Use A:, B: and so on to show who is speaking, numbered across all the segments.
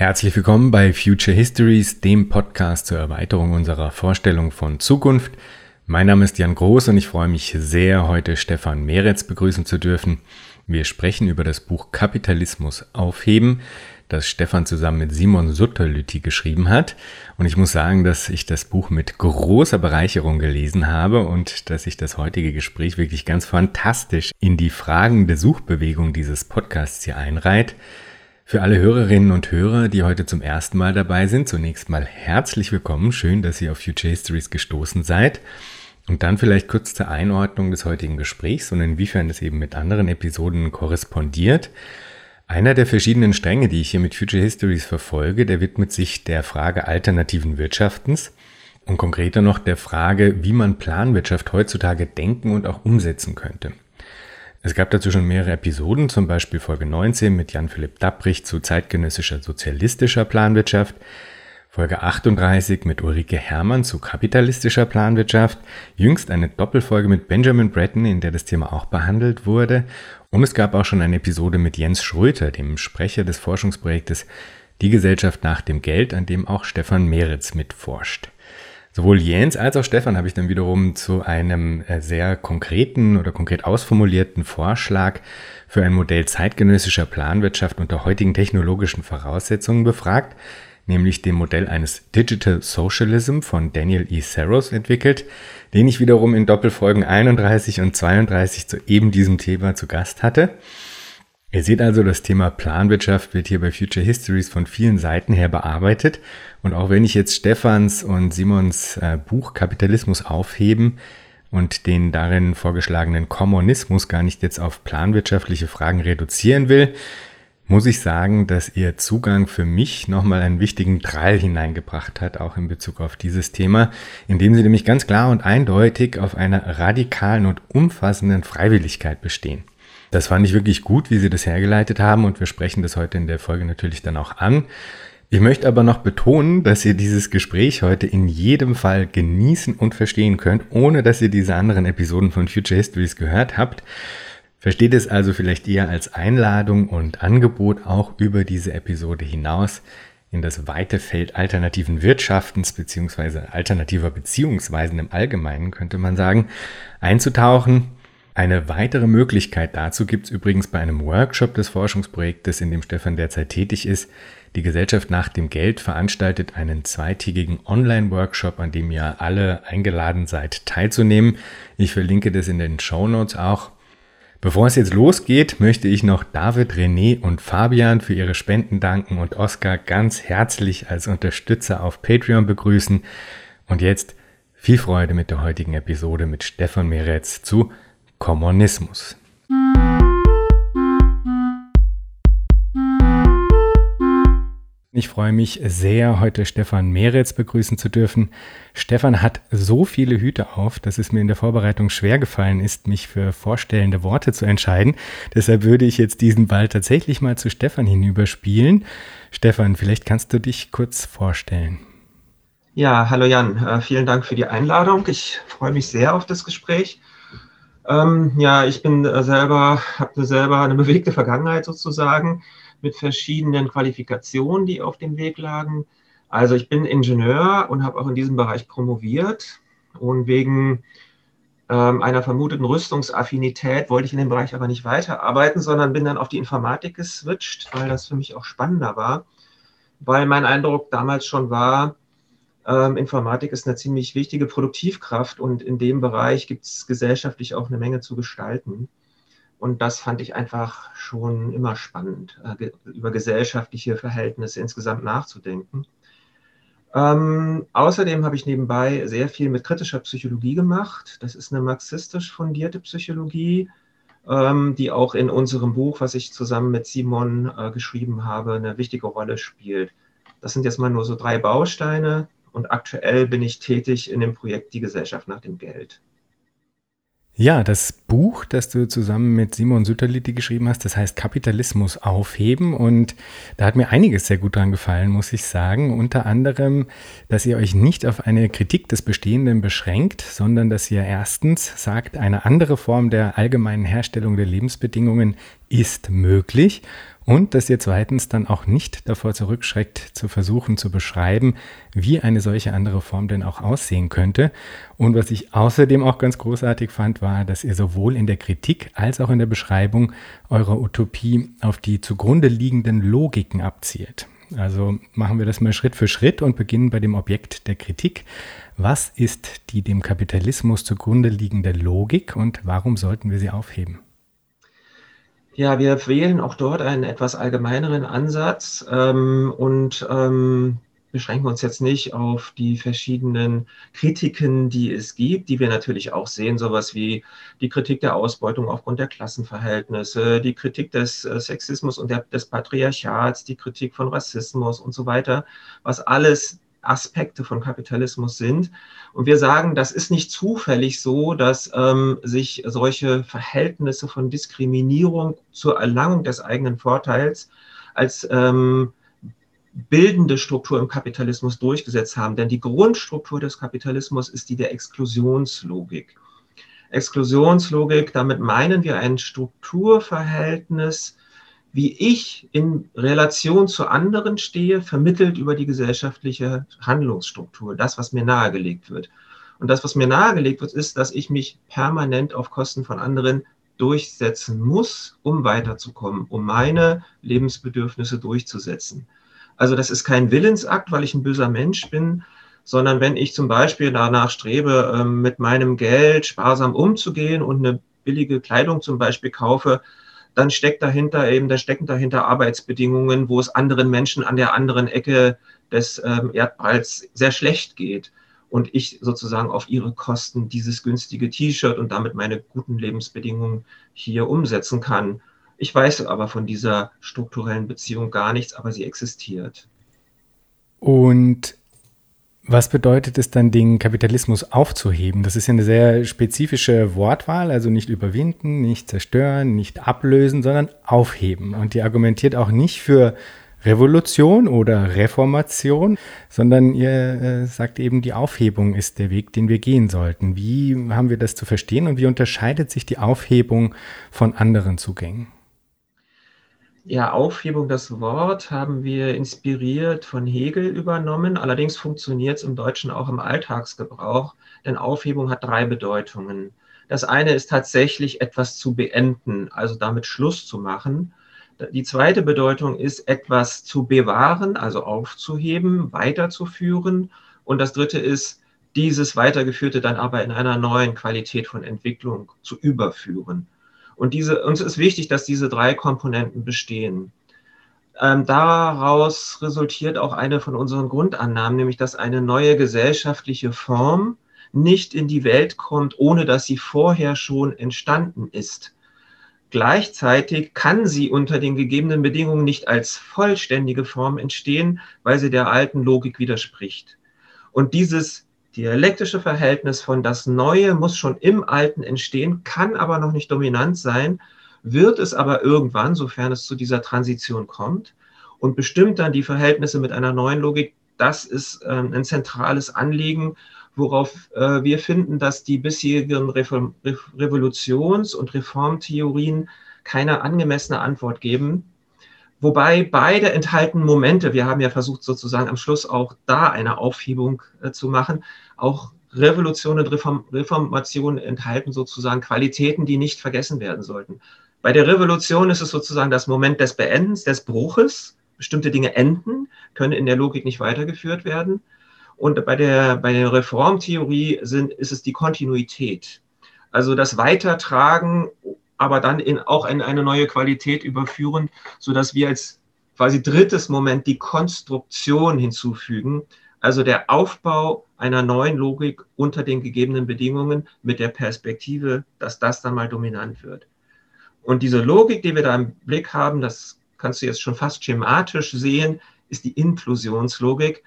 A: Herzlich willkommen bei Future Histories, dem Podcast zur Erweiterung unserer Vorstellung von Zukunft. Mein Name ist Jan Groß und ich freue mich sehr, heute Stefan Meretz begrüßen zu dürfen. Wir sprechen über das Buch Kapitalismus aufheben, das Stefan zusammen mit Simon Sutterlütti geschrieben hat. Und ich muss sagen, dass ich das Buch mit großer Bereicherung gelesen habe und dass sich das heutige Gespräch wirklich ganz fantastisch in die Fragen der Suchbewegung dieses Podcasts hier einreiht. Für alle Hörerinnen und Hörer, die heute zum ersten Mal dabei sind, zunächst mal herzlich willkommen. Schön, dass ihr auf Future Histories gestoßen seid. Und dann vielleicht kurz zur Einordnung des heutigen Gesprächs und inwiefern es eben mit anderen Episoden korrespondiert. Einer der verschiedenen Stränge, die ich hier mit Future Histories verfolge, der widmet sich der Frage alternativen Wirtschaftens und konkreter noch der Frage, wie man Planwirtschaft heutzutage denken und auch umsetzen könnte. Es gab dazu schon mehrere Episoden, zum Beispiel Folge 19 mit Jan-Philipp Dapprich zu zeitgenössischer sozialistischer Planwirtschaft, Folge 38 mit Ulrike Herrmann zu kapitalistischer Planwirtschaft, jüngst eine Doppelfolge mit Benjamin Breton, in der das Thema auch behandelt wurde, und es gab auch schon eine Episode mit Jens Schröter, dem Sprecher des Forschungsprojektes Die Gesellschaft nach dem Geld, an dem auch Stefan Meritz mitforscht. Sowohl Jens als auch Stefan habe ich dann wiederum zu einem äh, sehr konkreten oder konkret ausformulierten Vorschlag für ein Modell zeitgenössischer Planwirtschaft unter heutigen technologischen Voraussetzungen befragt, nämlich dem Modell eines Digital Socialism von Daniel E. Saros entwickelt, den ich wiederum in Doppelfolgen 31 und 32 zu eben diesem Thema zu Gast hatte. Ihr seht also, das Thema Planwirtschaft wird hier bei Future Histories von vielen Seiten her bearbeitet. Und auch wenn ich jetzt Stefans und Simons äh, Buch Kapitalismus aufheben und den darin vorgeschlagenen Kommunismus gar nicht jetzt auf planwirtschaftliche Fragen reduzieren will, muss ich sagen, dass ihr Zugang für mich nochmal einen wichtigen Drall hineingebracht hat, auch in Bezug auf dieses Thema, indem sie nämlich ganz klar und eindeutig auf einer radikalen und umfassenden Freiwilligkeit bestehen. Das fand ich wirklich gut, wie Sie das hergeleitet haben und wir sprechen das heute in der Folge natürlich dann auch an. Ich möchte aber noch betonen, dass ihr dieses Gespräch heute in jedem Fall genießen und verstehen könnt, ohne dass ihr diese anderen Episoden von Future Histories gehört habt. Versteht es also vielleicht eher als Einladung und Angebot auch über diese Episode hinaus in das weite Feld alternativen Wirtschaftens beziehungsweise alternativer Beziehungsweisen im Allgemeinen, könnte man sagen, einzutauchen eine weitere Möglichkeit dazu gibt es übrigens bei einem Workshop des Forschungsprojektes, in dem Stefan derzeit tätig ist. Die Gesellschaft nach dem Geld veranstaltet einen zweitägigen Online-Workshop, an dem ihr alle eingeladen seid, teilzunehmen. Ich verlinke das in den Show Notes auch. Bevor es jetzt losgeht, möchte ich noch David, René und Fabian für ihre Spenden danken und Oskar ganz herzlich als Unterstützer auf Patreon begrüßen. Und jetzt viel Freude mit der heutigen Episode mit Stefan Meretz zu Kommunismus. Ich freue mich sehr, heute Stefan Meretz begrüßen zu dürfen. Stefan hat so viele Hüte auf, dass es mir in der Vorbereitung schwer gefallen ist, mich für vorstellende Worte zu entscheiden. Deshalb würde ich jetzt diesen Ball tatsächlich mal zu Stefan hinüberspielen. Stefan, vielleicht kannst du dich kurz vorstellen.
B: Ja, hallo Jan, äh, vielen Dank für die Einladung. Ich freue mich sehr auf das Gespräch. Ähm, ja, ich bin äh, selber, habe selber eine bewegte Vergangenheit sozusagen mit verschiedenen Qualifikationen, die auf dem Weg lagen. Also ich bin Ingenieur und habe auch in diesem Bereich promoviert und wegen ähm, einer vermuteten Rüstungsaffinität wollte ich in dem Bereich aber nicht weiterarbeiten, sondern bin dann auf die Informatik geswitcht, weil das für mich auch spannender war, weil mein Eindruck damals schon war, ähm, Informatik ist eine ziemlich wichtige Produktivkraft und in dem Bereich gibt es gesellschaftlich auch eine Menge zu gestalten. Und das fand ich einfach schon immer spannend, äh, über gesellschaftliche Verhältnisse insgesamt nachzudenken. Ähm, außerdem habe ich nebenbei sehr viel mit kritischer Psychologie gemacht. Das ist eine marxistisch fundierte Psychologie, ähm, die auch in unserem Buch, was ich zusammen mit Simon äh, geschrieben habe, eine wichtige Rolle spielt. Das sind jetzt mal nur so drei Bausteine und aktuell bin ich tätig in dem Projekt Die Gesellschaft nach dem Geld.
A: Ja, das Buch, das du zusammen mit Simon Sütterlitti geschrieben hast. Das heißt Kapitalismus aufheben. Und da hat mir einiges sehr gut dran gefallen, muss ich sagen. Unter anderem, dass ihr euch nicht auf eine Kritik des Bestehenden beschränkt, sondern dass ihr erstens sagt, eine andere Form der allgemeinen Herstellung der Lebensbedingungen ist möglich und dass ihr zweitens dann auch nicht davor zurückschreckt, zu versuchen zu beschreiben, wie eine solche andere Form denn auch aussehen könnte. Und was ich außerdem auch ganz großartig fand, war, dass ihr sowohl in der Kritik als auch in der Beschreibung eurer Utopie auf die zugrunde liegenden Logiken abzielt. Also machen wir das mal Schritt für Schritt und beginnen bei dem Objekt der Kritik. Was ist die dem Kapitalismus zugrunde liegende Logik und warum sollten wir sie aufheben?
B: Ja, wir wählen auch dort einen etwas allgemeineren Ansatz ähm, und ähm, beschränken uns jetzt nicht auf die verschiedenen Kritiken, die es gibt, die wir natürlich auch sehen, sowas wie die Kritik der Ausbeutung aufgrund der Klassenverhältnisse, die Kritik des äh, Sexismus und der, des Patriarchats, die Kritik von Rassismus und so weiter, was alles Aspekte von Kapitalismus sind. Und wir sagen, das ist nicht zufällig so, dass ähm, sich solche Verhältnisse von Diskriminierung zur Erlangung des eigenen Vorteils als ähm, bildende Struktur im Kapitalismus durchgesetzt haben. Denn die Grundstruktur des Kapitalismus ist die der Exklusionslogik. Exklusionslogik, damit meinen wir ein Strukturverhältnis, wie ich in Relation zu anderen stehe, vermittelt über die gesellschaftliche Handlungsstruktur, das, was mir nahegelegt wird. Und das, was mir nahegelegt wird, ist, dass ich mich permanent auf Kosten von anderen durchsetzen muss, um weiterzukommen, um meine Lebensbedürfnisse durchzusetzen. Also das ist kein Willensakt, weil ich ein böser Mensch bin, sondern wenn ich zum Beispiel danach strebe, ähm, mit meinem Geld sparsam umzugehen und eine billige Kleidung zum Beispiel kaufe, dann steckt dahinter eben, da stecken dahinter Arbeitsbedingungen, wo es anderen Menschen an der anderen Ecke des ähm, Erdballs sehr schlecht geht und ich sozusagen auf ihre Kosten dieses günstige T-Shirt und damit meine guten Lebensbedingungen hier umsetzen kann. Ich weiß aber von dieser strukturellen Beziehung gar nichts, aber sie existiert.
A: Und was bedeutet es dann, den Kapitalismus aufzuheben? Das ist ja eine sehr spezifische Wortwahl, also nicht überwinden, nicht zerstören, nicht ablösen, sondern aufheben. Und die argumentiert auch nicht für Revolution oder Reformation, sondern ihr äh, sagt eben, die Aufhebung ist der Weg, den wir gehen sollten. Wie haben wir das zu verstehen und wie unterscheidet sich die Aufhebung von anderen Zugängen?
B: Ja, Aufhebung, das Wort haben wir inspiriert von Hegel übernommen. Allerdings funktioniert es im Deutschen auch im Alltagsgebrauch, denn Aufhebung hat drei Bedeutungen. Das eine ist tatsächlich etwas zu beenden, also damit Schluss zu machen. Die zweite Bedeutung ist etwas zu bewahren, also aufzuheben, weiterzuführen. Und das dritte ist, dieses Weitergeführte dann aber in einer neuen Qualität von Entwicklung zu überführen. Und diese, uns ist wichtig, dass diese drei Komponenten bestehen. Ähm, daraus resultiert auch eine von unseren Grundannahmen, nämlich dass eine neue gesellschaftliche Form nicht in die Welt kommt, ohne dass sie vorher schon entstanden ist. Gleichzeitig kann sie unter den gegebenen Bedingungen nicht als vollständige Form entstehen, weil sie der alten Logik widerspricht. Und dieses dialektische Verhältnis von das Neue muss schon im Alten entstehen, kann aber noch nicht dominant sein, wird es aber irgendwann, sofern es zu dieser Transition kommt, und bestimmt dann die Verhältnisse mit einer neuen Logik. Das ist ähm, ein zentrales Anliegen, worauf äh, wir finden, dass die bisherigen Reform Revolutions- und Reformtheorien keine angemessene Antwort geben. Wobei beide enthalten Momente, wir haben ja versucht sozusagen am Schluss auch da eine Aufhebung äh, zu machen, auch Revolution und Reform, Reformation enthalten sozusagen Qualitäten, die nicht vergessen werden sollten. Bei der Revolution ist es sozusagen das Moment des Beendens, des Bruches. Bestimmte Dinge enden, können in der Logik nicht weitergeführt werden. Und bei der, bei der Reformtheorie sind, ist es die Kontinuität. Also das Weitertragen aber dann in, auch in eine neue Qualität überführen, sodass wir als quasi drittes Moment die Konstruktion hinzufügen, also der Aufbau einer neuen Logik unter den gegebenen Bedingungen mit der Perspektive, dass das dann mal dominant wird. Und diese Logik, die wir da im Blick haben, das kannst du jetzt schon fast schematisch sehen, ist die Inklusionslogik.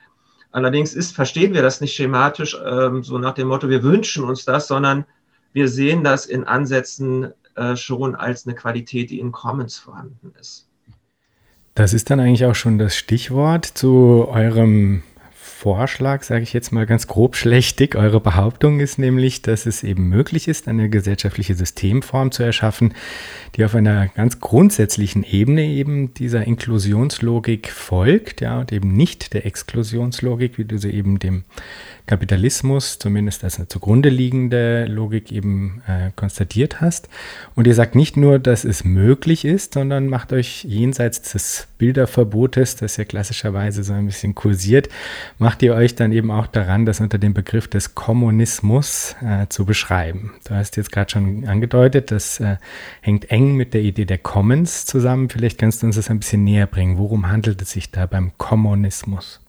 B: Allerdings ist, verstehen wir das nicht schematisch, ähm, so nach dem Motto, wir wünschen uns das, sondern wir sehen das in Ansätzen äh, schon als eine Qualität, die in Commons vorhanden ist.
A: Das ist dann eigentlich auch schon das Stichwort zu eurem Vorschlag, sage ich jetzt mal ganz grob schlechtig. Eure Behauptung ist nämlich, dass es eben möglich ist, eine gesellschaftliche Systemform zu erschaffen, die auf einer ganz grundsätzlichen Ebene eben dieser Inklusionslogik folgt, ja, und eben nicht der Exklusionslogik, wie du sie eben dem Kapitalismus, zumindest als eine zugrunde liegende Logik eben äh, konstatiert hast. Und ihr sagt nicht nur, dass es möglich ist, sondern macht euch jenseits des Bilderverbotes, das ja klassischerweise so ein bisschen kursiert, macht ihr euch dann eben auch daran, das unter dem Begriff des Kommunismus äh, zu beschreiben. Du hast jetzt gerade schon angedeutet, das äh, hängt eng mit der Idee der Commons zusammen. Vielleicht kannst du uns das ein bisschen näher bringen. Worum handelt es sich da beim Kommunismus?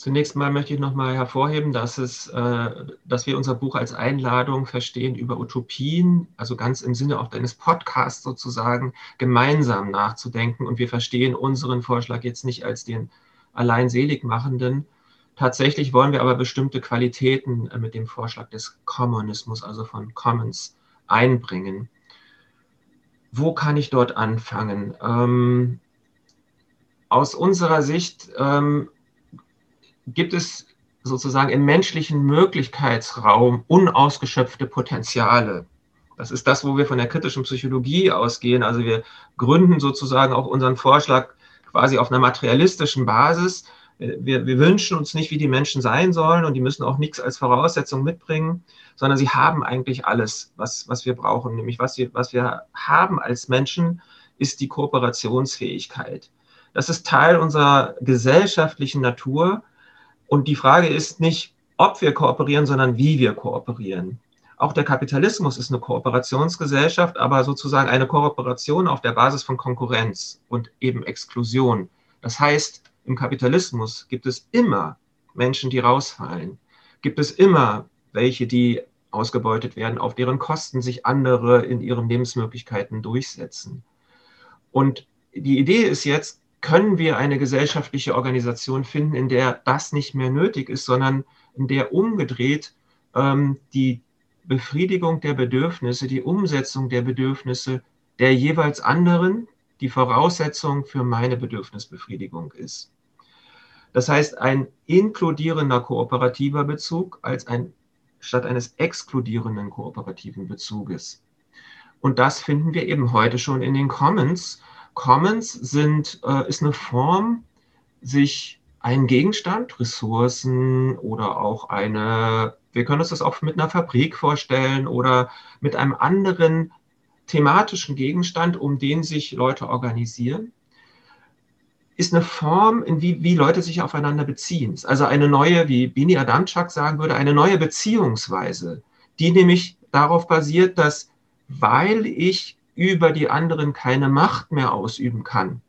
B: Zunächst mal möchte ich nochmal hervorheben, dass, es, äh, dass wir unser Buch als Einladung verstehen, über Utopien, also ganz im Sinne auch deines Podcasts sozusagen, gemeinsam nachzudenken. Und wir verstehen unseren Vorschlag jetzt nicht als den allein selig machenden. Tatsächlich wollen wir aber bestimmte Qualitäten äh, mit dem Vorschlag des Kommunismus, also von Commons, einbringen. Wo kann ich dort anfangen? Ähm, aus unserer Sicht ähm, gibt es sozusagen im menschlichen Möglichkeitsraum unausgeschöpfte Potenziale. Das ist das, wo wir von der kritischen Psychologie ausgehen. Also wir gründen sozusagen auch unseren Vorschlag quasi auf einer materialistischen Basis. Wir, wir, wünschen uns nicht, wie die Menschen sein sollen und die müssen auch nichts als Voraussetzung mitbringen, sondern sie haben eigentlich alles, was, was wir brauchen. Nämlich was wir, was wir haben als Menschen, ist die Kooperationsfähigkeit. Das ist Teil unserer gesellschaftlichen Natur und die Frage ist nicht, ob wir kooperieren, sondern wie wir kooperieren. Auch der Kapitalismus ist eine Kooperationsgesellschaft, aber sozusagen eine Kooperation auf der Basis von Konkurrenz und eben Exklusion. Das heißt, im Kapitalismus gibt es immer Menschen, die rausfallen. Gibt es immer welche, die ausgebeutet werden, auf deren Kosten sich andere in ihren Lebensmöglichkeiten durchsetzen. Und die Idee ist jetzt, können wir eine gesellschaftliche Organisation finden, in der das nicht mehr nötig ist, sondern in der umgedreht ähm, die Befriedigung der Bedürfnisse, die Umsetzung der Bedürfnisse der jeweils anderen die Voraussetzung für meine Bedürfnisbefriedigung ist. Das heißt, ein inkludierender kooperativer Bezug als ein statt eines exkludierenden kooperativen Bezuges. Und das finden wir eben heute schon in den Commons, Commons sind, äh, ist eine Form, sich einen Gegenstand, Ressourcen oder auch eine, wir können uns das auch mit einer Fabrik vorstellen oder mit einem anderen thematischen Gegenstand, um den sich Leute organisieren, ist eine Form, in wie, wie Leute sich aufeinander beziehen. Also eine neue, wie Bini Adamczak sagen würde, eine neue Beziehungsweise, die nämlich darauf basiert, dass weil ich über die anderen keine Macht mehr ausüben kann.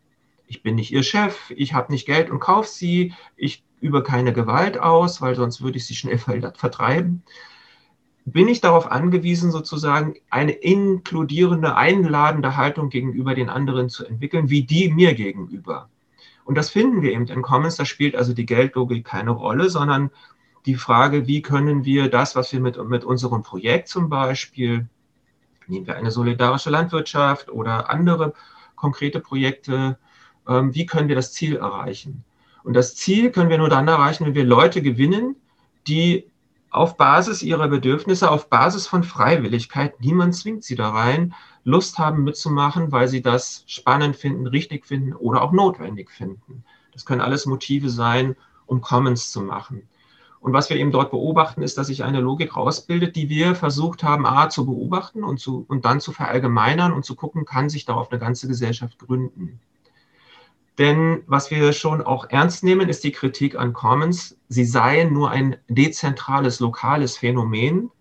B: Ich bin nicht ihr Chef, ich habe nicht Geld und kaufe sie, ich übe keine Gewalt aus, weil sonst würde ich sie schnell vertreiben. Bin ich darauf angewiesen, sozusagen eine inkludierende, einladende Haltung gegenüber den anderen zu entwickeln, wie die mir gegenüber. Und das finden wir eben in Commons, da spielt also die Geldlogik keine Rolle, sondern die Frage, wie können wir das, was wir mit, mit unserem Projekt zum Beispiel Nehmen wir eine solidarische Landwirtschaft oder andere konkrete Projekte. Ähm, wie können wir das Ziel erreichen? Und das Ziel können wir nur dann erreichen, wenn wir Leute gewinnen, die auf Basis ihrer Bedürfnisse, auf Basis von Freiwilligkeit, niemand zwingt sie da rein, Lust haben mitzumachen, weil sie das spannend finden, richtig finden oder auch notwendig finden. Das können alles Motive sein, um Commons zu machen. Und was wir eben dort beobachten, ist, dass sich eine Logik rausbildet, die wir versucht haben, A, zu beobachten und, zu, und dann zu verallgemeinern und zu gucken, kann sich darauf eine ganze Gesellschaft gründen. Denn was wir schon auch ernst nehmen, ist die Kritik an Commons. Sie seien nur ein dezentrales, lokales Phänomen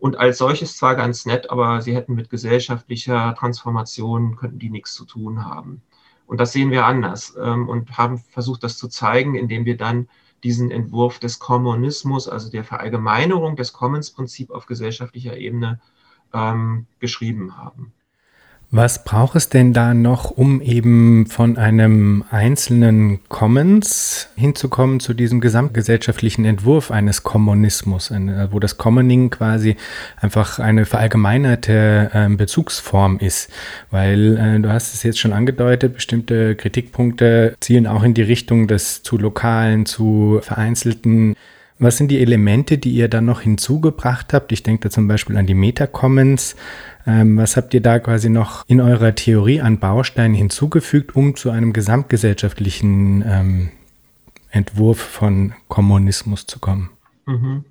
B: und als solches zwar ganz nett, aber sie hätten mit gesellschaftlicher Transformation, könnten die nichts zu tun haben. Und das sehen wir anders ähm, und haben versucht, das zu zeigen, indem wir dann diesen Entwurf des Kommunismus, also der Verallgemeinerung des Commons-Prinzips auf gesellschaftlicher Ebene ähm, geschrieben haben.
A: Was braucht es denn da noch, um eben von einem einzelnen Commons hinzukommen zu diesem gesamtgesellschaftlichen Entwurf eines Kommunismus, wo das Commoning quasi einfach eine verallgemeinerte äh, Bezugsform ist? Weil äh, du hast es jetzt schon angedeutet, bestimmte Kritikpunkte zielen auch in die Richtung des zu lokalen, zu vereinzelten was sind die Elemente, die ihr dann noch hinzugebracht habt? Ich denke da zum Beispiel an die Meta-Commons. Ähm, was habt ihr da quasi noch in eurer Theorie an Bausteinen hinzugefügt, um zu einem gesamtgesellschaftlichen ähm, Entwurf von Kommunismus zu kommen? Mhm.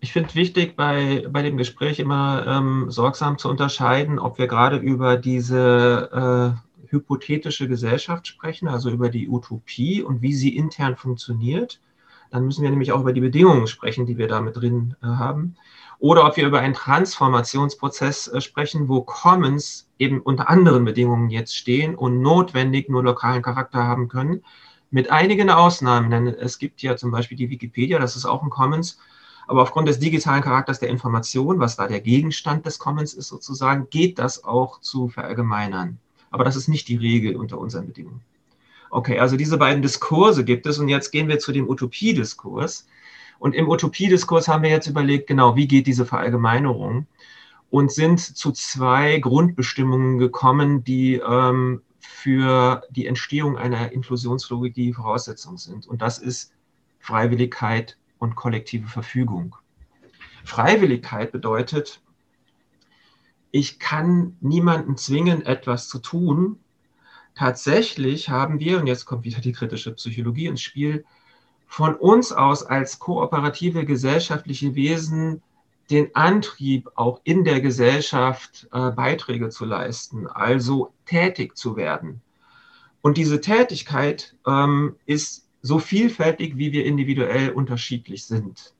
B: Ich finde wichtig bei, bei dem Gespräch immer ähm, sorgsam zu unterscheiden, ob wir gerade über diese äh, hypothetische Gesellschaft sprechen, also über die Utopie und wie sie intern funktioniert dann müssen wir nämlich auch über die Bedingungen sprechen, die wir da mit drin äh, haben. Oder ob wir über einen Transformationsprozess äh, sprechen, wo Commons eben unter anderen Bedingungen jetzt stehen und notwendig nur lokalen Charakter haben können. Mit einigen Ausnahmen, denn es gibt ja zum Beispiel die Wikipedia, das ist auch ein Commons, aber aufgrund des digitalen Charakters der Information, was da der Gegenstand des Commons ist sozusagen, geht das auch zu verallgemeinern. Aber das ist nicht die Regel unter unseren Bedingungen. Okay, also diese beiden Diskurse gibt es und jetzt gehen wir zu dem Utopiediskurs. Und im Utopiediskurs haben wir jetzt überlegt, genau, wie geht diese Verallgemeinerung und sind zu zwei Grundbestimmungen gekommen, die ähm, für die Entstehung einer Inklusionslogik die Voraussetzung sind. Und das ist Freiwilligkeit und kollektive Verfügung. Freiwilligkeit bedeutet, ich kann niemanden zwingen, etwas zu tun, tatsächlich haben wir, und jetzt kommt wieder die kritische Psychologie ins Spiel, von uns aus als kooperative gesellschaftliche Wesen den Antrieb, auch in der Gesellschaft äh, Beiträge zu leisten, also tätig zu werden. Und diese Tätigkeit ähm, ist so vielfältig, wie wir individuell unterschiedlich sind.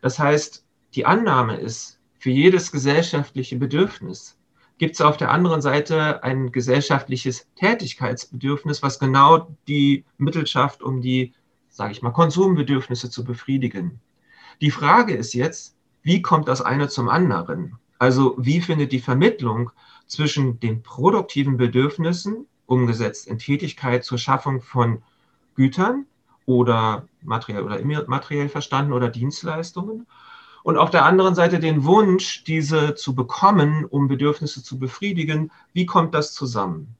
B: Das heißt, die Annahme ist, für jedes gesellschaftliche Bedürfnis gibt es auf der anderen Seite ein gesellschaftliches Tätigkeitsbedürfnis, was genau die Mittel schafft, um die, sage ich mal, Konsumbedürfnisse zu befriedigen. Die Frage ist jetzt, wie kommt das eine zum anderen? Also wie findet die Vermittlung zwischen den produktiven Bedürfnissen, umgesetzt in Tätigkeit zur Schaffung von Gütern oder materiell oder immateriell verstanden oder Dienstleistungen und auf der anderen Seite den Wunsch, diese zu bekommen, um Bedürfnisse zu befriedigen. Wie kommt das zusammen?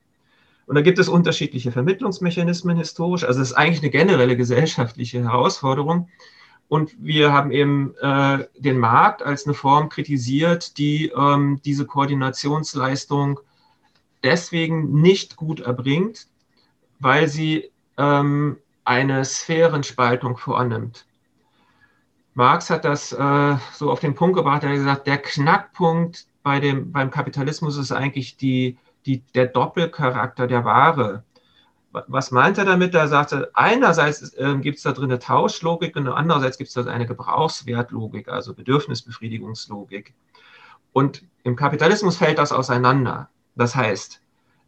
B: Und da gibt es unterschiedliche Vermittlungsmechanismen historisch. Also es ist eigentlich eine generelle gesellschaftliche Herausforderung. Und wir haben eben äh, den Markt als eine Form kritisiert, die ähm, diese Koordinationsleistung deswegen nicht gut erbringt, weil sie ähm, eine Sphärenspaltung vornimmt. Marx hat das äh, so auf den Punkt gebracht, er hat gesagt, der Knackpunkt bei dem, beim Kapitalismus ist eigentlich die, die, der Doppelcharakter der Ware. Was meint er damit? Er sagte, einerseits äh, gibt es da drin eine Tauschlogik und andererseits gibt es da eine Gebrauchswertlogik, also Bedürfnisbefriedigungslogik. Und im Kapitalismus fällt das auseinander. Das heißt,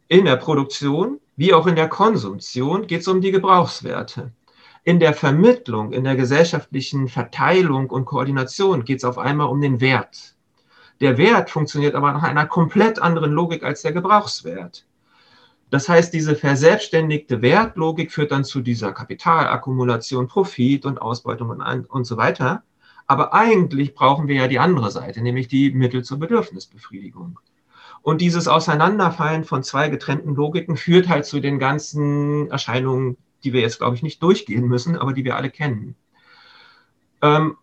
B: in der Produktion wie auch in der Konsumtion geht es um die Gebrauchswerte. In der Vermittlung, in der gesellschaftlichen Verteilung und Koordination geht es auf einmal um den Wert. Der Wert funktioniert aber nach einer komplett anderen Logik als der Gebrauchswert. Das heißt, diese verselbstständigte Wertlogik führt dann zu dieser Kapitalakkumulation, Profit und Ausbeutung und, und so weiter. Aber eigentlich brauchen wir ja die andere Seite, nämlich die Mittel zur Bedürfnisbefriedigung. Und dieses Auseinanderfallen von zwei getrennten Logiken führt halt zu den ganzen Erscheinungen, die wir jetzt, glaube ich, nicht durchgehen müssen, aber die wir alle kennen. Ähm,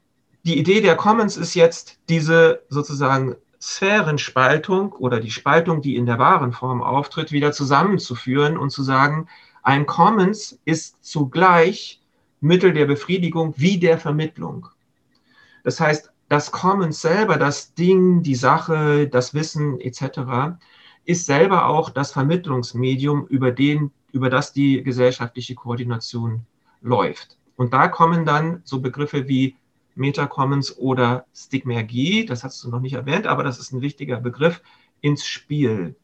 B: die Idee der Commons ist jetzt diese sozusagen Sphärenspaltung oder die Spaltung, die in der wahren Form auftritt, wieder zusammenzuführen und zu sagen, ein Commons ist zugleich Mittel der Befriedigung wie der Vermittlung. Das heißt, das Commons selber, das Ding, die Sache, das Wissen etc., ist selber auch das Vermittlungsmedium, über den über das die gesellschaftliche Koordination läuft. Und da kommen dann so Begriffe wie Metacommons oder Stigmergie, das hast du noch nicht erwähnt, aber das ist ein wichtiger Begriff, ins Spiel.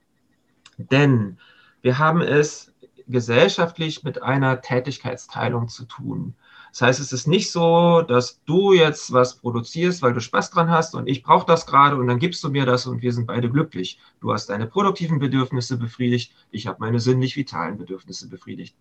B: Denn wir haben es gesellschaftlich mit einer Tätigkeitsteilung zu tun. Das heißt, es ist nicht so, dass du jetzt was produzierst, weil du Spaß dran hast und ich brauche das gerade und dann gibst du mir das und wir sind beide glücklich. Du hast deine produktiven Bedürfnisse befriedigt, ich habe meine sinnlich vitalen Bedürfnisse befriedigt.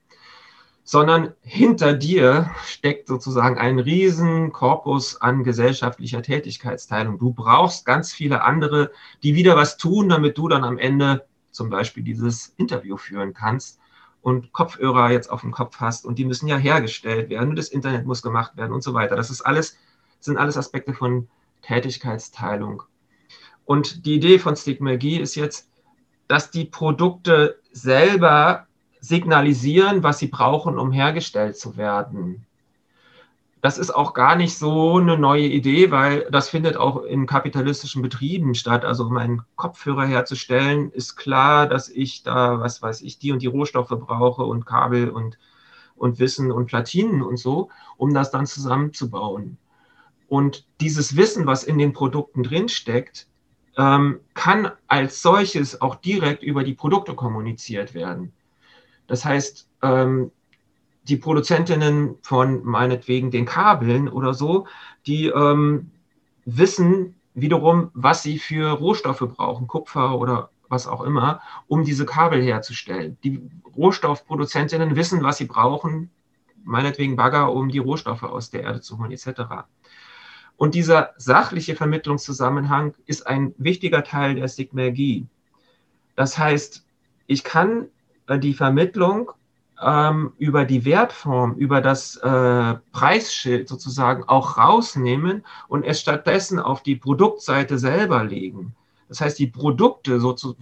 B: Sondern hinter dir steckt sozusagen ein riesen Korpus an gesellschaftlicher Tätigkeitsteilung. Du brauchst ganz viele andere, die wieder was tun, damit du dann am Ende zum Beispiel dieses Interview führen kannst und Kopfhörer jetzt auf dem Kopf hast und die müssen ja hergestellt werden und das Internet muss gemacht werden und so weiter. Das ist alles, sind alles Aspekte von Tätigkeitsteilung. Und die Idee von Stigmergie ist jetzt, dass die Produkte selber signalisieren, was sie brauchen, um hergestellt zu werden das ist auch gar nicht so eine neue Idee, weil das findet auch in kapitalistischen Betrieben statt. Also um einen Kopfhörer herzustellen, ist klar, dass ich da, was weiß ich, die und die Rohstoffe brauche und Kabel und, und Wissen und Platinen und so, um das dann zusammenzubauen. Und dieses Wissen, was in den Produkten drinsteckt, ähm, kann als solches auch direkt über die Produkte kommuniziert werden. Das heißt, ähm, die Produzentinnen von meinetwegen den Kabeln oder so, die ähm, wissen wiederum, was sie für Rohstoffe brauchen, Kupfer oder was auch immer, um diese Kabel herzustellen. Die Rohstoffproduzentinnen wissen, was sie brauchen, meinetwegen Bagger, um die Rohstoffe aus der Erde zu holen, etc. Und dieser sachliche Vermittlungszusammenhang ist ein wichtiger Teil der Sigmergie. Das heißt, ich kann äh, die Vermittlung ähm, über die Wertform, über das äh, Preisschild sozusagen auch rausnehmen und es stattdessen auf die Produktseite selber legen. Das heißt, die Produkte, so zu,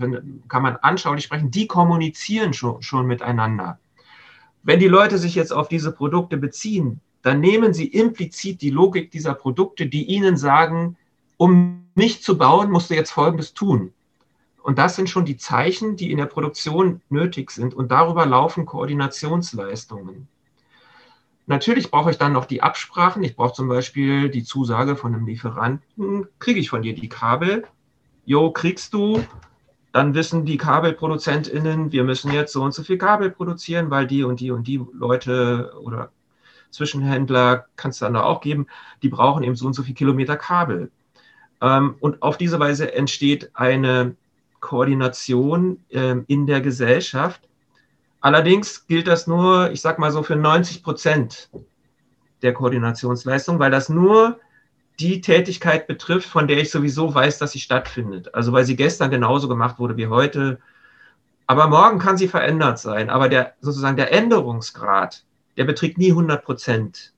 B: kann man anschaulich sprechen, die kommunizieren schon, schon miteinander. Wenn die Leute sich jetzt auf diese Produkte beziehen, dann nehmen sie implizit die Logik dieser Produkte, die ihnen sagen, um mich zu bauen, musst du jetzt Folgendes tun. Und das sind schon die Zeichen, die in der Produktion nötig sind. Und darüber laufen Koordinationsleistungen. Natürlich brauche ich dann noch die Absprachen. Ich brauche zum Beispiel die Zusage von einem Lieferanten. Kriege ich von dir die Kabel? Jo, kriegst du. Dann wissen die KabelproduzentInnen, wir müssen jetzt so und so viel Kabel produzieren, weil die und die und die Leute oder Zwischenhändler, kannst du dann auch geben, die brauchen eben so und so viel Kilometer Kabel. Ähm, und auf diese Weise entsteht eine Koordination ähm, in der Gesellschaft. Allerdings gilt das nur, ich sage mal so, für 90 Prozent der Koordinationsleistung, weil das nur die Tätigkeit betrifft, von der ich sowieso weiß, dass sie stattfindet. Also weil sie gestern genauso gemacht wurde wie heute. Aber morgen kann sie verändert sein. Aber der sozusagen der Änderungsgrad, der beträgt nie 100 Prozent.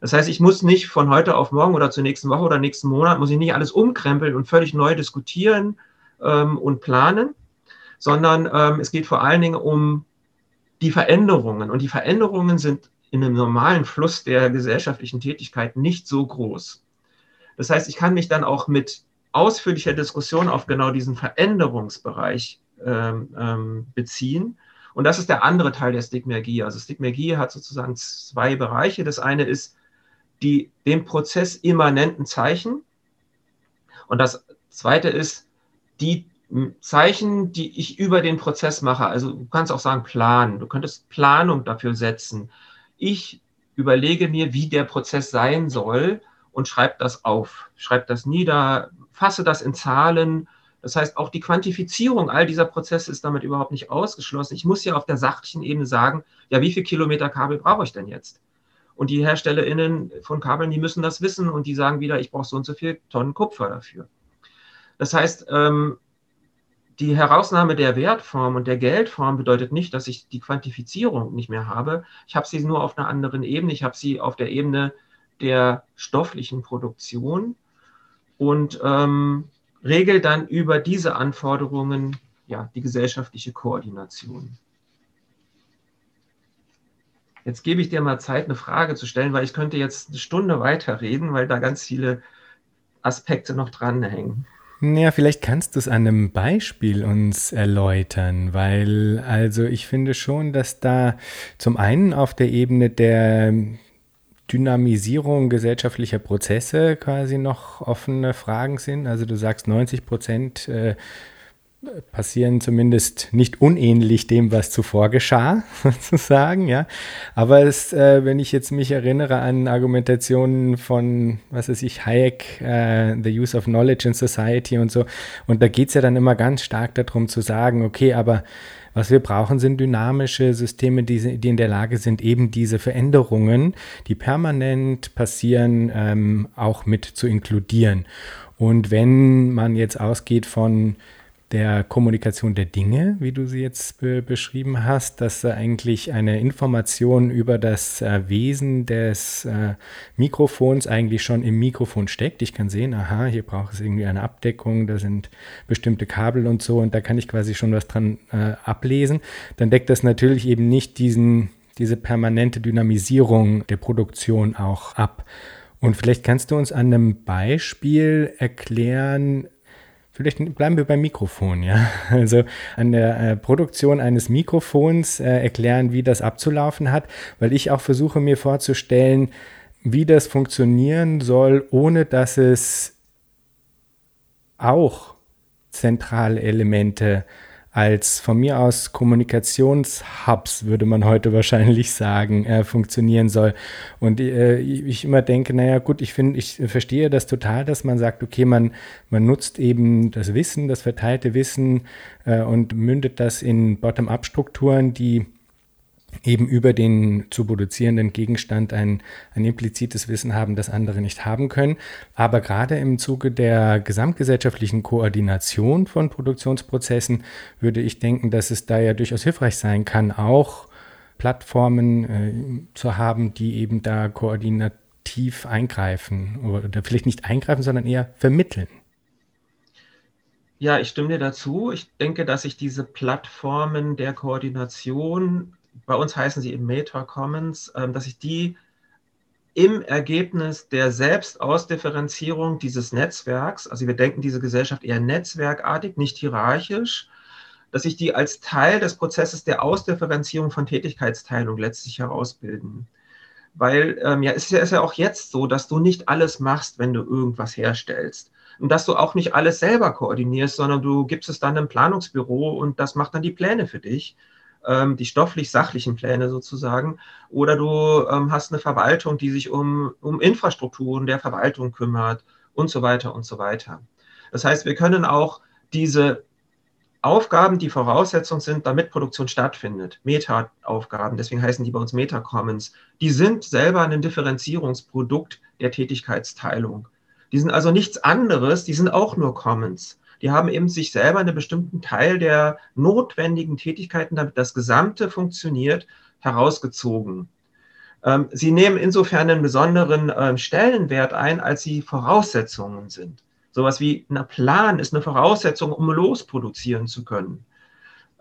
B: Das heißt, ich muss nicht von heute auf morgen oder zur nächsten Woche oder nächsten Monat, muss ich nicht alles umkrempeln und völlig neu diskutieren ähm, und planen, sondern ähm, es geht vor allen Dingen um die Veränderungen. Und die Veränderungen sind in einem normalen Fluss der gesellschaftlichen Tätigkeit nicht so groß. Das heißt, ich kann mich dann auch mit ausführlicher Diskussion auf genau diesen Veränderungsbereich ähm, ähm, beziehen. Und das ist der andere Teil der Stigmergie. Also Stigmergie hat sozusagen zwei Bereiche. Das eine ist die dem Prozess immanenten Zeichen. Und das zweite ist die Zeichen, die ich über den Prozess mache, also du kannst auch sagen planen, du könntest Planung dafür setzen. Ich überlege mir, wie der Prozess sein soll und schreibe das auf, schreibe das nieder, fasse das in Zahlen. Das heißt, auch die Quantifizierung all dieser Prozesse ist damit überhaupt nicht ausgeschlossen. Ich muss ja auf der sachlichen Ebene sagen, ja, wie viel Kilometer Kabel brauche ich denn jetzt? Und die HerstellerInnen von Kabeln, die müssen das wissen und die sagen wieder, ich brauche so und so viel Tonnen Kupfer dafür. Das heißt, ähm, die Herausnahme der Wertform und der Geldform bedeutet nicht, dass ich die Quantifizierung nicht mehr habe. Ich habe sie nur auf einer anderen Ebene. Ich habe sie auf der Ebene der stofflichen Produktion und ähm, regel dann über diese Anforderungen ja, die gesellschaftliche Koordination. Jetzt gebe ich dir mal Zeit, eine Frage zu stellen, weil ich könnte jetzt eine Stunde weiterreden, weil da ganz viele Aspekte noch dranhängen.
A: Ja, vielleicht kannst du es an einem Beispiel uns erläutern, weil also ich finde schon, dass da zum einen auf der Ebene der Dynamisierung gesellschaftlicher Prozesse quasi noch offene Fragen sind. Also du sagst 90 Prozent äh, passieren zumindest nicht unähnlich dem, was zuvor geschah, sozusagen, ja. Aber es, äh, wenn ich jetzt mich erinnere an Argumentationen von, was weiß ich, Hayek, äh, The Use of Knowledge in Society und so, und da geht es ja dann immer ganz stark darum zu sagen, okay, aber was wir brauchen, sind dynamische Systeme, die, die in der Lage sind, eben diese Veränderungen, die permanent passieren, ähm, auch mit zu inkludieren. Und wenn man jetzt ausgeht von der Kommunikation der Dinge, wie du sie jetzt be beschrieben hast, dass äh, eigentlich eine Information über das äh, Wesen des äh, Mikrofons eigentlich schon im Mikrofon steckt. Ich kann sehen, aha, hier braucht es irgendwie eine Abdeckung, da sind bestimmte Kabel und so und da kann ich quasi schon was dran äh, ablesen. Dann deckt das natürlich eben nicht diesen, diese permanente Dynamisierung der Produktion auch ab. Und vielleicht kannst du uns an einem Beispiel erklären, Vielleicht bleiben wir beim Mikrofon, ja. Also an der äh, Produktion eines Mikrofons äh, erklären, wie das abzulaufen hat, weil ich auch versuche mir vorzustellen, wie das funktionieren soll, ohne dass es auch zentrale Elemente als von mir aus Kommunikationshubs, würde man heute wahrscheinlich sagen, äh, funktionieren soll. Und äh, ich immer denke, naja gut, ich finde, ich verstehe das total, dass man sagt, okay, man, man nutzt eben das Wissen, das verteilte Wissen äh, und mündet das in Bottom-up-Strukturen, die eben über den zu produzierenden Gegenstand ein, ein implizites Wissen haben, das andere nicht haben können. Aber gerade im Zuge der gesamtgesellschaftlichen Koordination von Produktionsprozessen würde ich denken, dass es da ja durchaus hilfreich sein kann, auch Plattformen äh, zu haben, die eben da koordinativ eingreifen oder vielleicht nicht eingreifen, sondern eher vermitteln.
B: Ja, ich stimme dir dazu. Ich denke, dass sich diese Plattformen der Koordination bei uns heißen sie eben Meta Commons, ähm, dass ich die im Ergebnis der Selbstausdifferenzierung dieses Netzwerks, also wir denken diese Gesellschaft eher netzwerkartig, nicht hierarchisch, dass sich die als Teil des Prozesses der Ausdifferenzierung von Tätigkeitsteilung letztlich herausbilden. Weil ähm, ja, es ist ja, ist ja auch jetzt so, dass du nicht alles machst, wenn du irgendwas herstellst. Und dass du auch nicht alles selber koordinierst, sondern du gibst es dann im Planungsbüro und das macht dann die Pläne für dich ähm, die stofflich-sachlichen Pläne sozusagen, oder du ähm, hast eine Verwaltung, die sich um, um Infrastrukturen der Verwaltung kümmert und so weiter und so weiter. Das heißt, wir können auch diese Aufgaben, die Voraussetzung sind, damit Produktion stattfindet, Meta-Aufgaben, deswegen heißen die bei uns Meta-Commons, die sind selber ein Differenzierungsprodukt der Tätigkeitsteilung. Die sind also nichts anderes, die sind auch nur Commons die haben eben sich selber einen bestimmten Teil der notwendigen Tätigkeiten, damit das Gesamte funktioniert, herausgezogen. Ähm, sie nehmen insofern einen besonderen ähm, Stellenwert ein, als sie Voraussetzungen sind. Sowas wie ein Plan ist eine Voraussetzung, um losproduzieren zu können.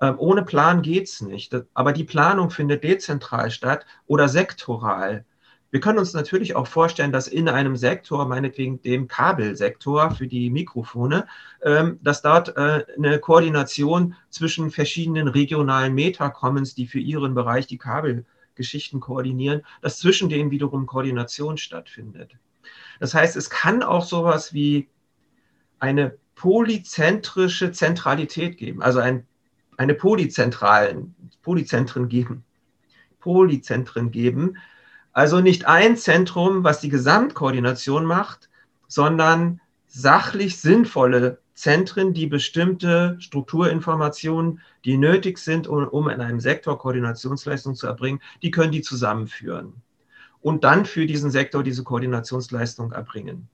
B: Ähm, ohne Plan geht es nicht. Aber die Planung findet dezentral statt oder sektoral. Wir können uns natürlich auch vorstellen, dass in einem Sektor, meinetwegen dem Kabelsektor für die Mikrofone, ähm, dass dort äh, eine Koordination zwischen verschiedenen regionalen Meta-Commons, die für ihren Bereich die Kabelgeschichten koordinieren, dass zwischen denen wiederum Koordination stattfindet. Das heißt, es kann auch sowas wie eine polyzentrische Zentralität geben, also ein, eine polyzentralen, Polyzentren geben, Polyzentren geben, also nicht ein Zentrum, was die Gesamtkoordination macht, sondern sachlich sinnvolle Zentren, die bestimmte Strukturinformationen, die nötig sind, um, um in einem Sektor Koordinationsleistung zu erbringen, die können die zusammenführen und dann für diesen Sektor diese Koordinationsleistung erbringen.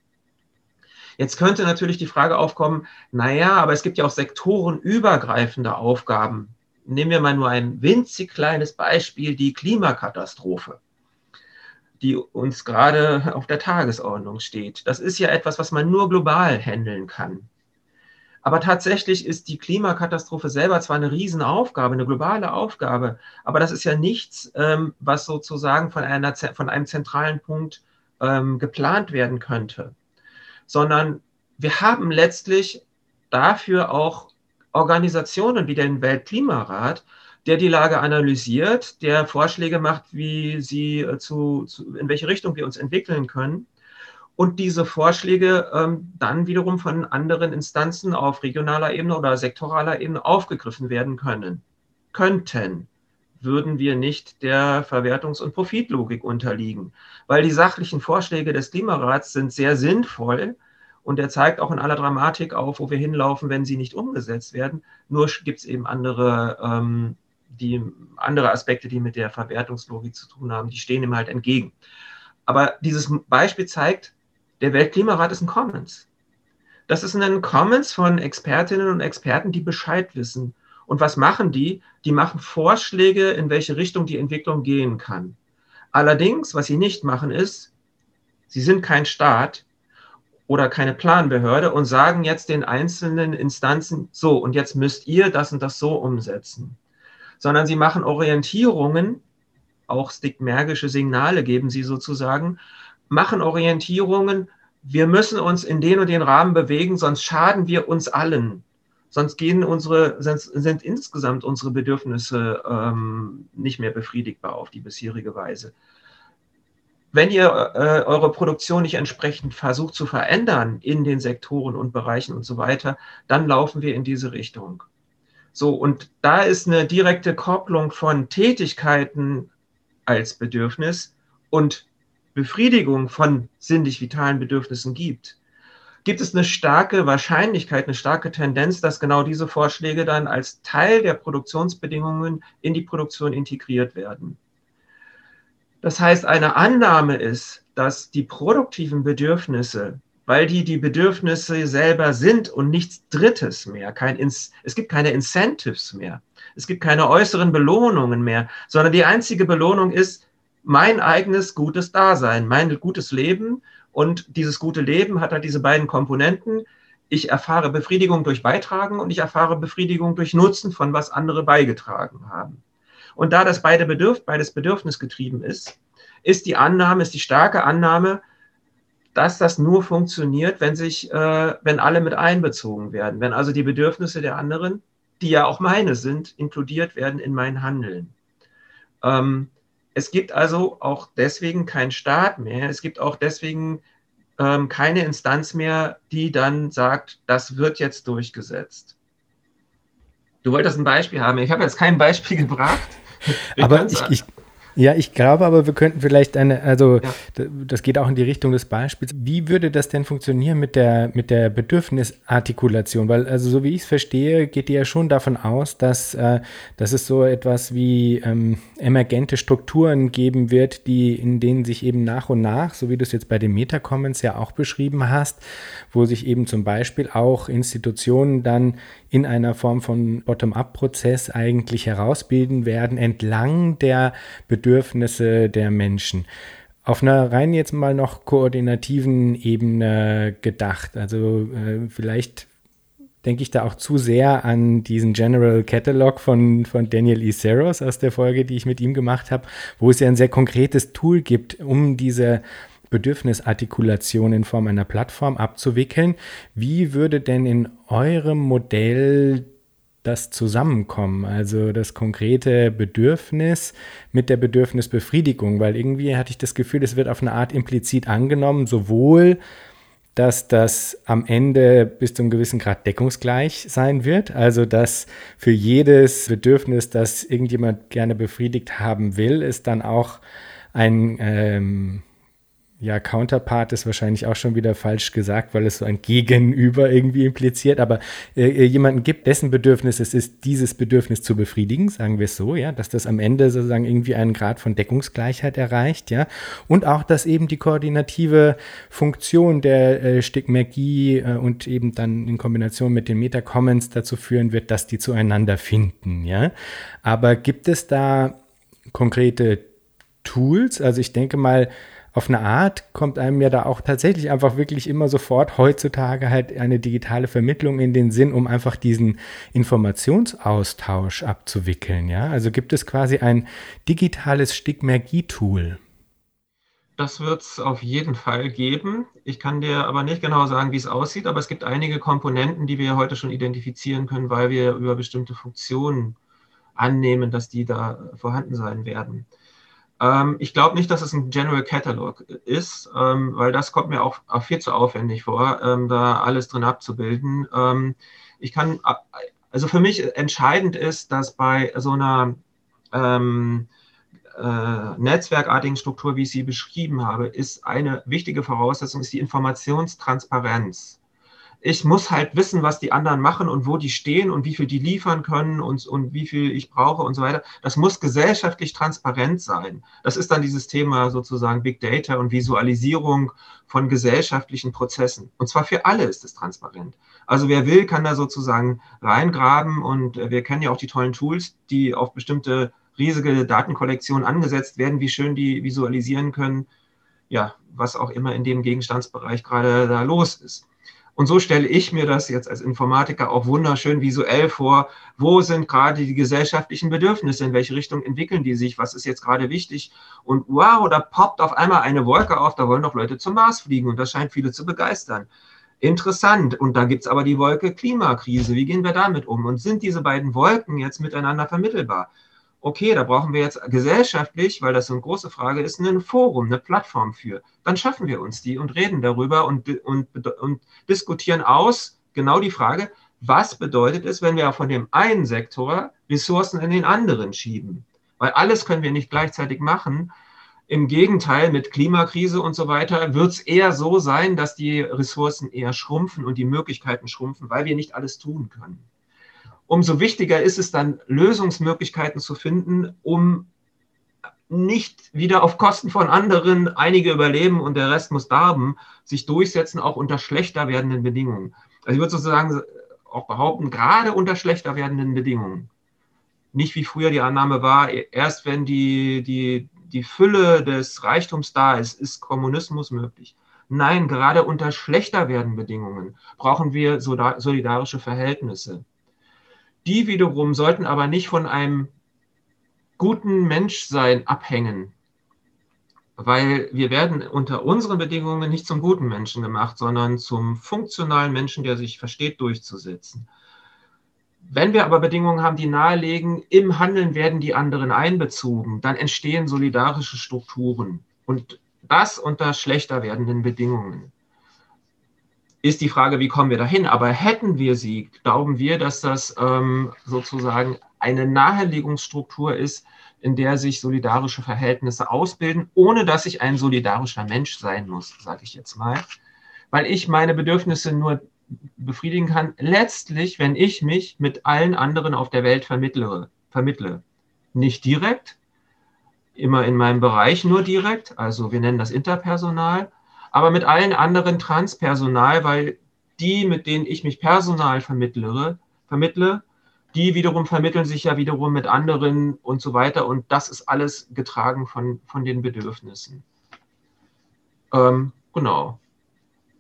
B: Jetzt könnte natürlich die Frage aufkommen, naja, aber es gibt ja auch sektorenübergreifende Aufgaben. Nehmen wir mal nur ein winzig kleines Beispiel, die Klimakatastrophe die uns gerade auf der Tagesordnung steht. Das ist ja etwas, was man nur global handeln kann. Aber tatsächlich ist die Klimakatastrophe selber zwar eine Riesenaufgabe, eine globale Aufgabe, aber das ist ja nichts, ähm, was sozusagen von, einer, von einem zentralen Punkt ähm, geplant werden könnte, sondern wir haben letztlich dafür auch Organisationen wie den Weltklimarat, der die Lage analysiert, der Vorschläge macht, wie sie äh, zu, zu, in welche Richtung wir uns entwickeln können. und diese Vorschläge ähm, dann wiederum von anderen Instanzen auf regionaler Ebene oder sektoraler Ebene aufgegriffen werden können. Könnten, würden wir nicht der Verwertungs- und Profitlogik unterliegen. Weil die sachlichen Vorschläge des Klimarats sind sehr sinnvoll und er zeigt auch in aller Dramatik auf, wo wir hinlaufen, wenn sie nicht umgesetzt werden. Nur gibt es eben andere, ähm, die, andere Aspekte, die mit der Verwertungslogik zu tun haben, die stehen ihm halt entgegen. Aber dieses Beispiel zeigt, der Weltklimarat ist ein Commons. Das ist ein Commons von Expertinnen und Experten, die Bescheid wissen. Und was machen die? Die machen Vorschläge, in welche Richtung die Entwicklung gehen kann. Allerdings, was sie nicht machen, ist, sie sind kein Staat oder keine Planbehörde und sagen jetzt den einzelnen Instanzen, so, und jetzt müsst ihr das und das so umsetzen. Sondern sie machen Orientierungen, auch stigmergische Signale geben sie sozusagen, machen Orientierungen, wir müssen uns in den und den Rahmen bewegen, sonst schaden wir uns allen. Sonst gehen unsere, sind, sind insgesamt unsere Bedürfnisse ähm, nicht mehr befriedigbar auf die bisherige Weise. Wenn ihr äh, eure Produktion nicht entsprechend versucht zu verändern in den Sektoren und Bereichen und so weiter, dann laufen wir in diese Richtung. So, und da ist eine direkte Kopplung von Tätigkeiten als Bedürfnis und Befriedigung von sinnlich vitalen Bedürfnissen gibt, gibt es eine starke Wahrscheinlichkeit, eine starke Tendenz, dass genau diese Vorschläge dann als Teil der Produktionsbedingungen in die Produktion integriert werden. Das heißt, eine Annahme ist, dass die produktiven Bedürfnisse, weil die die Bedürfnisse selber sind und nichts Drittes mehr, kein, es gibt keine Incentives mehr, es gibt keine äußeren Belohnungen mehr, sondern die einzige Belohnung ist mein eigenes gutes Dasein, mein gutes Leben. Und dieses gute Leben hat halt diese beiden Komponenten. Ich erfahre Befriedigung durch Beitragen und ich erfahre Befriedigung durch Nutzen von was andere beigetragen haben. Und da das beide Bedürf beides bedürfnisgetrieben ist, ist die Annahme, ist die starke Annahme, dass das nur funktioniert, wenn sich, äh, wenn alle mit einbezogen werden, wenn also die Bedürfnisse der anderen, die ja auch meine sind, inkludiert werden in mein Handeln. Ähm, es gibt also auch deswegen keinen Staat mehr. Es gibt auch deswegen ähm, keine Instanz mehr, die dann sagt, das wird jetzt durchgesetzt. Du wolltest ein Beispiel haben. Ich habe jetzt kein Beispiel gebracht.
A: Aber ich, ich, ja, ich glaube aber, wir könnten vielleicht eine, also ja. das geht auch in die Richtung des Beispiels. Wie würde das denn funktionieren mit der, mit der Bedürfnisartikulation? Weil, also so wie ich es verstehe, geht die ja schon davon aus, dass, äh, dass es so etwas wie ähm, emergente Strukturen geben wird, die, in denen sich eben nach und nach, so wie du es jetzt bei den Metacommons ja auch beschrieben hast, wo sich eben zum Beispiel auch Institutionen dann in einer Form von Bottom-up-Prozess eigentlich herausbilden werden, entlang der Bedürfnisse der Menschen. Auf einer rein jetzt mal noch koordinativen Ebene gedacht. Also äh, vielleicht denke ich da auch zu sehr an diesen General Catalog von, von Daniel E. Saros aus der Folge, die ich mit ihm gemacht habe, wo es ja ein sehr konkretes Tool gibt, um diese Bedürfnisartikulation in Form einer Plattform abzuwickeln. Wie würde denn in eurem Modell das zusammenkommen, also das konkrete Bedürfnis mit der Bedürfnisbefriedigung, weil irgendwie hatte ich das Gefühl, es wird auf eine Art implizit angenommen, sowohl dass das am Ende bis zu einem gewissen Grad deckungsgleich sein wird. Also dass für jedes Bedürfnis, das irgendjemand gerne befriedigt haben will, es dann auch ein ähm, ja, Counterpart ist wahrscheinlich auch schon wieder falsch gesagt, weil es so ein Gegenüber irgendwie impliziert, aber äh, äh, jemanden gibt, dessen Bedürfnis es ist, dieses Bedürfnis zu befriedigen, sagen wir es so, ja, dass das am Ende sozusagen irgendwie einen Grad von Deckungsgleichheit erreicht, ja, und auch, dass eben die koordinative Funktion der äh, Stigmergie äh, und eben dann in Kombination mit den Metacommons dazu führen wird, dass die zueinander finden, ja. Aber gibt es da konkrete Tools? Also ich denke mal, auf eine Art kommt einem ja da auch tatsächlich einfach wirklich immer sofort heutzutage halt eine digitale Vermittlung in den Sinn, um einfach diesen Informationsaustausch abzuwickeln. Ja, also gibt es quasi ein digitales Stigmergie-Tool.
B: Das wird es auf jeden Fall geben. Ich kann dir aber nicht genau sagen, wie es aussieht, aber es gibt einige Komponenten, die wir heute schon identifizieren können, weil wir über bestimmte Funktionen annehmen, dass die da vorhanden sein werden. Ähm, ich glaube nicht, dass es ein General Catalog ist, ähm, weil das kommt mir auch, auch viel zu aufwendig vor, ähm, da alles drin abzubilden. Ähm, ich kann, also für mich entscheidend ist, dass bei so einer ähm, äh, netzwerkartigen Struktur, wie ich sie beschrieben habe, ist eine wichtige Voraussetzung, ist die Informationstransparenz ich muss halt wissen, was die anderen machen und wo die stehen und wie viel die liefern können und, und wie viel ich brauche und so weiter. Das muss gesellschaftlich transparent sein. Das ist dann dieses Thema sozusagen Big Data und Visualisierung von gesellschaftlichen Prozessen. Und zwar für alle ist es transparent. Also wer will, kann da sozusagen reingraben und wir kennen ja auch die tollen Tools, die auf bestimmte riesige Datenkollektionen angesetzt werden, wie schön die visualisieren können, ja, was auch immer in dem Gegenstandsbereich gerade da los ist. Und so stelle ich mir das jetzt als Informatiker auch wunderschön visuell vor. Wo sind gerade die gesellschaftlichen Bedürfnisse? In welche Richtung entwickeln die sich? Was ist jetzt gerade wichtig? Und wow, da poppt auf einmal eine Wolke auf, da wollen doch Leute zum Mars fliegen und das scheint viele zu begeistern. Interessant. Und da gibt es aber die Wolke Klimakrise. Wie gehen wir damit um? Und sind diese beiden Wolken jetzt miteinander vermittelbar? Okay, da brauchen wir jetzt gesellschaftlich, weil das so eine große Frage ist, ein Forum, eine Plattform für. Dann schaffen wir uns die und reden darüber und, und, und diskutieren aus genau die Frage, was bedeutet es, wenn wir von dem einen Sektor Ressourcen in den anderen schieben? Weil alles können wir nicht gleichzeitig machen. Im Gegenteil, mit Klimakrise und so weiter wird es eher so sein, dass die Ressourcen eher schrumpfen und die Möglichkeiten schrumpfen, weil wir nicht alles tun können umso wichtiger ist es dann, Lösungsmöglichkeiten zu finden, um nicht wieder auf Kosten von anderen einige überleben und der Rest muss darben, sich durchsetzen, auch unter schlechter werdenden Bedingungen. Also ich würde sozusagen auch behaupten, gerade unter schlechter werdenden Bedingungen. Nicht wie früher die Annahme war, erst wenn die, die, die Fülle des Reichtums da ist, ist Kommunismus möglich. Nein, gerade unter schlechter werdenden Bedingungen brauchen wir solidarische Verhältnisse. Die wiederum sollten aber nicht von einem guten Menschsein abhängen, weil wir werden unter unseren Bedingungen nicht zum guten Menschen gemacht, sondern zum funktionalen Menschen, der sich versteht, durchzusetzen. Wenn wir aber Bedingungen haben, die nahelegen, im Handeln werden die anderen einbezogen, dann entstehen solidarische Strukturen und das unter schlechter werdenden Bedingungen ist die Frage, wie kommen wir dahin? Aber hätten wir sie, glauben wir, dass das ähm, sozusagen eine Nahelegungsstruktur ist, in der sich solidarische Verhältnisse ausbilden, ohne dass ich ein solidarischer Mensch sein muss, sage ich jetzt mal, weil ich meine Bedürfnisse nur befriedigen kann, letztlich, wenn ich mich mit allen anderen auf der Welt vermittle. vermittle. Nicht direkt, immer in meinem Bereich nur direkt, also wir nennen das Interpersonal, aber mit allen anderen Transpersonal, weil die, mit denen ich mich personal vermittle, vermittle, die wiederum vermitteln sich ja wiederum mit anderen und so weiter. Und das ist alles getragen von, von den Bedürfnissen. Ähm, genau.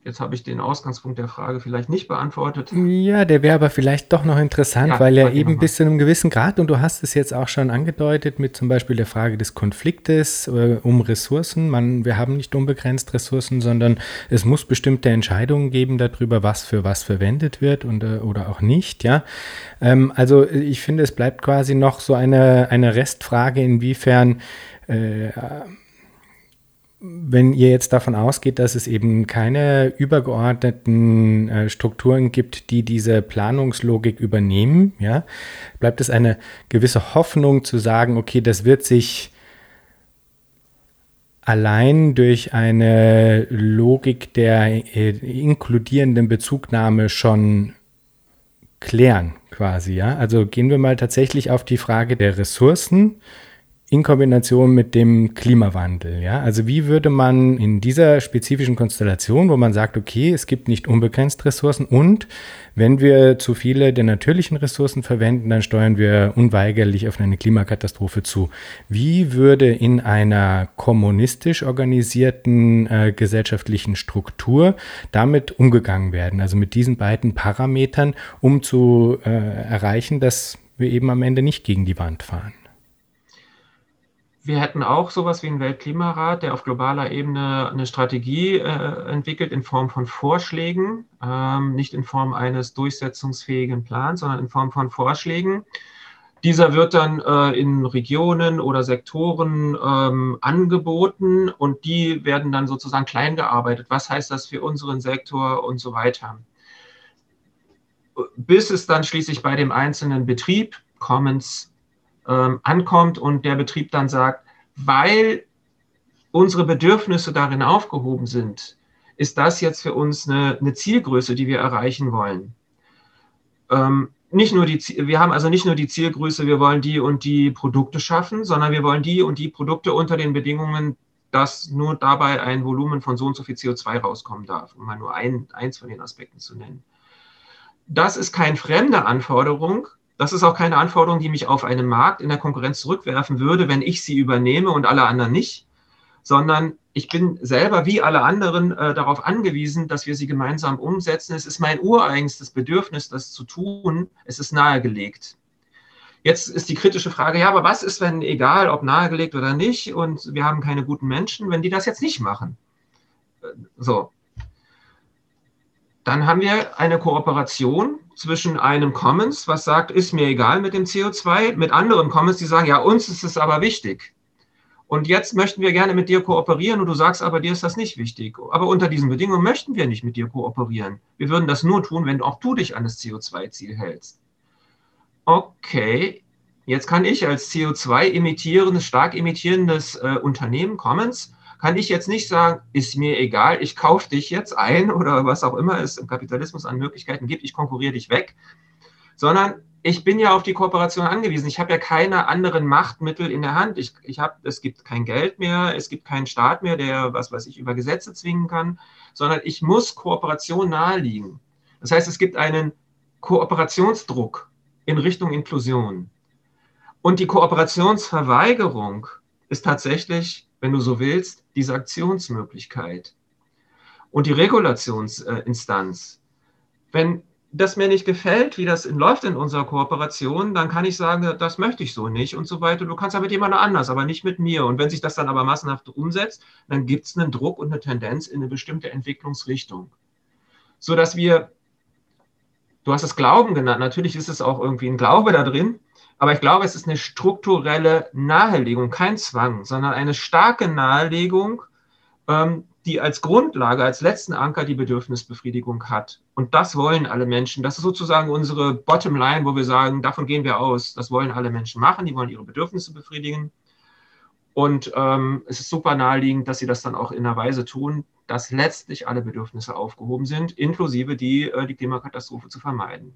B: Jetzt habe ich den Ausgangspunkt der Frage vielleicht nicht beantwortet.
A: Ja, der wäre aber vielleicht doch noch interessant, ja, weil er eben bis zu einem gewissen Grad, und du hast es jetzt auch schon angedeutet, mit zum Beispiel der Frage des Konfliktes äh, um Ressourcen. Man, wir haben nicht unbegrenzt Ressourcen, sondern es muss bestimmte Entscheidungen geben darüber, was für was verwendet wird und, äh, oder auch nicht. Ja, ähm, Also ich finde, es bleibt quasi noch so eine, eine Restfrage, inwiefern äh, wenn ihr jetzt davon ausgeht, dass es eben keine übergeordneten äh, Strukturen gibt, die diese Planungslogik übernehmen, ja, bleibt es eine gewisse Hoffnung zu sagen, okay, das wird sich allein durch eine Logik der äh, inkludierenden Bezugnahme schon klären, quasi, ja. Also gehen wir mal tatsächlich auf die Frage der Ressourcen in Kombination mit dem Klimawandel. Ja? Also wie würde man in dieser spezifischen Konstellation, wo man sagt, okay, es gibt nicht unbegrenzt Ressourcen und wenn wir zu viele der natürlichen Ressourcen verwenden, dann steuern wir unweigerlich auf eine Klimakatastrophe zu. Wie würde in einer kommunistisch organisierten äh, gesellschaftlichen Struktur damit umgegangen werden? Also mit diesen beiden Parametern, um zu äh, erreichen, dass wir eben am Ende nicht gegen die Wand fahren.
B: Wir hätten auch sowas wie einen Weltklimarat, der auf globaler Ebene eine Strategie äh, entwickelt in Form von Vorschlägen, ähm, nicht in Form eines durchsetzungsfähigen Plans, sondern in Form von Vorschlägen. Dieser wird dann äh, in Regionen oder Sektoren ähm, angeboten und die werden dann sozusagen klein gearbeitet. Was heißt das für unseren Sektor und so weiter? Bis es dann schließlich bei dem einzelnen Betrieb Commons ähm, ankommt und der Betrieb dann sagt, weil unsere Bedürfnisse darin aufgehoben sind, ist das jetzt für uns eine, eine Zielgröße, die wir erreichen wollen. Ähm, nicht nur die, wir haben also nicht nur die Zielgröße, wir wollen die und die Produkte schaffen, sondern wir wollen die und die Produkte unter den Bedingungen, dass nur dabei ein Volumen von so und so viel CO2 rauskommen darf, um mal nur ein, eins von den Aspekten zu nennen. Das ist keine fremde Anforderung. Das ist auch keine Anforderung, die mich auf einen Markt in der Konkurrenz zurückwerfen würde, wenn ich sie übernehme und alle anderen nicht, sondern ich bin selber wie alle anderen äh, darauf angewiesen, dass wir sie gemeinsam umsetzen. Es ist mein ureigenstes Bedürfnis, das zu tun. Es ist nahegelegt. Jetzt ist die kritische Frage, ja, aber was ist, wenn, egal ob nahegelegt oder nicht, und wir haben keine guten Menschen, wenn die das jetzt nicht machen? Äh, so. Dann haben wir eine Kooperation zwischen einem Commons, was sagt, ist mir egal mit dem CO2, mit anderen Commons, die sagen, ja, uns ist es aber wichtig. Und jetzt möchten wir gerne mit dir kooperieren und du sagst aber, dir ist das nicht wichtig. Aber unter diesen Bedingungen möchten wir nicht mit dir kooperieren. Wir würden das nur tun, wenn auch du dich an das CO2-Ziel hältst. Okay, jetzt kann ich als CO2-emittierendes, stark emittierendes äh, Unternehmen, Commons, kann ich jetzt nicht sagen, ist mir egal, ich kaufe dich jetzt ein oder was auch immer es im Kapitalismus an Möglichkeiten gibt, ich konkurriere dich weg, sondern ich bin ja auf die Kooperation angewiesen. Ich habe ja keine anderen Machtmittel in der Hand. Ich, ich hab, es gibt kein Geld mehr, es gibt keinen Staat mehr, der, was weiß ich, über Gesetze zwingen kann, sondern ich muss Kooperation naheliegen. Das heißt, es gibt einen Kooperationsdruck in Richtung Inklusion. Und die Kooperationsverweigerung ist tatsächlich, wenn du so willst, diese Aktionsmöglichkeit. Und die Regulationsinstanz, wenn das mir nicht gefällt, wie das läuft in unserer Kooperation, dann kann ich sagen, das möchte ich so nicht und so weiter. Du kannst aber mit jemand anders, aber nicht mit mir. Und wenn sich das dann aber massenhaft umsetzt, dann gibt es einen Druck und eine Tendenz in eine bestimmte Entwicklungsrichtung. So dass wir, du hast es Glauben genannt, natürlich ist es auch irgendwie ein Glaube da drin, aber ich glaube, es ist eine strukturelle Nahelegung, kein Zwang, sondern eine starke Nahelegung, ähm, die als Grundlage, als letzten Anker die Bedürfnisbefriedigung hat. Und das wollen alle Menschen. Das ist sozusagen unsere Bottomline, wo wir sagen, davon gehen wir aus. Das wollen alle Menschen machen. Die wollen ihre Bedürfnisse befriedigen. Und ähm, es ist super naheliegend, dass sie das dann auch in einer Weise tun, dass letztlich alle Bedürfnisse aufgehoben sind, inklusive die, äh, die Klimakatastrophe zu vermeiden.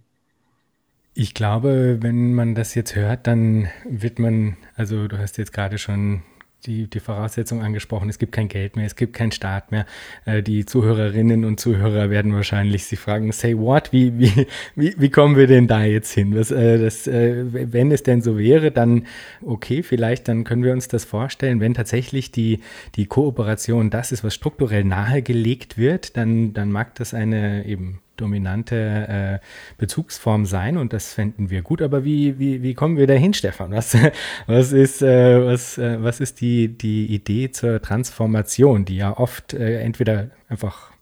A: Ich glaube, wenn man das jetzt hört, dann wird man, also du hast jetzt gerade schon die, die Voraussetzung angesprochen, es gibt kein Geld mehr, es gibt keinen Staat mehr. Äh, die Zuhörerinnen und Zuhörer werden wahrscheinlich sich fragen, say what, wie, wie, wie, wie kommen wir denn da jetzt hin? Was, äh, das, äh, wenn es denn so wäre, dann okay, vielleicht dann können wir uns das vorstellen, wenn tatsächlich die, die Kooperation das ist, was strukturell nahegelegt wird, dann, dann mag das eine eben dominante äh, Bezugsform sein und das fänden wir gut. Aber wie, wie, wie kommen wir dahin, Stefan? Was, was ist, äh, was, äh, was ist die, die Idee zur Transformation, die ja oft äh, entweder einfach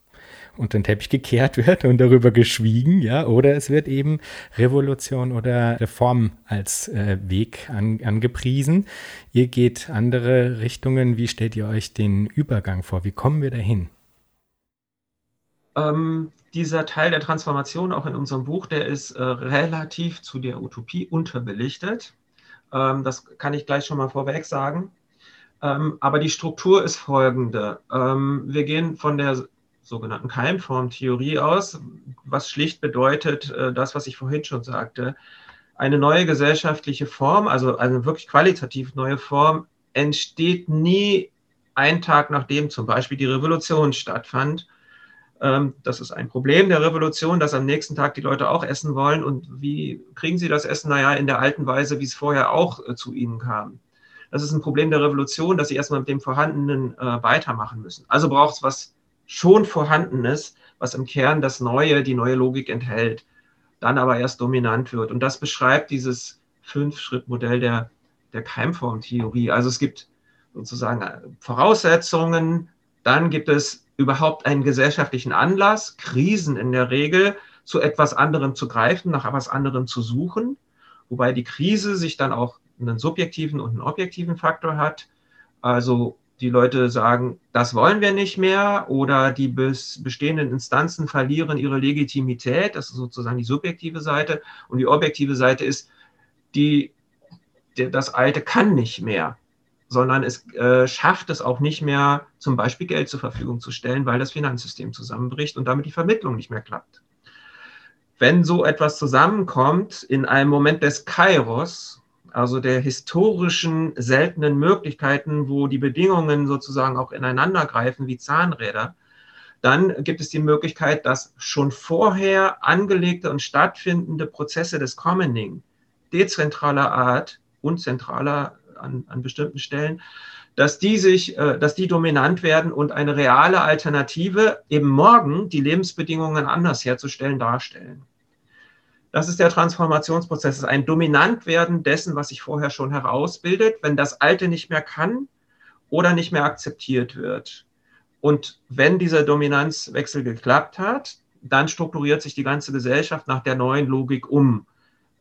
A: unter den Teppich gekehrt wird und darüber geschwiegen, ja, oder es wird eben Revolution oder Reform als äh, Weg an, angepriesen. Ihr geht andere Richtungen. Wie stellt ihr euch den Übergang vor? Wie kommen wir dahin?
B: Ähm, dieser Teil der Transformation auch in unserem Buch, der ist äh, relativ zu der Utopie unterbelichtet. Ähm, das kann ich gleich schon mal vorweg sagen. Ähm, aber die Struktur ist folgende. Ähm, wir gehen von der sogenannten Keimformtheorie aus, was schlicht bedeutet, äh, das, was ich vorhin schon sagte, eine neue gesellschaftliche Form, also eine wirklich qualitativ neue Form, entsteht nie einen Tag nachdem zum Beispiel die Revolution stattfand, ähm, das ist ein Problem der Revolution, dass am nächsten Tag die Leute auch essen wollen. Und wie kriegen sie das Essen? Naja, in der alten Weise, wie es vorher auch äh, zu ihnen kam. Das ist ein Problem der Revolution, dass sie erstmal mit dem Vorhandenen äh, weitermachen müssen. Also braucht es was schon Vorhandenes, was im Kern das Neue, die neue Logik enthält, dann aber erst dominant wird. Und das beschreibt dieses Fünf-Schritt-Modell der, der Keimformtheorie. Also es gibt sozusagen äh, Voraussetzungen, dann gibt es überhaupt einen gesellschaftlichen Anlass, Krisen in der Regel, zu etwas anderem zu greifen, nach etwas anderem zu suchen, wobei die Krise sich dann auch einen subjektiven und einen objektiven Faktor hat. Also die Leute sagen, das wollen wir nicht mehr oder die bestehenden Instanzen verlieren ihre Legitimität. Das ist sozusagen die subjektive Seite. Und die objektive Seite ist, die, das Alte kann nicht mehr, sondern es äh, schafft es auch nicht mehr, zum Beispiel Geld zur Verfügung zu stellen, weil das Finanzsystem zusammenbricht und damit die Vermittlung nicht mehr klappt. Wenn so etwas zusammenkommt in einem Moment des Kairos, also der historischen seltenen Möglichkeiten, wo die Bedingungen sozusagen auch ineinander greifen wie Zahnräder, dann gibt es die Möglichkeit, dass schon vorher angelegte und stattfindende Prozesse des Commoning dezentraler Art und zentraler an, an bestimmten Stellen, dass die sich, äh, dass die dominant werden und eine reale Alternative eben morgen die Lebensbedingungen anders herzustellen darstellen. Das ist der Transformationsprozess, das ist ein Dominantwerden dessen, was sich vorher schon herausbildet, wenn das Alte nicht mehr kann oder nicht mehr akzeptiert wird. Und wenn dieser Dominanzwechsel geklappt hat, dann strukturiert sich die ganze Gesellschaft nach der neuen Logik um.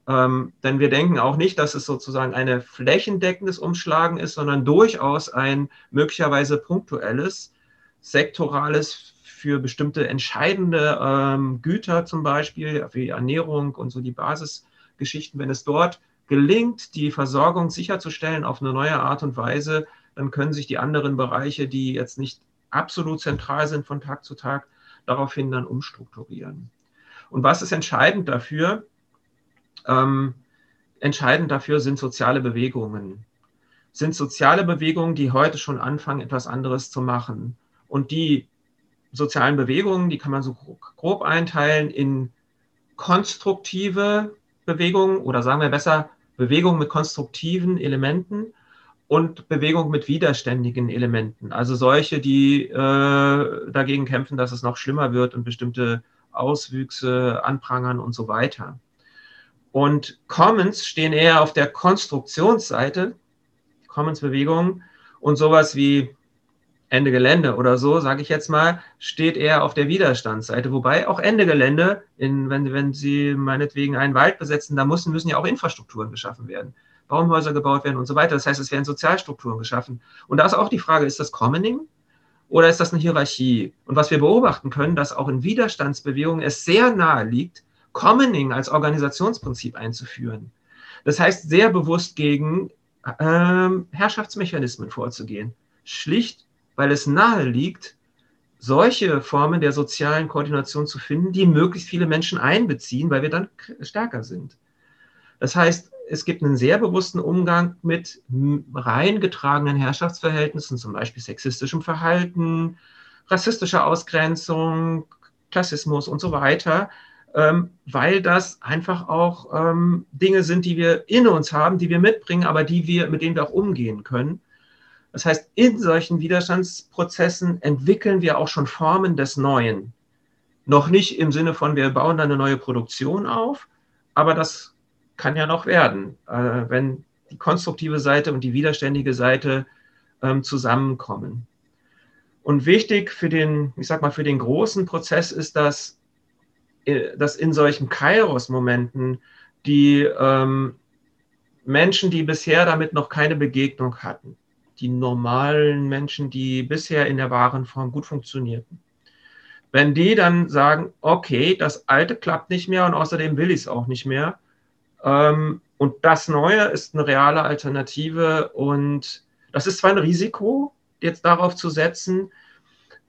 B: Ähm, denn wir denken auch nicht, dass es sozusagen ein flächendeckendes Umschlagen ist, sondern durchaus ein möglicherweise punktuelles, sektorales für bestimmte entscheidende ähm, Güter zum Beispiel, wie Ernährung und so die Basisgeschichten, wenn es dort gelingt, die Versorgung sicherzustellen auf eine neue Art und Weise, dann können sich die anderen Bereiche, die jetzt nicht absolut zentral sind von Tag zu Tag, daraufhin dann umstrukturieren. Und was ist entscheidend dafür? Ähm, entscheidend dafür sind soziale Bewegungen. Sind soziale Bewegungen, die heute schon anfangen, etwas anderes zu machen und die sozialen Bewegungen, die kann man so grob einteilen in konstruktive Bewegungen oder sagen wir besser Bewegungen mit konstruktiven Elementen und Bewegungen mit widerständigen Elementen. Also solche, die äh, dagegen kämpfen, dass es noch schlimmer wird und bestimmte Auswüchse anprangern und so weiter. Und Commons stehen eher auf der Konstruktionsseite, Commons-Bewegungen und sowas wie Ende Gelände oder so, sage ich jetzt mal, steht eher auf der Widerstandsseite. Wobei auch Ende Gelände, in, wenn, wenn Sie meinetwegen einen Wald besetzen, da müssen, müssen ja auch Infrastrukturen geschaffen werden. Baumhäuser gebaut werden und so weiter. Das heißt, es werden Sozialstrukturen geschaffen. Und da ist auch die Frage, ist das Commoning oder ist das eine Hierarchie? Und was wir beobachten können, dass auch in Widerstandsbewegungen es sehr nahe liegt, Commoning als Organisationsprinzip einzuführen. Das heißt, sehr bewusst gegen ähm, Herrschaftsmechanismen vorzugehen. Schlicht weil es nahe liegt, solche Formen der sozialen Koordination zu finden, die möglichst viele Menschen einbeziehen, weil wir dann stärker sind. Das heißt, es gibt einen sehr bewussten Umgang mit reingetragenen Herrschaftsverhältnissen, zum Beispiel sexistischem Verhalten, rassistischer Ausgrenzung, Klassismus und so weiter, weil das einfach auch ähm, Dinge sind, die wir in uns haben, die wir mitbringen, aber die wir, mit denen wir auch umgehen können. Das heißt, in solchen Widerstandsprozessen entwickeln wir auch schon Formen des Neuen. Noch nicht im Sinne von, wir bauen da eine neue Produktion auf, aber das kann ja noch werden, äh, wenn die konstruktive Seite und die widerständige Seite ähm, zusammenkommen. Und wichtig für den, ich sag mal, für den großen Prozess ist, dass, dass in solchen Kairos-Momenten die ähm, Menschen, die bisher damit noch keine Begegnung hatten, die normalen Menschen, die bisher in der wahren Form gut funktionierten. Wenn die dann sagen, okay, das Alte klappt nicht mehr und außerdem will ich es auch nicht mehr, ähm, und das Neue ist eine reale Alternative und das ist zwar ein Risiko, jetzt darauf zu setzen,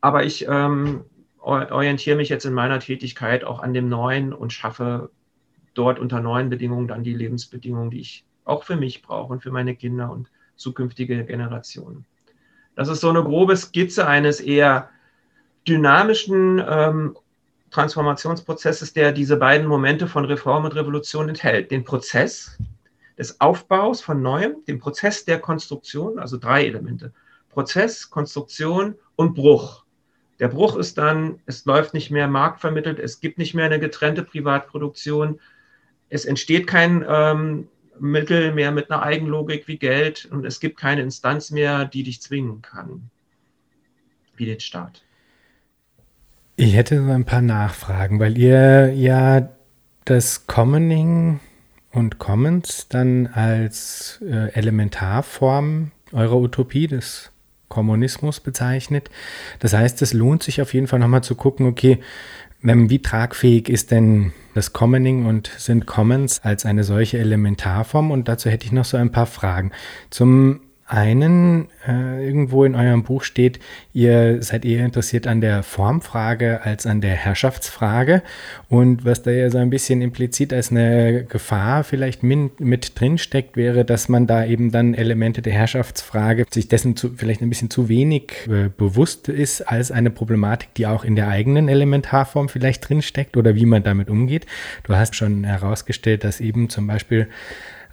B: aber ich ähm, orientiere mich jetzt in meiner Tätigkeit auch an dem Neuen und schaffe dort unter neuen Bedingungen dann die Lebensbedingungen, die ich auch für mich brauche und für meine Kinder und zukünftige Generationen. Das ist so eine grobe Skizze eines eher dynamischen ähm, Transformationsprozesses, der diese beiden Momente von Reform und Revolution enthält. Den Prozess des Aufbaus von Neuem, den Prozess der Konstruktion, also drei Elemente. Prozess, Konstruktion und Bruch. Der Bruch ist dann, es läuft nicht mehr marktvermittelt, es gibt nicht mehr eine getrennte Privatproduktion, es entsteht kein ähm, Mittel mehr mit einer Eigenlogik wie Geld und es gibt keine Instanz mehr, die dich zwingen kann, wie den Staat.
A: Ich hätte so ein paar Nachfragen, weil ihr ja das Commoning und Commons dann als äh, Elementarform eurer Utopie des Kommunismus bezeichnet. Das heißt, es lohnt sich auf jeden Fall nochmal zu gucken, okay, wie tragfähig ist denn das Commoning und sind Commons als eine solche Elementarform? Und dazu hätte ich noch so ein paar Fragen. Zum einen äh, irgendwo in eurem Buch steht, ihr seid eher interessiert an der Formfrage als an der Herrschaftsfrage. Und was da ja so ein bisschen implizit als eine Gefahr vielleicht mit, mit drin steckt, wäre, dass man da eben dann Elemente der Herrschaftsfrage sich dessen zu, vielleicht ein bisschen zu wenig äh, bewusst ist als eine Problematik, die auch in der eigenen Elementarform vielleicht drin steckt oder wie man damit umgeht. Du hast schon herausgestellt, dass eben zum Beispiel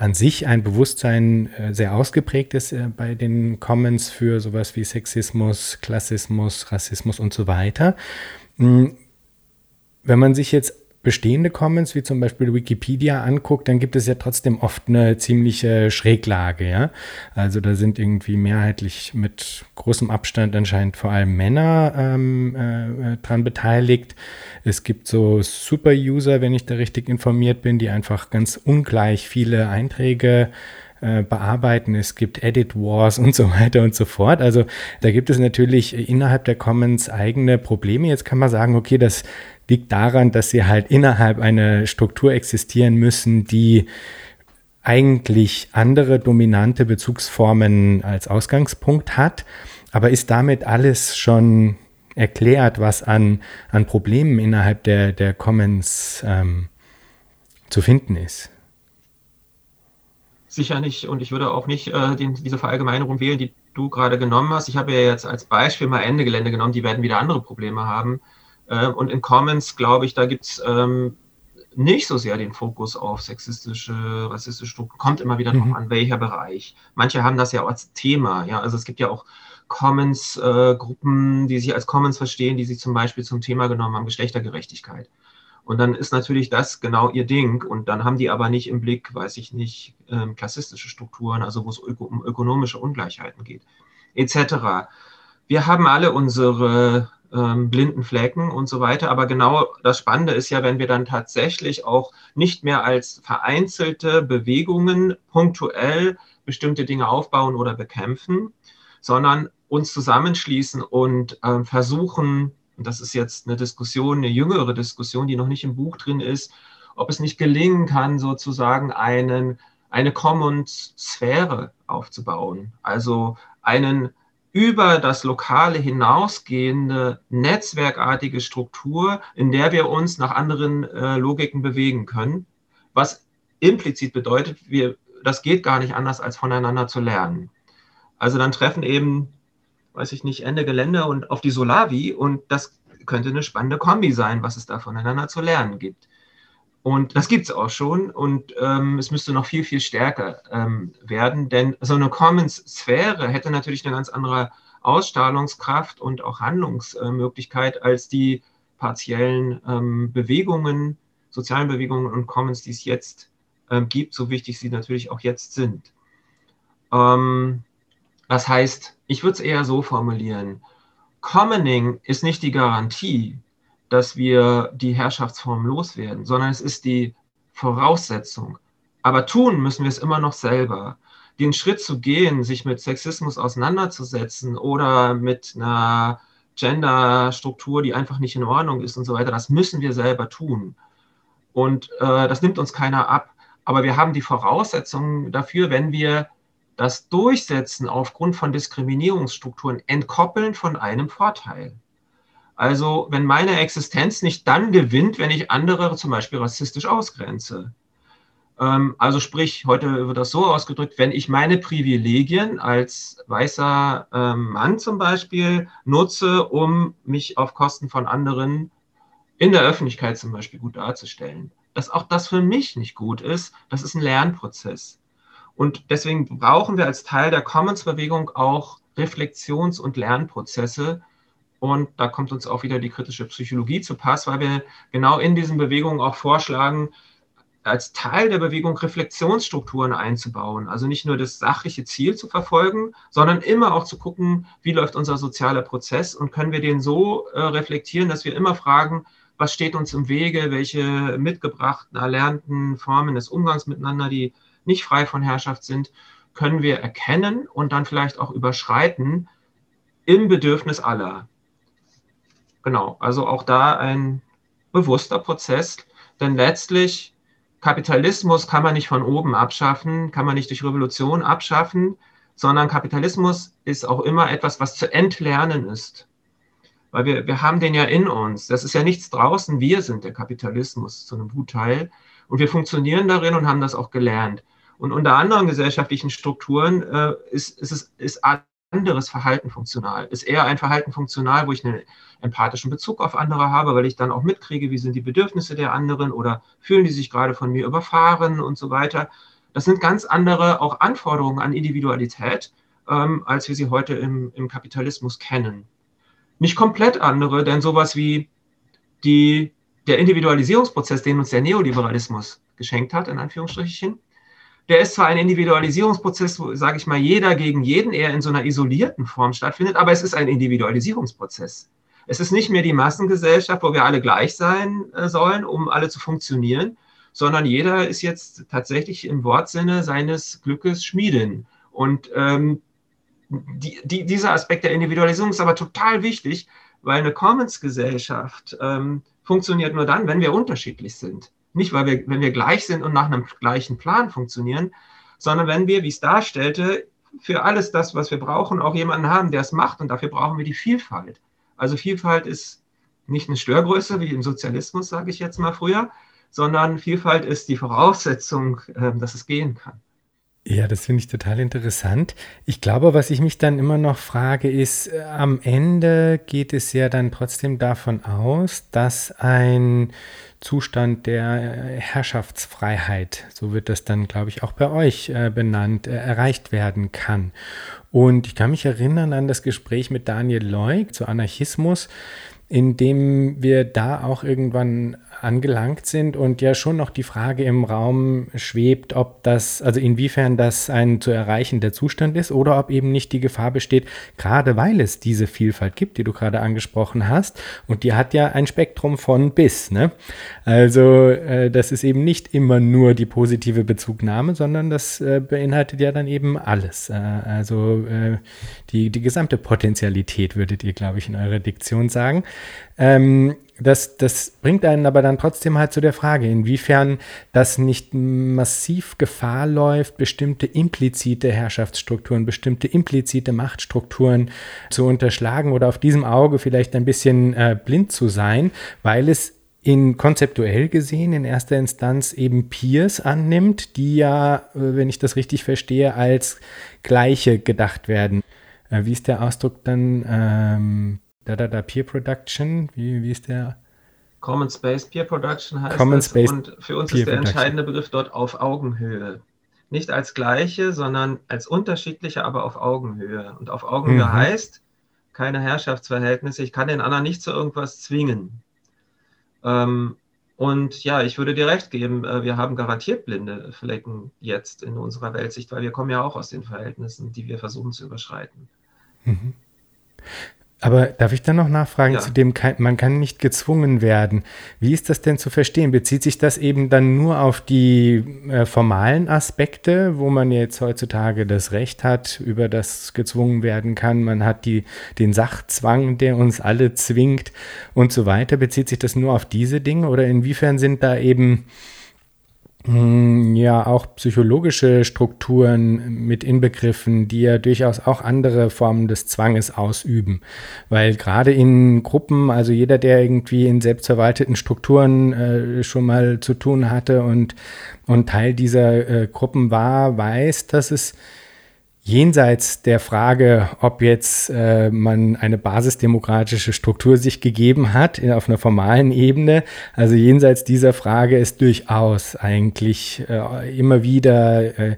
A: an sich ein Bewusstsein äh, sehr ausgeprägt ist äh, bei den Commons für sowas wie Sexismus, Klassismus, Rassismus und so weiter. Hm, wenn man sich jetzt bestehende Commons, wie zum Beispiel Wikipedia, anguckt, dann gibt es ja trotzdem oft eine ziemliche Schräglage, ja. Also da sind irgendwie mehrheitlich mit großem Abstand anscheinend vor allem Männer ähm, äh, dran beteiligt. Es gibt so Super-User, wenn ich da richtig informiert bin, die einfach ganz ungleich viele Einträge äh, bearbeiten. Es gibt Edit Wars und so weiter und so fort. Also da gibt es natürlich innerhalb der Commons eigene Probleme. Jetzt kann man sagen, okay, das liegt daran, dass sie halt innerhalb einer Struktur existieren müssen, die eigentlich andere dominante Bezugsformen als Ausgangspunkt hat. Aber ist damit alles schon erklärt, was an, an Problemen innerhalb der, der Commons ähm, zu finden ist?
B: Sicher nicht. Und ich würde auch nicht äh, den, diese Verallgemeinerung wählen, die du gerade genommen hast. Ich habe ja jetzt als Beispiel mal Ende Gelände genommen, die werden wieder andere Probleme haben. Ähm, und in Commons, glaube ich, da gibt es ähm, nicht so sehr den Fokus auf sexistische, rassistische Strukturen. Kommt immer wieder mhm. drauf an, welcher Bereich. Manche haben das ja als Thema. Ja, also es gibt ja auch Commons-Gruppen, äh, die sich als Commons verstehen, die sich zum Beispiel zum Thema genommen haben, Geschlechtergerechtigkeit. Und dann ist natürlich das genau ihr Ding. Und dann haben die aber nicht im Blick, weiß ich nicht, ähm, klassistische Strukturen, also wo es um ökonomische Ungleichheiten geht, etc. Wir haben alle unsere ähm, blinden Flecken und so weiter. Aber genau das Spannende ist ja, wenn wir dann tatsächlich auch nicht mehr als vereinzelte Bewegungen punktuell bestimmte Dinge aufbauen oder bekämpfen, sondern uns zusammenschließen und ähm, versuchen, und das ist jetzt eine Diskussion, eine jüngere Diskussion, die noch nicht im Buch drin ist, ob es nicht gelingen kann, sozusagen einen, eine Commons-Sphäre aufzubauen. Also einen über das Lokale hinausgehende netzwerkartige Struktur, in der wir uns nach anderen äh, Logiken bewegen können, was implizit bedeutet, wir, das geht gar nicht anders, als voneinander zu lernen. Also dann treffen eben, weiß ich nicht, Ende Gelände und auf die Solavi und das könnte eine spannende Kombi sein, was es da voneinander zu lernen gibt. Und das gibt es auch schon. Und ähm, es müsste noch viel, viel stärker ähm, werden, denn so eine Commons-Sphäre hätte natürlich eine ganz andere Ausstrahlungskraft und auch Handlungsmöglichkeit als die partiellen ähm, Bewegungen, sozialen Bewegungen und Commons, die es jetzt ähm, gibt, so wichtig sie natürlich auch jetzt sind. Ähm, das heißt, ich würde es eher so formulieren, Commoning ist nicht die Garantie, dass wir die Herrschaftsform loswerden, sondern es ist die Voraussetzung. Aber tun müssen wir es immer noch selber. Den Schritt zu gehen, sich mit Sexismus auseinanderzusetzen oder mit einer Genderstruktur, die einfach nicht in Ordnung ist und so weiter, das müssen wir selber tun. Und äh, das nimmt uns keiner ab. Aber wir haben die Voraussetzungen dafür, wenn wir das Durchsetzen aufgrund von Diskriminierungsstrukturen entkoppeln von einem Vorteil. Also wenn meine Existenz nicht dann gewinnt, wenn ich andere zum Beispiel rassistisch ausgrenze. Ähm, also sprich, heute wird das so ausgedrückt, wenn ich meine Privilegien als weißer ähm, Mann zum Beispiel nutze, um mich auf Kosten von anderen in der Öffentlichkeit zum Beispiel gut darzustellen. Dass auch das für mich nicht gut ist, das ist ein Lernprozess. Und deswegen brauchen wir als Teil der Commons-Bewegung auch Reflexions- und Lernprozesse, und da kommt uns auch wieder die kritische Psychologie zu Pass, weil wir genau in diesen Bewegungen auch vorschlagen, als Teil der Bewegung Reflexionsstrukturen einzubauen. Also nicht nur das sachliche Ziel zu verfolgen, sondern immer auch zu gucken, wie läuft unser sozialer Prozess und können wir den so äh, reflektieren, dass wir immer fragen, was steht uns im Wege, welche mitgebrachten, erlernten Formen des Umgangs miteinander, die nicht frei von Herrschaft sind, können wir erkennen und dann vielleicht auch überschreiten im Bedürfnis aller. Genau, also auch da ein bewusster Prozess, denn letztlich Kapitalismus kann man nicht von oben abschaffen, kann man nicht durch Revolution abschaffen, sondern Kapitalismus ist auch immer etwas, was zu entlernen ist. Weil wir, wir haben den ja in uns. Das ist ja nichts draußen. Wir sind der Kapitalismus zu einem Gutteil. Und wir funktionieren darin und haben das auch gelernt. Und unter anderen gesellschaftlichen Strukturen äh, ist, ist, ist, ist anderes Verhalten funktional. Ist eher ein Verhalten funktional, wo ich einen empathischen Bezug auf andere habe, weil ich dann auch mitkriege, wie sind die Bedürfnisse der anderen oder fühlen die sich gerade von mir überfahren und so weiter. Das sind ganz andere auch Anforderungen an Individualität, ähm, als wir sie heute im, im Kapitalismus kennen. Nicht komplett andere, denn sowas wie die, der Individualisierungsprozess, den uns der Neoliberalismus geschenkt hat, in Anführungsstrichen, der ist zwar ein Individualisierungsprozess, wo, sage ich mal, jeder gegen jeden eher in so einer isolierten Form stattfindet, aber es ist ein Individualisierungsprozess. Es ist nicht mehr die Massengesellschaft, wo wir alle gleich sein äh, sollen, um alle zu funktionieren, sondern jeder ist jetzt tatsächlich im Wortsinne seines Glückes Schmieden. Und ähm, die, die, dieser Aspekt der Individualisierung ist aber total wichtig, weil eine Commons-Gesellschaft ähm, funktioniert nur dann, wenn wir unterschiedlich sind. Nicht, weil wir, wenn wir gleich sind und nach einem gleichen Plan funktionieren, sondern wenn wir, wie es darstellte, für alles das, was wir brauchen, auch jemanden haben, der es macht. Und dafür brauchen wir die Vielfalt. Also Vielfalt ist nicht eine Störgröße wie im Sozialismus, sage ich jetzt mal früher, sondern Vielfalt ist die Voraussetzung, ähm, dass es gehen kann.
A: Ja, das finde ich total interessant. Ich glaube, was ich mich dann immer noch frage, ist, äh, am Ende geht es ja dann trotzdem davon aus, dass ein Zustand der äh, Herrschaftsfreiheit, so wird das dann, glaube ich, auch bei euch äh, benannt, erreicht werden kann. Und ich kann mich erinnern an das Gespräch mit Daniel Leuk zu Anarchismus, in dem wir da auch irgendwann angelangt sind und ja schon noch die Frage im Raum schwebt, ob das, also inwiefern das ein zu erreichender Zustand ist oder ob eben nicht die Gefahr besteht, gerade weil es diese Vielfalt gibt, die du gerade angesprochen hast. Und die hat ja ein Spektrum von bis. Ne? Also äh, das ist eben nicht immer nur die positive Bezugnahme, sondern das äh, beinhaltet ja dann eben alles. Äh, also äh, die, die gesamte Potentialität, würdet ihr, glaube ich, in eurer Diktion sagen. Ähm, das, das bringt einen aber dann trotzdem halt zu der Frage, inwiefern das nicht massiv Gefahr läuft, bestimmte implizite Herrschaftsstrukturen, bestimmte implizite Machtstrukturen zu unterschlagen oder auf diesem Auge vielleicht ein bisschen äh, blind zu sein, weil es in konzeptuell gesehen in erster Instanz eben Peers annimmt, die ja, äh, wenn ich das richtig verstehe, als gleiche gedacht werden. Äh, wie ist der Ausdruck dann? Ähm, da, da, da, Peer Production, wie, wie ist der?
B: Common Space Peer Production heißt
A: Common Space
B: und für uns Peer ist der entscheidende Begriff dort auf Augenhöhe. Nicht als gleiche, sondern als unterschiedliche, aber auf Augenhöhe. Und auf Augenhöhe mhm. heißt keine Herrschaftsverhältnisse. Ich kann den anderen nicht zu irgendwas zwingen. Ähm, und ja, ich würde dir recht geben, äh, wir haben garantiert blinde Flecken jetzt in unserer Weltsicht, weil wir kommen ja auch aus den Verhältnissen, die wir versuchen zu überschreiten. Mhm.
A: Aber darf ich dann noch nachfragen ja. zu dem, man kann nicht gezwungen werden. Wie ist das denn zu verstehen? Bezieht sich das eben dann nur auf die äh, formalen Aspekte, wo man jetzt heutzutage das Recht hat, über das gezwungen werden kann? Man hat die, den Sachzwang, der uns alle zwingt und so weiter. Bezieht sich das nur auf diese Dinge oder inwiefern sind da eben ja auch psychologische Strukturen mit inbegriffen, die ja durchaus auch andere Formen des Zwanges ausüben. Weil gerade in Gruppen, also jeder, der irgendwie in selbstverwalteten Strukturen äh, schon mal zu tun hatte und, und Teil dieser äh, Gruppen war, weiß, dass es jenseits der Frage, ob jetzt äh, man eine basisdemokratische Struktur sich gegeben hat in, auf einer formalen Ebene, also jenseits dieser Frage ist durchaus eigentlich äh, immer wieder äh,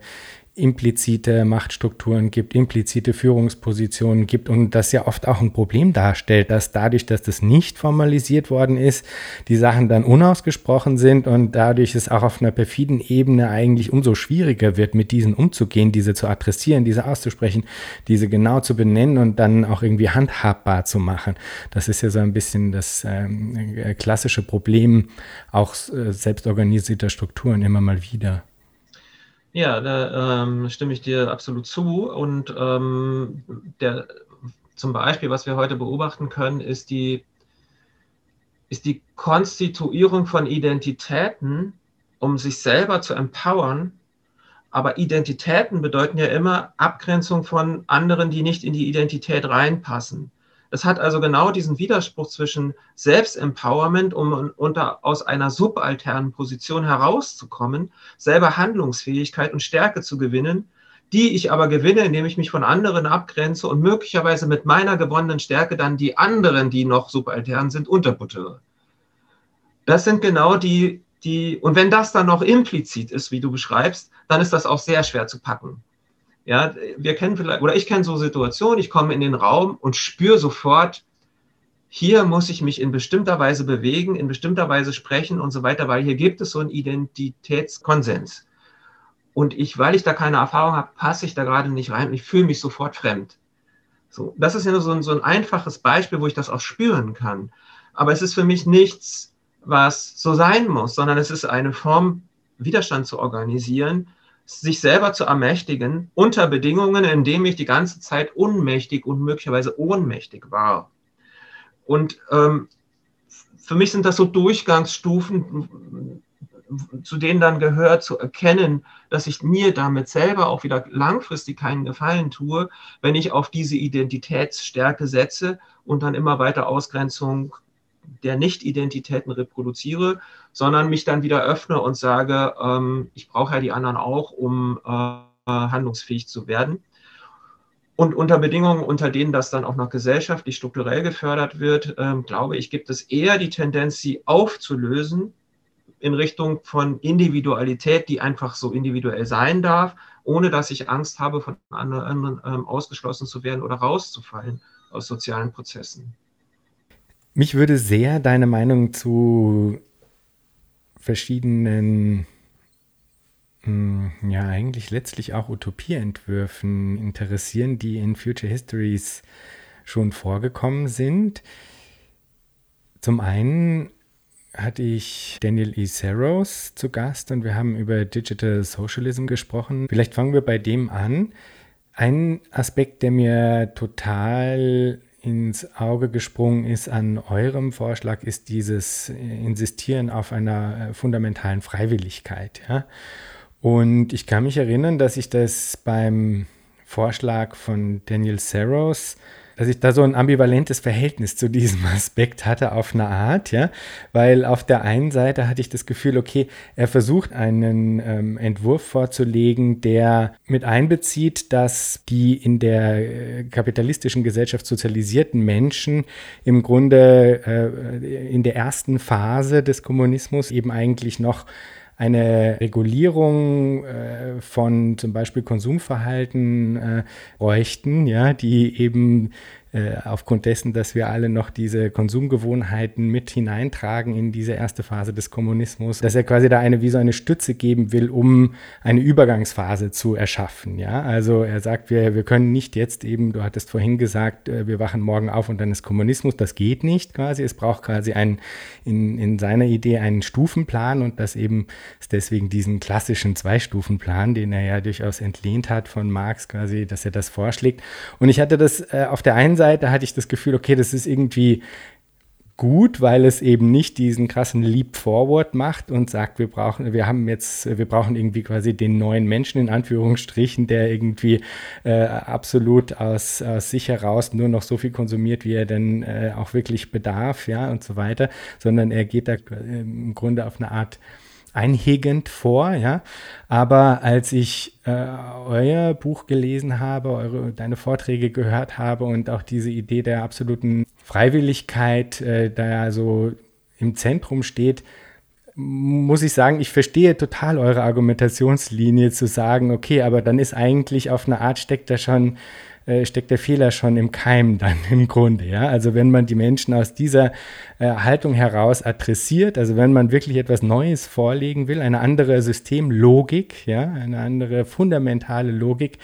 A: implizite Machtstrukturen gibt, implizite Führungspositionen gibt und das ja oft auch ein Problem darstellt, dass dadurch, dass das nicht formalisiert worden ist, die Sachen dann unausgesprochen sind und dadurch es auch auf einer perfiden Ebene eigentlich umso schwieriger wird, mit diesen umzugehen, diese zu adressieren, diese auszusprechen, diese genau zu benennen und dann auch irgendwie handhabbar zu machen. Das ist ja so ein bisschen das ähm, äh, klassische Problem auch äh, selbstorganisierter Strukturen immer mal wieder.
B: Ja, da ähm, stimme ich dir absolut zu. Und ähm, der, zum Beispiel, was wir heute beobachten können, ist die, ist die Konstituierung von Identitäten, um sich selber zu empowern. Aber Identitäten bedeuten ja immer Abgrenzung von anderen, die nicht in die Identität reinpassen. Es hat also genau diesen Widerspruch zwischen Selbstempowerment, um unter, aus einer subalternen Position herauszukommen, selber Handlungsfähigkeit und Stärke zu gewinnen, die ich aber gewinne, indem ich mich von anderen abgrenze und möglicherweise mit meiner gewonnenen Stärke dann die anderen, die noch subaltern sind, unterbuttere. Das sind genau die, die, und wenn das dann noch implizit ist, wie du beschreibst, dann ist das auch sehr schwer zu packen. Ja, wir kennen vielleicht, oder ich kenne so Situationen, ich komme in den Raum und spüre sofort, hier muss ich mich in bestimmter Weise bewegen, in bestimmter Weise sprechen und so weiter, weil hier gibt es so einen Identitätskonsens. Und ich, weil ich da keine Erfahrung habe, passe ich da gerade nicht rein und ich fühle mich sofort fremd. So, das ist ja nur so ein, so ein einfaches Beispiel, wo ich das auch spüren kann. Aber es ist für mich nichts, was so sein muss, sondern es ist eine Form, Widerstand zu organisieren, sich selber zu ermächtigen unter Bedingungen, in denen ich die ganze Zeit unmächtig und möglicherweise ohnmächtig war. Und ähm, für mich sind das so Durchgangsstufen, zu denen dann gehört, zu erkennen, dass ich mir damit selber auch wieder langfristig keinen Gefallen tue, wenn ich auf diese Identitätsstärke setze und dann immer weiter Ausgrenzung der Nicht-Identitäten reproduziere, sondern mich dann wieder öffne und sage, ähm, ich brauche ja die anderen auch, um äh, handlungsfähig zu werden. Und unter Bedingungen, unter denen das dann auch noch gesellschaftlich strukturell gefördert wird, äh, glaube ich, gibt es eher die Tendenz, sie aufzulösen in Richtung von Individualität, die einfach so individuell sein darf, ohne dass ich Angst habe, von anderen ähm, ausgeschlossen zu werden oder rauszufallen aus sozialen Prozessen.
A: Mich würde sehr deine Meinung zu verschiedenen, hm, ja, eigentlich letztlich auch Utopieentwürfen interessieren, die in Future Histories schon vorgekommen sind. Zum einen hatte ich Daniel E. Saros zu Gast und wir haben über Digital Socialism gesprochen. Vielleicht fangen wir bei dem an. Ein Aspekt, der mir total ins Auge gesprungen ist an eurem Vorschlag, ist dieses Insistieren auf einer äh, fundamentalen Freiwilligkeit. Ja? Und ich kann mich erinnern, dass ich das beim Vorschlag von Daniel Saros dass ich da so ein ambivalentes Verhältnis zu diesem Aspekt hatte auf eine Art, ja, weil auf der einen Seite hatte ich das Gefühl, okay, er versucht einen ähm, Entwurf vorzulegen, der mit einbezieht, dass die in der äh, kapitalistischen Gesellschaft sozialisierten Menschen im Grunde äh, in der ersten Phase des Kommunismus eben eigentlich noch eine Regulierung äh, von zum Beispiel Konsumverhalten äh, bräuchten, ja, die eben äh, aufgrund dessen, dass wir alle noch diese Konsumgewohnheiten mit hineintragen in diese erste Phase des Kommunismus, dass er quasi da eine wie so eine Stütze geben will, um eine Übergangsphase zu erschaffen. Ja, also er sagt, wir, wir können nicht jetzt eben, du hattest vorhin gesagt, äh, wir wachen morgen auf und dann ist Kommunismus. Das geht nicht quasi. Es braucht quasi einen, in, in seiner Idee einen Stufenplan und das eben ist deswegen diesen klassischen Zwei-Stufen-Plan, den er ja durchaus entlehnt hat von Marx quasi, dass er das vorschlägt. Und ich hatte das äh, auf der einen Seite Seite hatte ich das Gefühl, okay, das ist irgendwie gut, weil es eben nicht diesen krassen Leap Forward macht und sagt, wir brauchen, wir haben jetzt, wir brauchen irgendwie quasi den neuen Menschen in Anführungsstrichen, der irgendwie äh, absolut aus, aus sich heraus nur noch so viel konsumiert, wie er denn äh, auch wirklich bedarf, ja, und so weiter, sondern er geht da im Grunde auf eine Art einhegend vor, ja. Aber als ich äh, euer Buch gelesen habe, eure, deine Vorträge gehört habe und auch diese Idee der absoluten Freiwilligkeit äh, da so im Zentrum steht, muss ich sagen, ich verstehe total eure Argumentationslinie zu sagen, okay, aber dann ist eigentlich auf eine Art steckt da schon äh, steckt der Fehler schon im Keim dann im Grunde. Ja? Also wenn man die Menschen aus dieser äh, Haltung heraus adressiert, also wenn man wirklich etwas Neues vorlegen will, eine andere Systemlogik, ja, eine andere fundamentale Logik,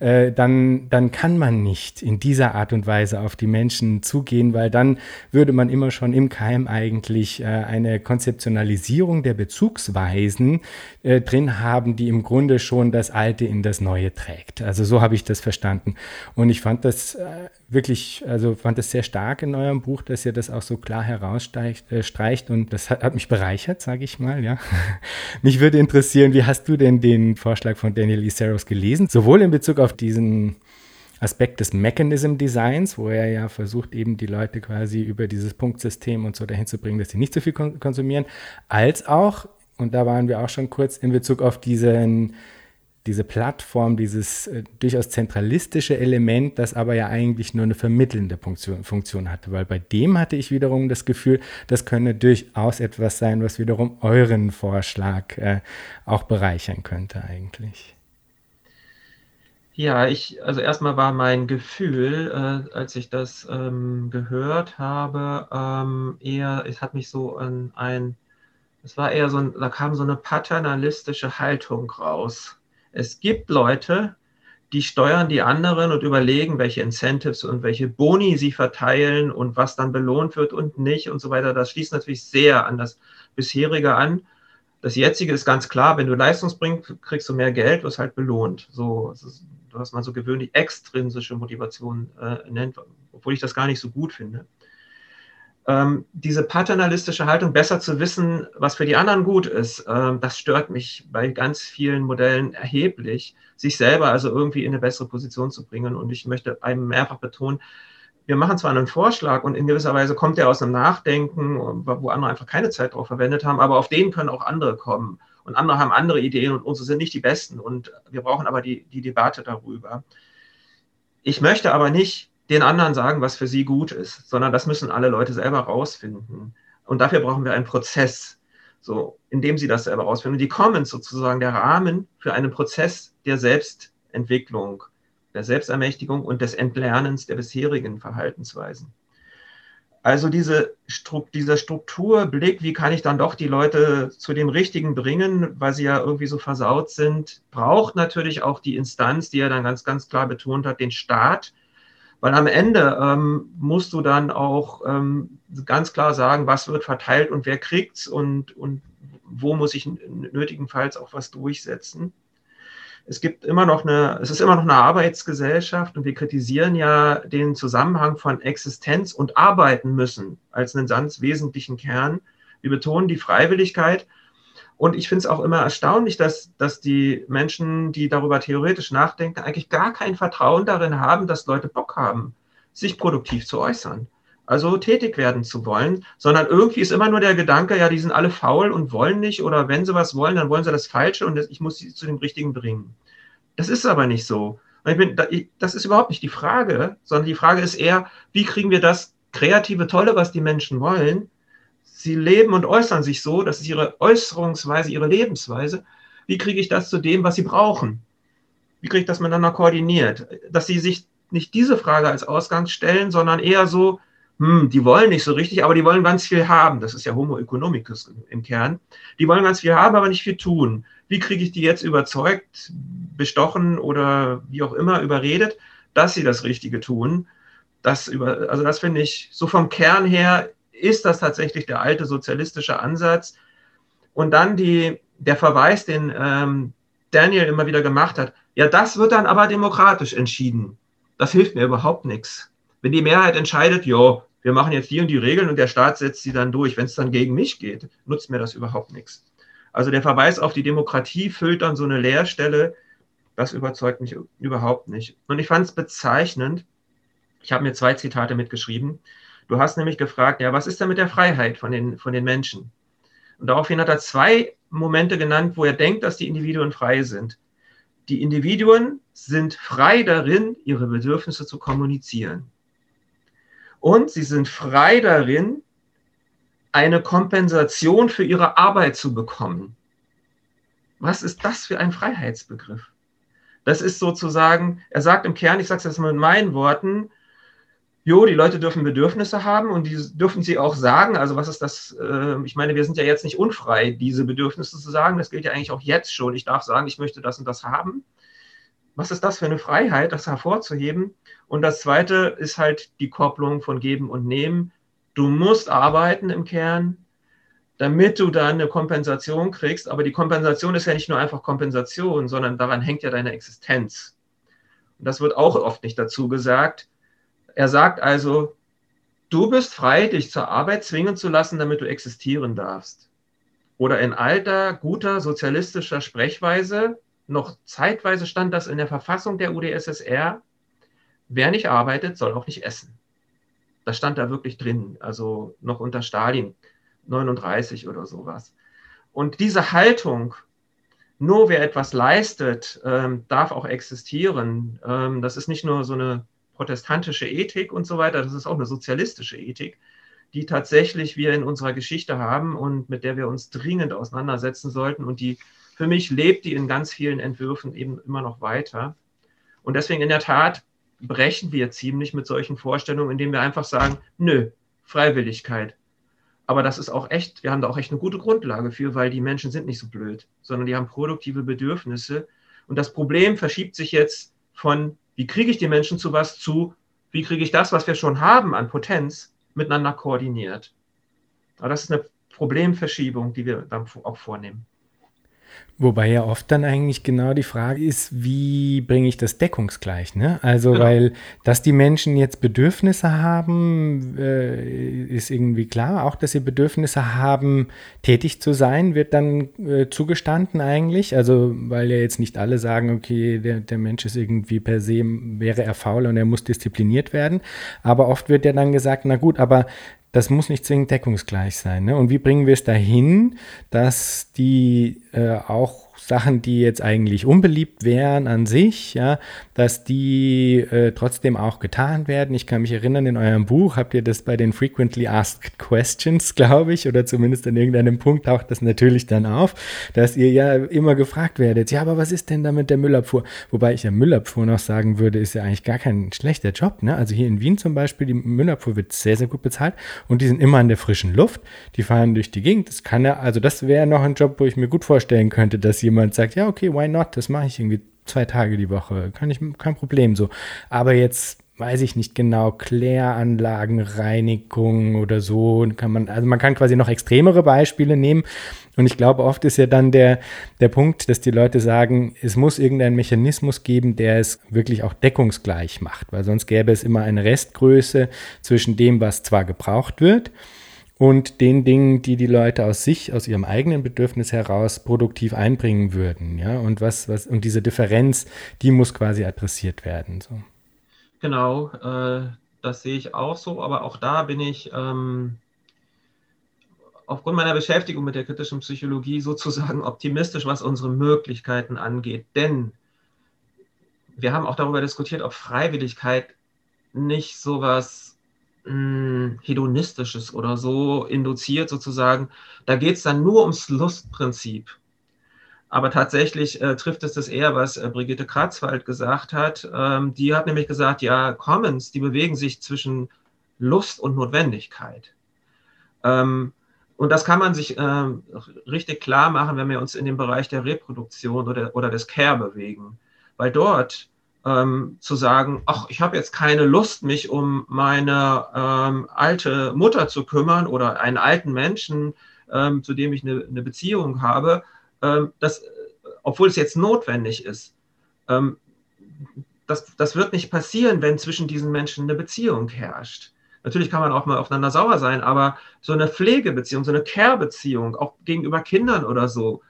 A: äh, dann, dann kann man nicht in dieser Art und Weise auf die Menschen zugehen, weil dann würde man immer schon im Keim eigentlich äh, eine Konzeptionalisierung der Bezugsweisen äh, drin haben, die im Grunde schon das Alte in das Neue trägt. Also so habe ich das verstanden. Und ich fand das äh, wirklich, also fand das sehr stark in eurem Buch, dass ihr das auch so klar herausstreicht äh, und das hat, hat mich bereichert, sage ich mal, ja. mich würde interessieren, wie hast du denn den Vorschlag von Daniel Iseros gelesen? Sowohl in Bezug auf diesen Aspekt des Mechanism Designs, wo er ja versucht, eben die Leute quasi über dieses Punktsystem und so dahin zu bringen, dass sie nicht so viel konsumieren, als auch, und da waren wir auch schon kurz in Bezug auf diesen diese Plattform, dieses äh, durchaus zentralistische Element, das aber ja eigentlich nur eine vermittelnde Funktion, Funktion hatte. Weil bei dem hatte ich wiederum das Gefühl, das könne durchaus etwas sein, was wiederum euren Vorschlag äh, auch bereichern könnte eigentlich.
B: Ja, ich, also erstmal war mein Gefühl, äh, als ich das ähm, gehört habe, ähm, eher, es hat mich so an ein, es war eher so ein, da kam so eine paternalistische Haltung raus es gibt Leute, die steuern die anderen und überlegen, welche Incentives und welche Boni sie verteilen und was dann belohnt wird und nicht und so weiter. Das schließt natürlich sehr an das bisherige an. Das jetzige ist ganz klar, wenn du Leistung bringst, kriegst du mehr Geld, wirst halt belohnt. So, was man so gewöhnlich extrinsische Motivation äh, nennt, obwohl ich das gar nicht so gut finde ähm, diese paternalistische Haltung, besser zu wissen, was für die anderen gut ist, ähm, das stört mich bei ganz vielen Modellen erheblich, sich selber also irgendwie in eine bessere Position zu bringen. Und ich möchte einem mehrfach betonen, wir machen zwar einen Vorschlag und in gewisser Weise kommt der aus einem Nachdenken, wo andere einfach keine Zeit darauf verwendet haben, aber auf den können auch andere kommen. Und andere haben andere Ideen und unsere sind nicht die besten. Und wir brauchen aber die, die Debatte darüber. Ich möchte aber nicht den anderen sagen, was für sie gut ist, sondern das müssen alle Leute selber rausfinden. Und dafür brauchen wir einen Prozess, so, in dem sie das selber rausfinden. Und die Commons sozusagen der Rahmen für einen Prozess der Selbstentwicklung, der Selbstermächtigung und des Entlernens der bisherigen Verhaltensweisen. Also diese dieser Strukturblick, wie kann ich dann doch die Leute zu dem Richtigen bringen, weil sie ja irgendwie so versaut sind, braucht natürlich auch die Instanz, die er dann ganz, ganz klar betont hat, den Staat, weil am Ende ähm, musst du dann auch ähm, ganz klar sagen, was wird verteilt und wer kriegt's und, und wo muss ich nötigenfalls auch was durchsetzen. Es gibt immer noch eine, es ist immer noch eine Arbeitsgesellschaft und wir kritisieren ja den Zusammenhang von Existenz und Arbeiten müssen als einen ganz wesentlichen Kern. Wir betonen die Freiwilligkeit, und ich finde es auch immer erstaunlich, dass, dass die Menschen, die darüber theoretisch nachdenken, eigentlich gar kein Vertrauen darin haben, dass Leute Bock haben, sich produktiv zu äußern. Also tätig werden zu wollen, sondern irgendwie ist immer nur der Gedanke, ja, die sind alle faul und wollen nicht oder wenn sie was wollen, dann wollen sie das Falsche und ich muss sie zu dem Richtigen bringen. Das ist aber nicht so. Bin, das ist überhaupt nicht die Frage, sondern die Frage ist eher, wie kriegen wir das kreative, tolle, was die Menschen wollen, sie leben und äußern sich so, das ist ihre Äußerungsweise, ihre Lebensweise. Wie kriege ich das zu dem, was sie brauchen? Wie kriege ich das miteinander koordiniert? Dass sie sich nicht diese Frage als Ausgang stellen, sondern eher so, hm, die wollen nicht so richtig, aber die wollen ganz viel haben. Das ist ja Homo economicus im Kern. Die wollen ganz viel haben, aber nicht viel tun. Wie kriege ich die jetzt überzeugt, bestochen oder wie auch immer überredet, dass sie das Richtige tun? Das über, also das finde ich so vom Kern her ist das tatsächlich der alte sozialistische Ansatz? Und dann die, der Verweis, den ähm, Daniel immer wieder gemacht hat, ja, das wird dann aber demokratisch entschieden. Das hilft mir überhaupt nichts. Wenn die Mehrheit entscheidet, ja, wir machen jetzt die und die Regeln und der Staat setzt sie dann durch, wenn es dann gegen mich geht, nutzt mir das überhaupt nichts. Also der Verweis auf die Demokratie füllt dann so eine Leerstelle, das überzeugt mich überhaupt nicht. Und ich fand es bezeichnend, ich habe mir zwei Zitate mitgeschrieben. Du hast nämlich gefragt, ja, was ist denn mit der Freiheit von den, von den Menschen? Und daraufhin hat er zwei Momente genannt, wo er denkt, dass die Individuen frei sind. Die Individuen sind frei darin, ihre Bedürfnisse zu kommunizieren. Und sie sind frei darin, eine Kompensation für ihre Arbeit zu bekommen. Was ist das für ein Freiheitsbegriff? Das ist sozusagen, er sagt im Kern, ich sage es jetzt mal in meinen Worten, jo, die Leute dürfen Bedürfnisse haben und die dürfen sie auch sagen. Also was ist das? Äh, ich meine, wir sind ja jetzt nicht unfrei, diese Bedürfnisse zu sagen. Das gilt ja eigentlich auch jetzt schon. Ich darf sagen, ich möchte das und das haben. Was ist das für eine Freiheit, das hervorzuheben? Und das Zweite ist halt die Kopplung von Geben und Nehmen. Du musst arbeiten im Kern, damit du dann eine Kompensation kriegst. Aber die Kompensation ist ja nicht nur einfach Kompensation, sondern daran hängt ja deine Existenz. Und das wird auch oft nicht dazu gesagt er sagt also, du bist frei, dich zur Arbeit zwingen zu lassen, damit du existieren darfst. Oder in alter, guter sozialistischer Sprechweise, noch zeitweise stand das in der Verfassung der UdSSR, wer nicht arbeitet, soll auch nicht essen. Das stand da wirklich drin, also noch unter Stalin 39 oder sowas. Und diese Haltung, nur wer etwas leistet, ähm, darf auch existieren, ähm, das ist nicht nur so eine protestantische Ethik und so weiter, das ist auch eine sozialistische Ethik, die tatsächlich wir in unserer Geschichte haben und mit der wir uns dringend auseinandersetzen sollten. Und die für mich lebt die in ganz vielen Entwürfen eben immer noch weiter. Und deswegen in der Tat brechen wir ziemlich mit solchen Vorstellungen, indem wir einfach sagen, nö, Freiwilligkeit. Aber das ist auch echt, wir haben da auch echt eine gute Grundlage für, weil die Menschen sind nicht so blöd, sondern die haben produktive Bedürfnisse. Und das Problem verschiebt sich jetzt von wie kriege ich die Menschen zu was zu? Wie kriege ich das, was wir schon haben an Potenz, miteinander koordiniert? Aber das ist eine Problemverschiebung, die wir dann auch vornehmen.
A: Wobei ja oft dann eigentlich genau die Frage ist, wie bringe ich das deckungsgleich? Ne? Also, genau. weil, dass die Menschen jetzt Bedürfnisse haben, äh, ist irgendwie klar. Auch, dass sie Bedürfnisse haben, tätig zu sein, wird dann äh, zugestanden eigentlich. Also, weil ja jetzt nicht alle sagen, okay, der, der Mensch ist irgendwie per se, wäre er faul und er muss diszipliniert werden. Aber oft wird ja dann gesagt, na gut, aber das muss nicht zwingend deckungsgleich sein. Ne? Und wie bringen wir es dahin, dass die äh, auch Sachen, die jetzt eigentlich unbeliebt wären an sich, ja, dass die äh, trotzdem auch getan werden. Ich kann mich erinnern, in eurem Buch habt ihr das bei den Frequently Asked Questions, glaube ich, oder zumindest an irgendeinem Punkt taucht das natürlich dann auf, dass ihr ja immer gefragt werdet, ja, aber was ist denn da mit der Müllabfuhr? Wobei ich ja Müllabfuhr noch sagen würde, ist ja eigentlich gar kein schlechter Job. Ne? Also hier in Wien zum Beispiel, die Müllabfuhr wird sehr, sehr gut bezahlt und die sind immer in der frischen Luft, die fahren durch die Gegend. Das kann ja, also das wäre noch ein Job, wo ich mir gut vorstellen könnte, dass jemand jemand sagt, ja, okay, why not? Das mache ich irgendwie zwei Tage die Woche. Kann ich, kein Problem so. Aber jetzt weiß ich nicht genau, Kläranlagen, Reinigung oder so, kann man, also man kann quasi noch extremere Beispiele nehmen. Und ich glaube, oft ist ja dann der, der Punkt, dass die Leute sagen, es muss irgendeinen Mechanismus geben, der es wirklich auch deckungsgleich macht, weil sonst gäbe es immer eine Restgröße zwischen dem, was zwar gebraucht wird, und den Dingen, die die Leute aus sich, aus ihrem eigenen Bedürfnis heraus produktiv einbringen würden. Ja? Und, was, was, und diese Differenz, die muss quasi adressiert werden. So.
B: Genau, äh, das sehe ich auch so, aber auch da bin ich ähm, aufgrund meiner Beschäftigung mit der kritischen Psychologie sozusagen optimistisch, was unsere Möglichkeiten angeht. Denn wir haben auch darüber diskutiert, ob Freiwilligkeit nicht sowas mh, hm, hedonistisches oder so induziert sozusagen. Da geht es dann nur ums Lustprinzip. Aber tatsächlich äh, trifft es das eher, was äh, Brigitte Kratzwald gesagt hat. Ähm, die hat nämlich gesagt, ja, Commons, die bewegen sich zwischen Lust und Notwendigkeit. Ähm, und das kann man sich ähm, richtig klar machen, wenn wir uns in dem Bereich der Reproduktion oder, oder des Care bewegen. Weil dort ähm, zu sagen, ach, ich habe jetzt keine Lust, mich um meine ähm, alte Mutter zu kümmern oder einen alten Menschen, ähm, zu dem ich eine, eine Beziehung habe, ähm, das, obwohl es jetzt notwendig ist. Ähm, das, das wird nicht passieren, wenn zwischen diesen Menschen eine Beziehung herrscht. Natürlich kann man auch mal aufeinander sauer sein, aber so eine Pflegebeziehung, so eine Care-Beziehung, auch gegenüber Kindern oder so,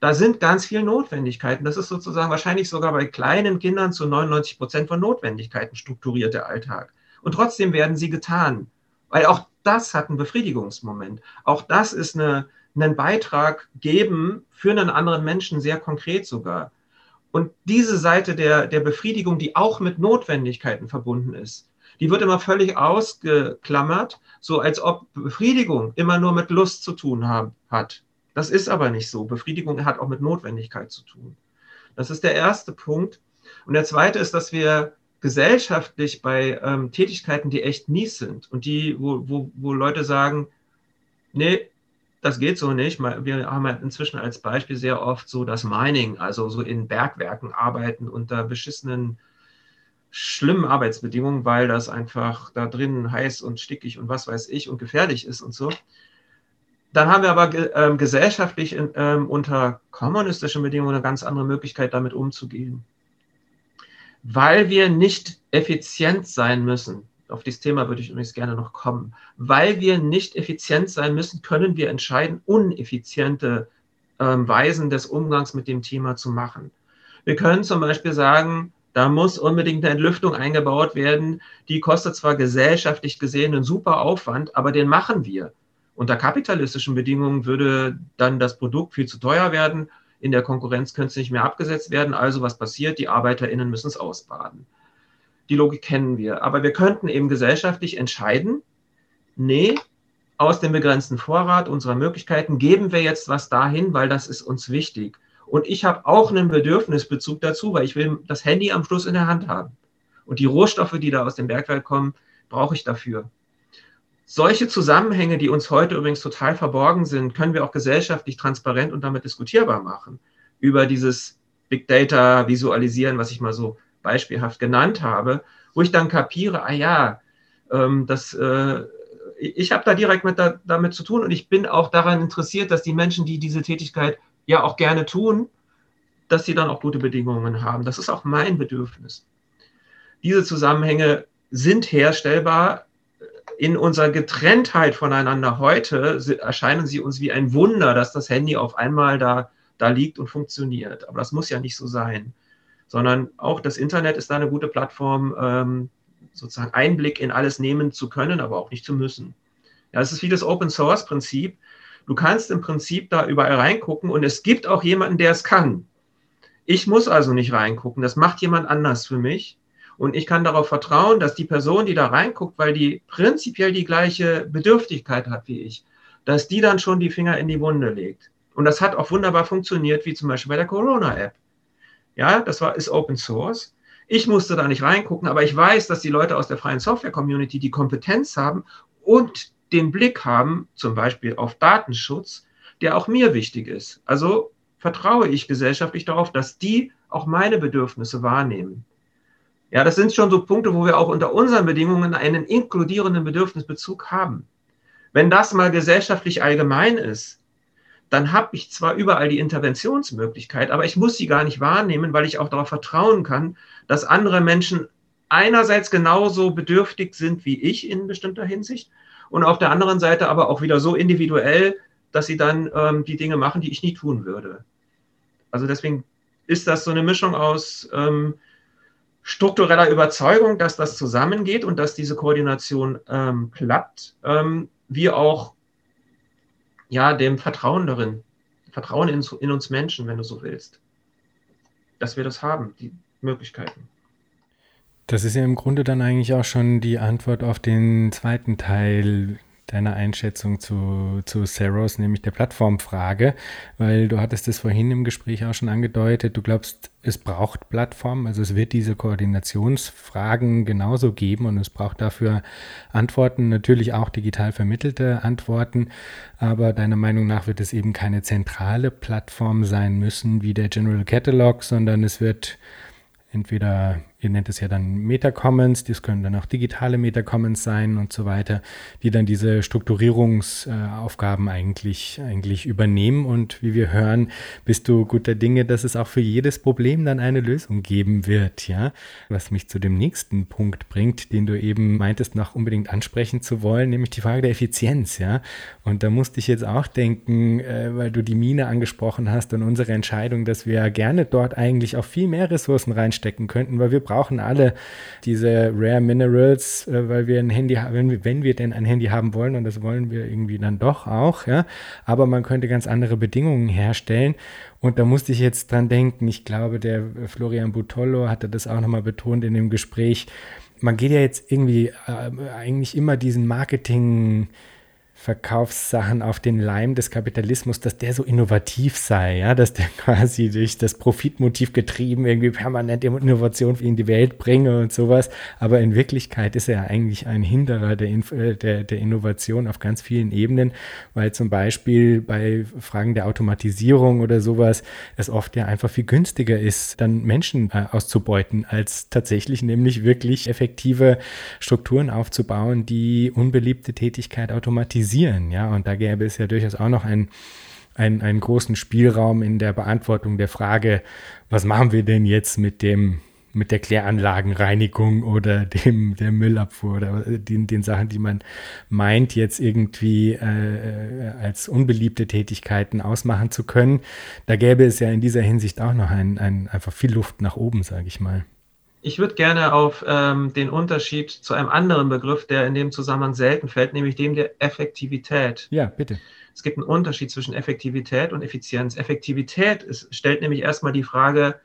B: da sind ganz viele Notwendigkeiten. Das ist sozusagen wahrscheinlich sogar bei kleinen Kindern zu 99 Prozent von Notwendigkeiten strukturiert der Alltag. Und trotzdem werden sie getan, weil auch das hat einen Befriedigungsmoment. Auch das ist eine, einen Beitrag geben für einen anderen Menschen, sehr konkret sogar. Und diese Seite der, der Befriedigung, die auch mit Notwendigkeiten verbunden ist, die wird immer völlig ausgeklammert, so als ob Befriedigung immer nur mit Lust zu tun haben, hat. Das ist aber nicht so. Befriedigung hat auch mit Notwendigkeit zu tun. Das ist der erste Punkt. Und der zweite ist, dass wir gesellschaftlich bei ähm, Tätigkeiten, die echt mies sind und die, wo, wo, wo Leute sagen, nee, das geht so nicht. Wir haben halt inzwischen als Beispiel sehr oft so das Mining, also so in Bergwerken arbeiten unter beschissenen, schlimmen Arbeitsbedingungen, weil das einfach da drin heiß und stickig und was weiß ich und gefährlich ist und so. Dann haben wir aber äh, gesellschaftlich in, äh, unter kommunistischen Bedingungen eine ganz andere Möglichkeit, damit umzugehen. Weil wir nicht effizient sein müssen. Auf dieses Thema würde ich übrigens gerne noch kommen. Weil wir nicht effizient sein müssen, können wir entscheiden, uneffiziente äh, Weisen des Umgangs mit dem Thema zu machen. Wir können zum Beispiel sagen, da muss unbedingt eine Entlüftung eingebaut werden. Die kostet zwar gesellschaftlich gesehen einen super Aufwand, aber den machen wir. Unter kapitalistischen Bedingungen würde dann das Produkt viel zu teuer werden. In der Konkurrenz könnte es nicht mehr abgesetzt werden. Also was passiert? Die ArbeiterInnen müssen es ausbaden. Die Logik kennen wir. Aber wir könnten eben gesellschaftlich entscheiden, nee, aus dem begrenzten Vorrat unserer Möglichkeiten geben wir jetzt was dahin, weil das ist uns wichtig. Und ich habe auch einen Bedürfnisbezug dazu, weil ich will das Handy am Schluss in der Hand haben. Und die Rohstoffe, die da aus dem Bergwerk kommen, brauche ich dafür. Solche Zusammenhänge, die uns heute übrigens total verborgen sind, können wir auch gesellschaftlich transparent und damit diskutierbar machen. Über dieses Big Data visualisieren, was ich mal so beispielhaft genannt habe, wo ich dann kapiere, ah ja, ähm, das, äh, ich habe da direkt mit da, damit zu tun und ich bin auch daran interessiert, dass die Menschen, die diese Tätigkeit ja auch gerne tun, dass sie dann auch gute Bedingungen haben. Das ist auch mein Bedürfnis. Diese Zusammenhänge sind herstellbar in unserer Getrenntheit voneinander heute erscheinen sie uns wie ein Wunder, dass das Handy auf einmal da, da liegt und funktioniert. Aber das muss ja nicht so sein, sondern auch das Internet ist da eine gute Plattform, ähm, sozusagen Einblick in alles nehmen zu können, aber auch nicht zu müssen. Ja, es ist wie das Open Source Prinzip. Du kannst im Prinzip da überall reingucken und es gibt auch jemanden, der es kann. Ich muss also nicht reingucken. Das macht jemand anders für mich. Und ich kann darauf vertrauen, dass die Person, die da reinguckt, weil die prinzipiell die gleiche Bedürftigkeit hat wie ich, dass die dann schon die Finger in die Wunde legt. Und das hat auch wunderbar funktioniert, wie zum Beispiel bei der Corona-App. Ja, das war, ist Open Source. Ich musste da nicht reingucken, aber ich weiß, dass die Leute aus der freien Software-Community die Kompetenz haben und den Blick haben, zum Beispiel auf Datenschutz, der auch mir wichtig ist. Also vertraue ich gesellschaftlich darauf, dass die auch meine Bedürfnisse wahrnehmen. Ja, das sind schon so Punkte, wo wir auch unter unseren Bedingungen einen inkludierenden Bedürfnisbezug haben. Wenn das mal gesellschaftlich allgemein ist, dann habe ich zwar überall die Interventionsmöglichkeit, aber ich muss sie gar nicht wahrnehmen, weil ich auch darauf vertrauen kann, dass andere Menschen einerseits genauso bedürftig sind wie ich in bestimmter Hinsicht und auf der anderen Seite aber auch wieder so individuell, dass sie dann ähm, die Dinge machen, die ich nie tun würde. Also deswegen ist das so eine Mischung aus ähm, struktureller Überzeugung, dass das zusammengeht und dass diese Koordination ähm, klappt, ähm, wie auch ja, dem Vertrauen darin, Vertrauen in, in, uns Menschen, wenn du so willst, dass wir das haben, die Möglichkeiten.
A: Das ist ja im Grunde dann eigentlich auch schon die Antwort auf den zweiten Teil deiner Einschätzung zu, zu Saros, nämlich der Plattformfrage, weil du hattest es vorhin im Gespräch auch schon angedeutet, du glaubst, es braucht Plattformen, also es wird diese Koordinationsfragen genauso geben und es braucht dafür Antworten, natürlich auch digital vermittelte Antworten, aber deiner Meinung nach wird es eben keine zentrale Plattform sein müssen wie der General Catalog, sondern es wird entweder ihr nennt es ja dann Metacommons, das können dann auch digitale Metacommons sein und so weiter, die dann diese Strukturierungsaufgaben eigentlich, eigentlich übernehmen. Und wie wir hören, bist du guter Dinge, dass es auch für jedes Problem dann eine Lösung geben wird, ja. Was mich zu dem nächsten Punkt bringt, den du eben meintest, noch unbedingt ansprechen zu wollen, nämlich die Frage der Effizienz, ja. Und da musste ich jetzt auch denken, äh, weil du die Mine angesprochen hast und unsere Entscheidung, dass wir gerne dort eigentlich auch viel mehr Ressourcen reinstecken könnten, weil wir brauchen alle diese Rare Minerals, äh, weil wir ein Handy haben, wenn wir, wenn wir denn ein Handy haben wollen und das wollen wir irgendwie dann doch auch, ja. Aber man könnte ganz andere Bedingungen herstellen. Und da musste ich jetzt dran denken, ich glaube, der Florian Butollo hatte das auch nochmal betont in dem Gespräch, man geht ja jetzt irgendwie äh, eigentlich immer diesen Marketing- Verkaufssachen auf den Leim des Kapitalismus, dass der so innovativ sei, ja, dass der quasi durch das Profitmotiv getrieben irgendwie permanent Innovation in die Welt bringe und sowas. Aber in Wirklichkeit ist er eigentlich ein Hinderer der, äh, der, der Innovation auf ganz vielen Ebenen, weil zum Beispiel bei Fragen der Automatisierung oder sowas es oft ja einfach viel günstiger ist, dann Menschen äh, auszubeuten, als tatsächlich nämlich wirklich effektive Strukturen aufzubauen, die unbeliebte Tätigkeit automatisieren kritisieren, ja, und da gäbe es ja durchaus auch noch einen, einen, einen großen Spielraum in der Beantwortung der Frage, was machen wir denn jetzt mit dem mit der Kläranlagenreinigung oder dem der Müllabfuhr oder den, den Sachen, die man meint, jetzt irgendwie äh, als unbeliebte Tätigkeiten ausmachen zu können. Da gäbe es ja in dieser Hinsicht auch noch ein, ein, einfach viel Luft nach oben, sage ich mal.
B: Ich würde gerne auf ähm, den Unterschied zu einem anderen Begriff, der in dem Zusammenhang selten fällt, nämlich dem der Effektivität.
A: Ja, bitte.
B: Es gibt einen Unterschied zwischen Effektivität und Effizienz. Effektivität ist, stellt nämlich erstmal die Frage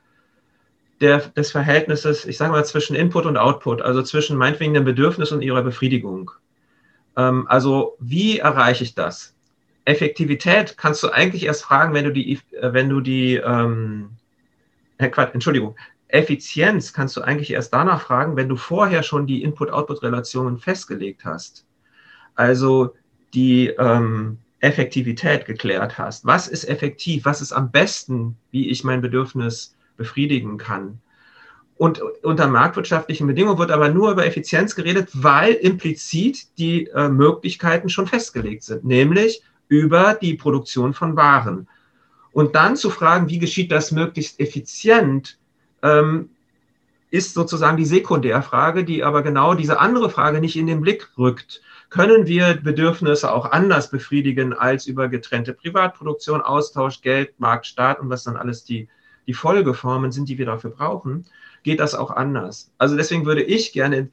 B: der, des Verhältnisses, ich sage mal, zwischen Input und Output, also zwischen meinetwegen dem Bedürfnis und ihrer Befriedigung. Ähm, also wie erreiche ich das? Effektivität kannst du eigentlich erst fragen, wenn du die, äh, wenn du die ähm, Entschuldigung, Effizienz kannst du eigentlich erst danach fragen, wenn du vorher schon die Input-Output-Relationen festgelegt hast. Also die ähm, Effektivität geklärt hast. Was ist effektiv? Was ist am besten, wie ich mein Bedürfnis befriedigen kann? Und unter marktwirtschaftlichen Bedingungen wird aber nur über Effizienz geredet, weil implizit die äh, Möglichkeiten schon festgelegt sind, nämlich über die Produktion von Waren. Und dann zu fragen, wie geschieht das möglichst effizient, ähm, ist sozusagen die Sekundärfrage, die aber genau diese andere Frage nicht in den Blick rückt. Können wir Bedürfnisse auch anders befriedigen als über getrennte Privatproduktion, Austausch, Geld, Markt, Staat und was dann alles die, die Folgeformen sind, die wir dafür brauchen? Geht das auch anders? Also deswegen würde ich gerne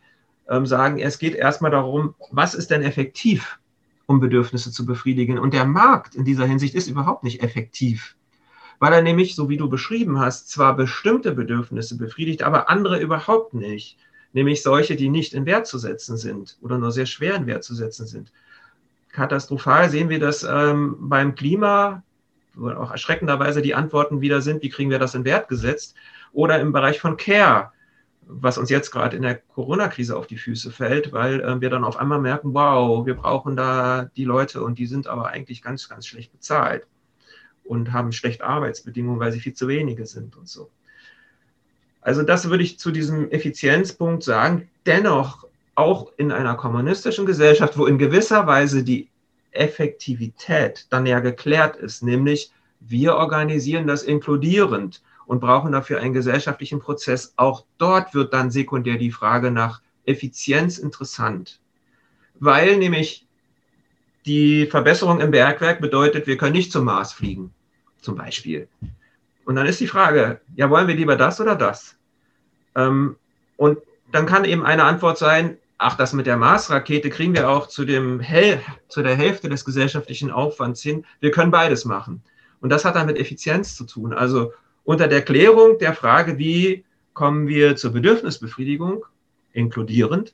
B: ähm, sagen, es geht erstmal darum, was ist denn effektiv, um Bedürfnisse zu befriedigen? Und der Markt in dieser Hinsicht ist überhaupt nicht effektiv weil er nämlich, so wie du beschrieben hast, zwar bestimmte Bedürfnisse befriedigt, aber andere überhaupt nicht, nämlich solche, die nicht in Wert zu setzen sind oder nur sehr schwer in Wert zu setzen sind. Katastrophal sehen wir das ähm, beim Klima, wo auch erschreckenderweise die Antworten wieder sind, wie kriegen wir das in Wert gesetzt, oder im Bereich von Care, was uns jetzt gerade in der Corona-Krise auf die Füße fällt, weil äh, wir dann auf einmal merken, wow, wir brauchen da die Leute und die sind aber eigentlich ganz, ganz schlecht bezahlt und haben schlechte Arbeitsbedingungen, weil sie viel zu wenige sind und so. Also das würde ich zu diesem Effizienzpunkt sagen. Dennoch, auch in einer kommunistischen Gesellschaft, wo in gewisser Weise die Effektivität dann ja geklärt ist, nämlich wir organisieren das inkludierend und brauchen dafür einen gesellschaftlichen Prozess. Auch dort wird dann sekundär die Frage nach Effizienz interessant, weil nämlich die Verbesserung im Bergwerk bedeutet, wir können nicht zum Mars fliegen, zum Beispiel. Und dann ist die Frage, ja, wollen wir lieber das oder das? Ähm, und dann kann eben eine Antwort sein, ach, das mit der Mars-Rakete kriegen wir auch zu, dem Hel zu der Hälfte des gesellschaftlichen Aufwands hin. Wir können beides machen. Und das hat dann mit Effizienz zu tun. Also unter der Klärung der Frage, wie kommen wir zur Bedürfnisbefriedigung, inkludierend,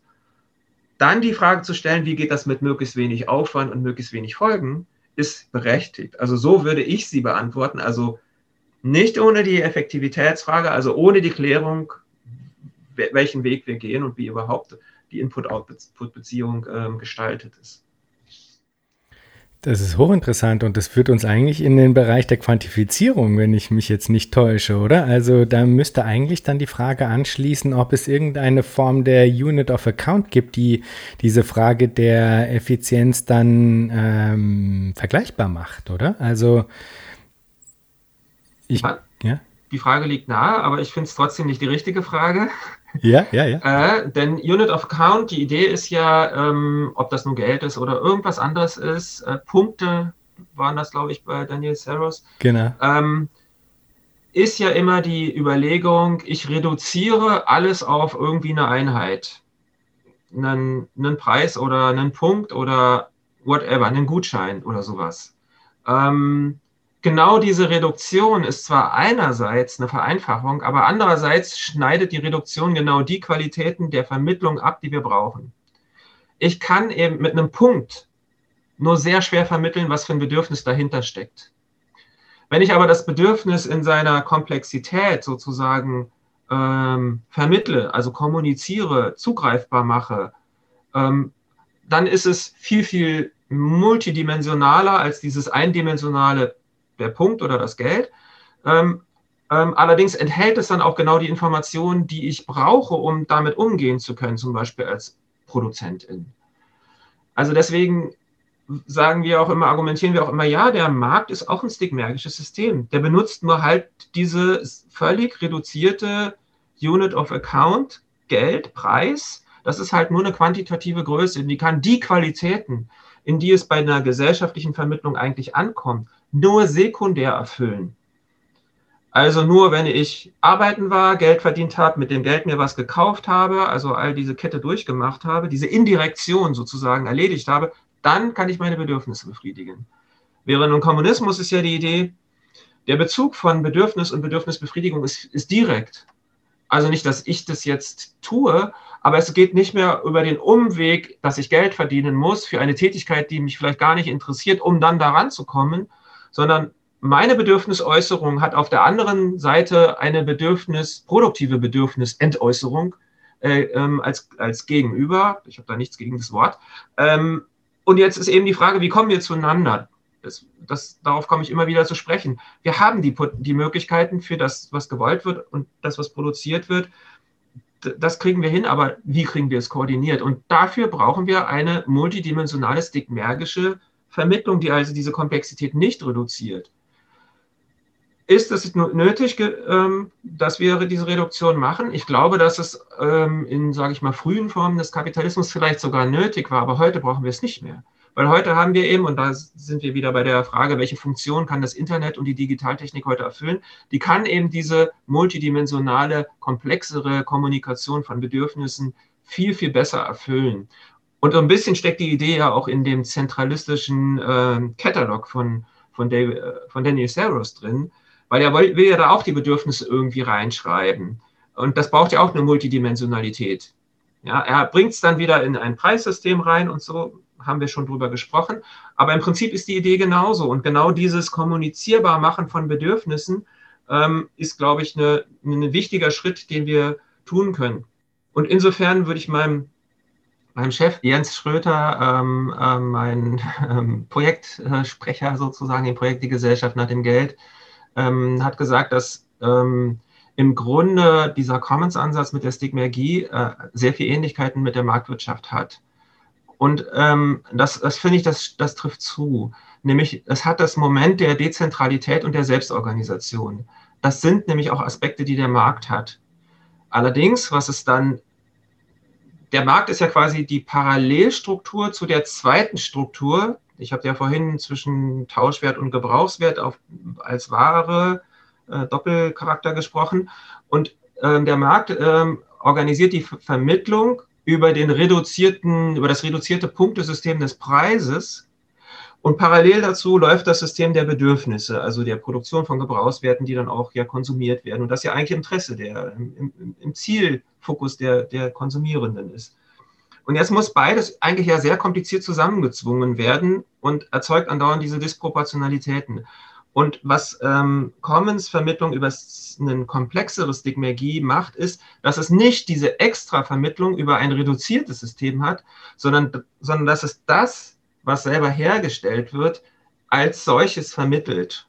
B: dann die Frage zu stellen, wie geht das mit möglichst wenig Aufwand und möglichst wenig Folgen, ist berechtigt. Also so würde ich sie beantworten. Also nicht ohne die Effektivitätsfrage, also ohne die Klärung, welchen Weg wir gehen und wie überhaupt die Input-Output-Beziehung ähm, gestaltet ist.
A: Das ist hochinteressant und das führt uns eigentlich in den Bereich der Quantifizierung, wenn ich mich jetzt nicht täusche, oder? Also da müsste eigentlich dann die Frage anschließen, ob es irgendeine Form der Unit of Account gibt, die diese Frage der Effizienz dann ähm, vergleichbar macht, oder? Also
B: ich, ja? Die Frage liegt nahe, aber ich finde es trotzdem nicht die richtige Frage.
A: Ja, ja, ja.
B: Äh, denn Unit of Count, die Idee ist ja, ähm, ob das nun Geld ist oder irgendwas anderes ist, äh, Punkte waren das, glaube ich, bei Daniel Saros.
A: Genau.
B: Ähm, ist ja immer die Überlegung, ich reduziere alles auf irgendwie eine Einheit. Einen, einen Preis oder einen Punkt oder whatever, einen Gutschein oder sowas. Ähm, genau diese Reduktion ist zwar einerseits eine Vereinfachung, aber andererseits schneidet die Reduktion genau die Qualitäten der Vermittlung ab, die wir brauchen. Ich kann eben mit einem Punkt nur sehr schwer vermitteln, was für ein Bedürfnis dahinter steckt. Wenn ich aber das Bedürfnis in seiner Komplexität sozusagen ähm, vermittle, also kommuniziere, zugreifbar mache, ähm, dann ist es viel, viel multidimensionaler als dieses eindimensionale, der Punkt oder das Geld. Ähm, ähm, allerdings enthält es dann auch genau die Informationen, die ich brauche, um damit umgehen zu können, zum Beispiel als Produzentin. Also deswegen sagen wir auch immer, argumentieren wir auch immer, ja, der Markt ist auch ein stigmergisches System. Der benutzt nur halt diese völlig reduzierte Unit of Account, Geld, Preis. Das ist halt nur eine quantitative Größe. Die kann die Qualitäten, in die es bei einer gesellschaftlichen Vermittlung eigentlich ankommt, nur sekundär erfüllen. Also nur, wenn ich arbeiten war, Geld verdient habe, mit dem Geld mir was gekauft habe, also all diese Kette durchgemacht habe, diese Indirektion sozusagen erledigt habe, dann kann ich meine Bedürfnisse befriedigen. Während im Kommunismus ist ja die Idee, der Bezug von Bedürfnis und Bedürfnisbefriedigung ist, ist direkt. Also nicht, dass ich das jetzt tue, aber es geht nicht mehr über den Umweg, dass ich Geld verdienen muss für eine Tätigkeit, die mich vielleicht gar nicht interessiert, um dann daran zu kommen, sondern meine Bedürfnisäußerung hat auf der anderen Seite eine Bedürfnis, produktive Bedürfnisentäußerung äh, ähm, als, als Gegenüber. Ich habe da nichts gegen das Wort. Ähm, und jetzt ist eben die Frage, wie kommen wir zueinander? Das, das, darauf komme ich immer wieder zu sprechen. Wir haben die, die Möglichkeiten für das, was gewollt wird und das, was produziert wird. Das kriegen wir hin, aber wie kriegen wir es koordiniert? Und dafür brauchen wir eine multidimensionale stigmergische Vermittlung, die also diese Komplexität nicht reduziert. Ist es nötig, ähm, dass wir diese Reduktion machen? Ich glaube, dass es ähm, in, sage ich mal, frühen Formen des Kapitalismus vielleicht sogar nötig war, aber heute brauchen wir es nicht mehr. Weil heute haben wir eben, und da sind wir wieder bei der Frage, welche Funktion kann das Internet und die Digitaltechnik heute erfüllen, die kann eben diese multidimensionale, komplexere Kommunikation von Bedürfnissen viel, viel besser erfüllen. Und ein bisschen steckt die Idee ja auch in dem zentralistischen äh, Katalog von, von, David, äh, von Daniel Saros drin, weil er will ja da auch die Bedürfnisse irgendwie reinschreiben. Und das braucht ja auch eine Multidimensionalität. Ja, er bringt es dann wieder in ein Preissystem rein und so haben wir schon drüber gesprochen. Aber im Prinzip ist die Idee genauso. Und genau dieses kommunizierbar machen von Bedürfnissen ähm, ist, glaube ich, ein ne, wichtiger Schritt, den wir tun können. Und insofern würde ich meinem, meinem Chef Jens Schröter, ähm, äh, mein ähm, Projektsprecher sozusagen im Projekt Die Gesellschaft nach dem Geld, ähm, hat gesagt, dass ähm, im Grunde dieser Commons-Ansatz mit der Stigmergie äh, sehr viele Ähnlichkeiten mit der Marktwirtschaft hat. Und ähm, das, das finde ich, das, das trifft zu. Nämlich, es hat das Moment der Dezentralität und der Selbstorganisation. Das sind nämlich auch Aspekte, die der Markt hat. Allerdings, was es dann, der Markt ist ja quasi die Parallelstruktur zu der zweiten Struktur, ich habe ja vorhin zwischen Tauschwert und Gebrauchswert auf, als Ware äh, Doppelcharakter gesprochen. Und äh, der Markt äh, organisiert die Vermittlung über den reduzierten, über das reduzierte Punktesystem des Preises. Und parallel dazu läuft das System der Bedürfnisse, also der Produktion von Gebrauchswerten, die dann auch ja konsumiert werden. Und das ja eigentlich Interesse der, im, im Zielfokus der, der Konsumierenden ist. Und jetzt muss beides eigentlich ja sehr kompliziert zusammengezwungen werden und erzeugt andauernd diese Disproportionalitäten. Und was ähm, Commons-Vermittlung über eine komplexere Stigmergie macht, ist, dass es nicht diese extra Vermittlung über ein reduziertes System hat, sondern, sondern dass es das, was selber hergestellt wird, als solches vermittelt.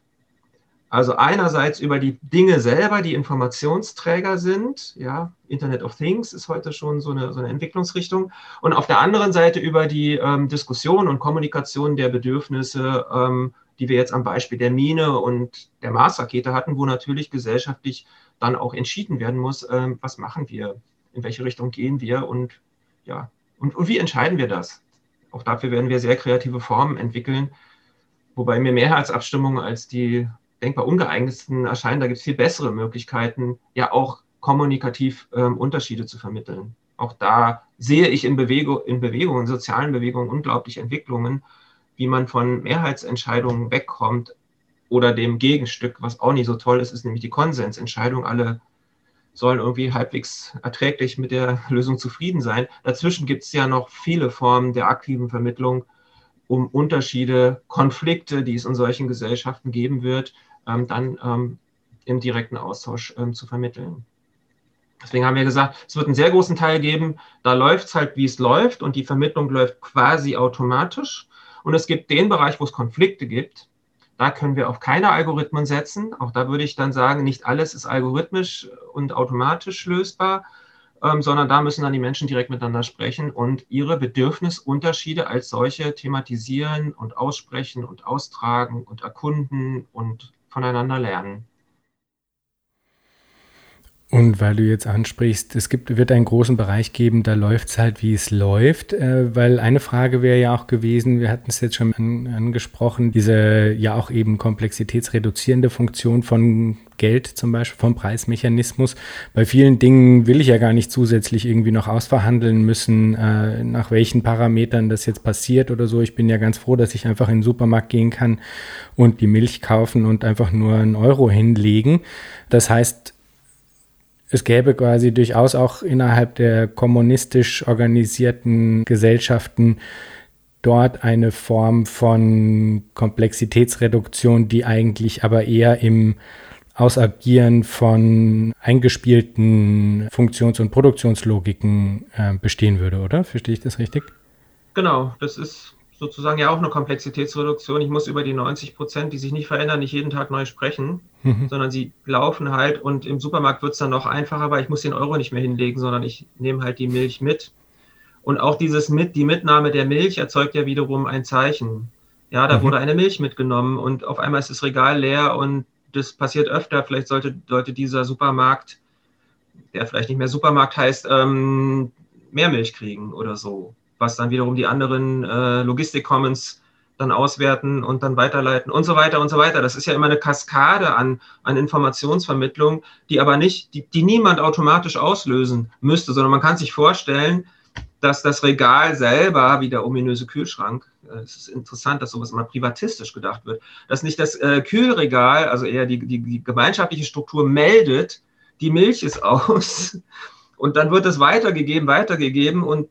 B: Also einerseits über die Dinge selber, die Informationsträger sind, ja, Internet of Things ist heute schon so eine, so eine Entwicklungsrichtung, und auf der anderen Seite über die ähm, Diskussion und Kommunikation der Bedürfnisse, ähm, die wir jetzt am Beispiel der Mine und der Mars-Rakete hatten, wo natürlich gesellschaftlich dann auch entschieden werden muss, ähm, was machen wir, in welche Richtung gehen wir und ja, und, und wie entscheiden wir das? Auch dafür werden wir sehr kreative Formen entwickeln, wobei mir Mehrheitsabstimmungen als die denkbar ungeeignetsten erscheinen. Da gibt es viel bessere Möglichkeiten, ja auch kommunikativ ähm, Unterschiede zu vermitteln. Auch da sehe ich in, Bewegung, in Bewegungen, sozialen Bewegungen unglaublich Entwicklungen, wie man von Mehrheitsentscheidungen wegkommt oder dem Gegenstück, was auch nicht so toll ist, ist nämlich die Konsensentscheidung. Alle sollen irgendwie halbwegs erträglich mit der Lösung zufrieden sein. Dazwischen gibt es ja noch viele Formen der aktiven Vermittlung, um Unterschiede, Konflikte, die es in solchen Gesellschaften geben wird, ähm, dann ähm, im direkten Austausch ähm, zu vermitteln. Deswegen haben wir gesagt, es wird einen sehr großen Teil geben, da läuft es halt, wie es läuft und die Vermittlung läuft quasi automatisch. Und es gibt den Bereich, wo es Konflikte gibt, da können wir auf keine Algorithmen setzen. Auch da würde ich dann sagen, nicht alles ist algorithmisch und automatisch lösbar, ähm, sondern da müssen dann die Menschen direkt miteinander sprechen und ihre Bedürfnisunterschiede als solche thematisieren und aussprechen und austragen und erkunden und voneinander lernen.
A: Und weil du jetzt ansprichst, es gibt, wird einen großen Bereich geben, da läuft es halt, wie es läuft. Äh, weil eine Frage wäre ja auch gewesen, wir hatten es jetzt schon an, angesprochen, diese ja auch eben komplexitätsreduzierende Funktion von Geld zum Beispiel, vom Preismechanismus. Bei vielen Dingen will ich ja gar nicht zusätzlich irgendwie noch ausverhandeln müssen, äh, nach welchen Parametern das jetzt passiert oder so. Ich bin ja ganz froh, dass ich einfach in den Supermarkt gehen kann und die Milch kaufen und einfach nur einen Euro hinlegen. Das heißt, es gäbe quasi durchaus auch innerhalb der kommunistisch organisierten Gesellschaften dort eine Form von Komplexitätsreduktion, die eigentlich aber eher im Ausagieren von eingespielten Funktions- und Produktionslogiken äh, bestehen würde, oder? Verstehe ich das richtig?
B: Genau, das ist sozusagen ja auch eine Komplexitätsreduktion. Ich muss über die 90 Prozent, die sich nicht verändern, nicht jeden Tag neu sprechen, mhm. sondern sie laufen halt und im Supermarkt wird es dann noch einfacher, weil ich muss den Euro nicht mehr hinlegen, sondern ich nehme halt die Milch mit. Und auch dieses mit, die Mitnahme der Milch erzeugt ja wiederum ein Zeichen. Ja, da mhm. wurde eine Milch mitgenommen und auf einmal ist das Regal leer und das passiert öfter. Vielleicht sollte, sollte dieser Supermarkt, der vielleicht nicht mehr Supermarkt heißt, ähm, mehr Milch kriegen oder so was dann wiederum die anderen äh, Logistik-Commons dann auswerten und dann weiterleiten und so weiter und so weiter. Das ist ja immer eine Kaskade an, an Informationsvermittlung, die aber nicht, die, die niemand automatisch auslösen müsste, sondern man kann sich vorstellen, dass das Regal selber, wie der ominöse Kühlschrank, äh, es ist interessant, dass sowas immer privatistisch gedacht wird, dass nicht das äh, Kühlregal, also eher die, die, die gemeinschaftliche Struktur meldet, die Milch ist aus und dann wird es weitergegeben, weitergegeben und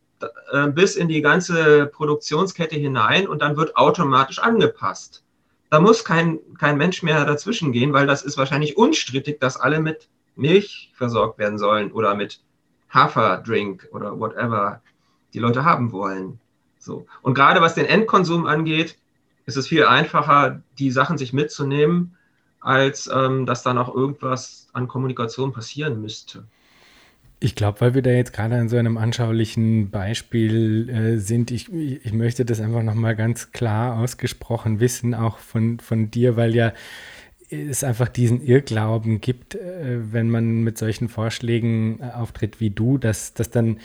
B: bis in die ganze Produktionskette hinein und dann wird automatisch angepasst. Da muss kein, kein Mensch mehr dazwischen gehen, weil das ist wahrscheinlich unstrittig, dass alle mit Milch versorgt werden sollen oder mit Haferdrink oder whatever die Leute haben wollen. So. Und gerade was den Endkonsum angeht, ist es viel einfacher, die Sachen sich mitzunehmen, als ähm, dass da noch irgendwas an Kommunikation passieren müsste.
A: Ich glaube, weil wir da jetzt gerade an so einem anschaulichen Beispiel äh, sind, ich, ich möchte das einfach nochmal ganz klar ausgesprochen wissen, auch von, von dir, weil ja es einfach diesen Irrglauben gibt, äh, wenn man mit solchen Vorschlägen äh, auftritt wie du, dass, dass dann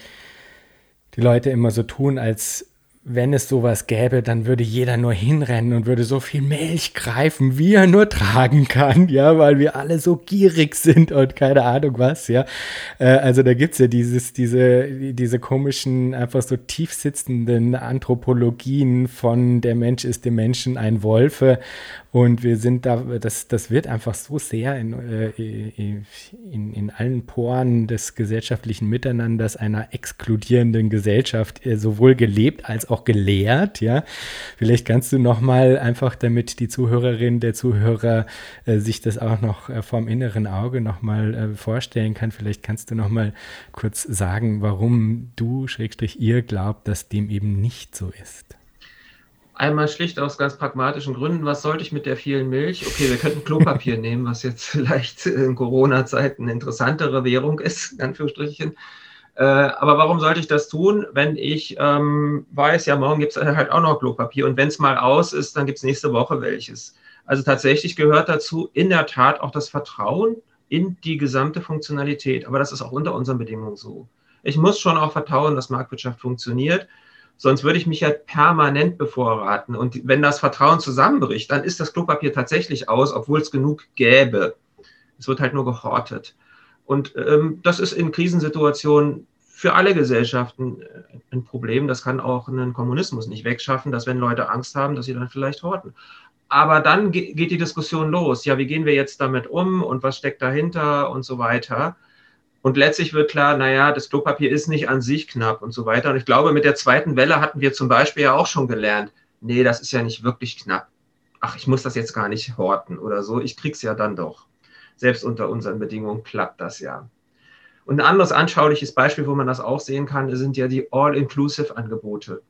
A: die Leute immer so tun, als wenn es sowas gäbe, dann würde jeder nur hinrennen und würde so viel Milch greifen, wie er nur tragen kann, ja, weil wir alle so gierig sind und keine Ahnung was, ja. Äh, also da gibt es ja dieses, diese, diese komischen, einfach so tiefsitzenden Anthropologien von der Mensch ist dem Menschen ein Wolfe und wir sind da, das, das wird einfach so sehr in, äh, in, in allen Poren des gesellschaftlichen Miteinanders einer exkludierenden Gesellschaft äh, sowohl gelebt als auch gelehrt. Ja, vielleicht kannst du noch mal einfach, damit die Zuhörerin, der Zuhörer äh, sich das auch noch äh, vom inneren Auge noch mal äh, vorstellen kann. Vielleicht kannst du noch mal kurz sagen, warum du Schrägstrich ihr glaubt, dass dem eben nicht so ist.
B: Einmal schlicht aus ganz pragmatischen Gründen, was sollte ich mit der vielen Milch? Okay, wir könnten Klopapier nehmen, was jetzt vielleicht in Corona-Zeiten interessantere Währung ist, in Anführungsstrichen. Äh, aber warum sollte ich das tun, wenn ich ähm, weiß, ja, morgen gibt es halt auch noch Klopapier und wenn es mal aus ist, dann gibt es nächste Woche welches. Also tatsächlich gehört dazu in der Tat auch das Vertrauen in die gesamte Funktionalität. Aber das ist auch unter unseren Bedingungen so. Ich muss schon auch vertrauen, dass Marktwirtschaft funktioniert. Sonst würde ich mich ja permanent bevorraten. Und wenn das Vertrauen zusammenbricht, dann ist das Klopapier tatsächlich aus, obwohl es genug gäbe. Es wird halt nur gehortet. Und ähm, das ist in Krisensituationen für alle Gesellschaften äh, ein Problem. Das kann auch einen Kommunismus nicht wegschaffen, dass wenn Leute Angst haben, dass sie dann vielleicht horten. aber dann geht die Diskussion los. Ja, wie gehen wir jetzt damit um und was steckt dahinter und so weiter. Und letztlich wird klar, naja, das Klopapier ist nicht an sich knapp und so weiter. Und ich glaube, mit der zweiten Welle hatten wir zum Beispiel ja auch schon gelernt, nee, das ist ja nicht wirklich knapp. Ach, ich muss das jetzt gar nicht horten oder so. Ich krieg's ja dann doch. Selbst unter unseren Bedingungen klappt das ja. Und ein anderes anschauliches Beispiel, wo man das auch sehen kann, sind ja die All-Inclusive-Angebote.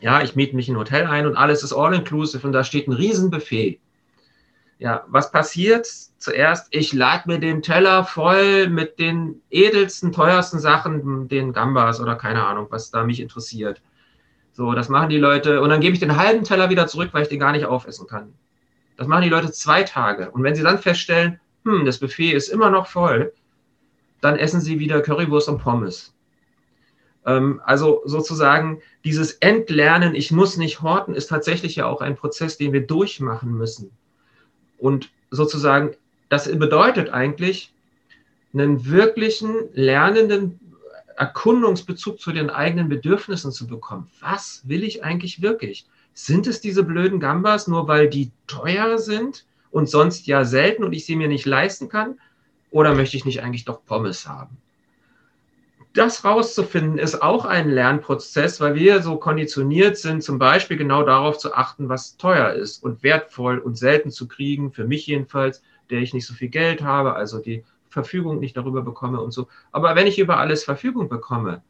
B: Ja, ich miete mich ein Hotel ein und alles ist All-Inclusive und da steht ein Riesenbuffet. Ja, was passiert? Zuerst, ich lade mir den Teller voll mit den edelsten, teuersten Sachen, den Gambas oder keine Ahnung, was da mich interessiert. So, das machen die Leute und dann gebe ich den halben Teller wieder zurück, weil ich den gar nicht aufessen kann. Das machen die Leute zwei Tage. Und wenn sie dann feststellen, hm, das Buffet ist immer noch voll, dann essen sie wieder Currywurst und Pommes. Ähm, also sozusagen dieses Entlernen, ich muss nicht horten, ist tatsächlich ja auch ein Prozess, den wir durchmachen müssen. Und sozusagen, das bedeutet eigentlich einen wirklichen lernenden Erkundungsbezug zu den eigenen Bedürfnissen zu bekommen. Was will ich eigentlich wirklich? Sind es diese blöden Gambas, nur weil die teuer sind und sonst ja selten und ich sie mir nicht leisten kann? Oder möchte ich nicht eigentlich doch Pommes haben? Das rauszufinden ist auch ein Lernprozess, weil wir so konditioniert sind, zum Beispiel genau darauf zu achten, was teuer ist und wertvoll und selten zu kriegen, für mich jedenfalls, der ich nicht so viel Geld habe, also die Verfügung nicht darüber bekomme und so. Aber wenn ich über alles Verfügung bekomme,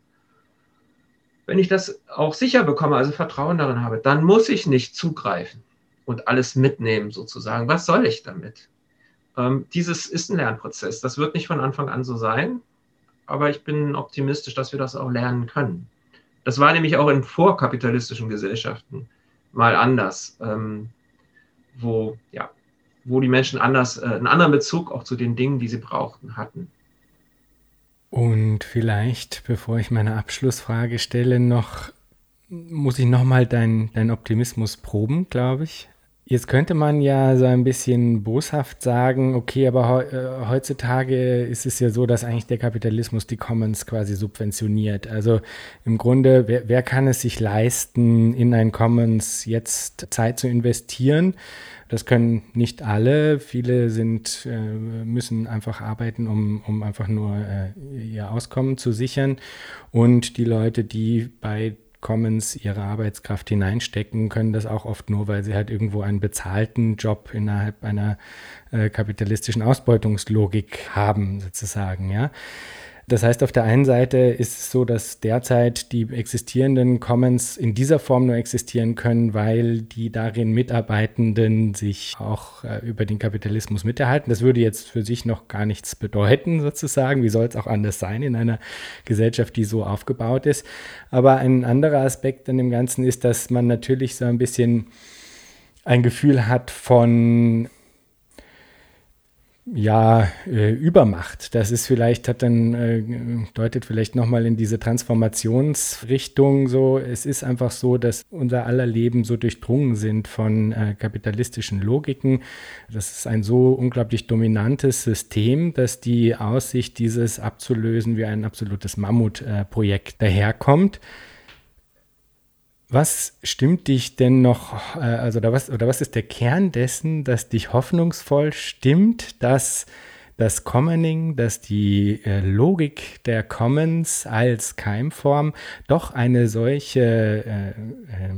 B: wenn ich das auch sicher bekomme, also Vertrauen darin habe, dann muss ich nicht zugreifen und alles mitnehmen sozusagen. Was soll ich damit? Ähm, dieses ist ein Lernprozess. Das wird nicht von Anfang an so sein, aber ich bin optimistisch, dass wir das auch lernen können. Das war nämlich auch in vorkapitalistischen Gesellschaften mal anders, ähm, wo, ja, wo die Menschen anders, äh, einen anderen Bezug auch zu den Dingen, die sie brauchten, hatten.
A: Und vielleicht, bevor ich meine Abschlussfrage stelle, noch muss ich nochmal deinen dein Optimismus proben, glaube ich. Jetzt könnte man ja so ein bisschen boshaft sagen, okay, aber äh, heutzutage ist es ja so, dass eigentlich der Kapitalismus die Commons quasi subventioniert. Also im Grunde, wer, wer kann es sich leisten, in ein Commons jetzt Zeit zu investieren? Das können nicht alle. Viele sind, äh, müssen einfach arbeiten, um, um einfach nur äh, ihr Auskommen zu sichern. Und die Leute, die bei Commons ihre Arbeitskraft hineinstecken, können das auch oft nur, weil sie halt irgendwo einen bezahlten Job innerhalb einer äh, kapitalistischen Ausbeutungslogik haben, sozusagen, ja. Das heißt, auf der einen Seite ist es so, dass derzeit die existierenden Commons in dieser Form nur existieren können, weil die darin Mitarbeitenden sich auch äh, über den Kapitalismus miterhalten. Das würde jetzt für sich noch gar nichts bedeuten, sozusagen. Wie soll es auch anders sein in einer Gesellschaft, die so aufgebaut ist? Aber ein anderer Aspekt an dem Ganzen ist, dass man natürlich so ein bisschen ein Gefühl hat von ja, äh, Übermacht. Das ist vielleicht, hat dann, äh, deutet vielleicht nochmal in diese Transformationsrichtung so. Es ist einfach so, dass unser aller Leben so durchdrungen sind von äh, kapitalistischen Logiken. Das ist ein so unglaublich dominantes System, dass die Aussicht, dieses abzulösen, wie ein absolutes Mammutprojekt daherkommt. Was stimmt dich denn noch, äh, also oder was, oder was ist der Kern dessen, dass dich hoffnungsvoll stimmt, dass das Commoning, dass die äh, Logik der Commons als Keimform doch eine solche äh, äh,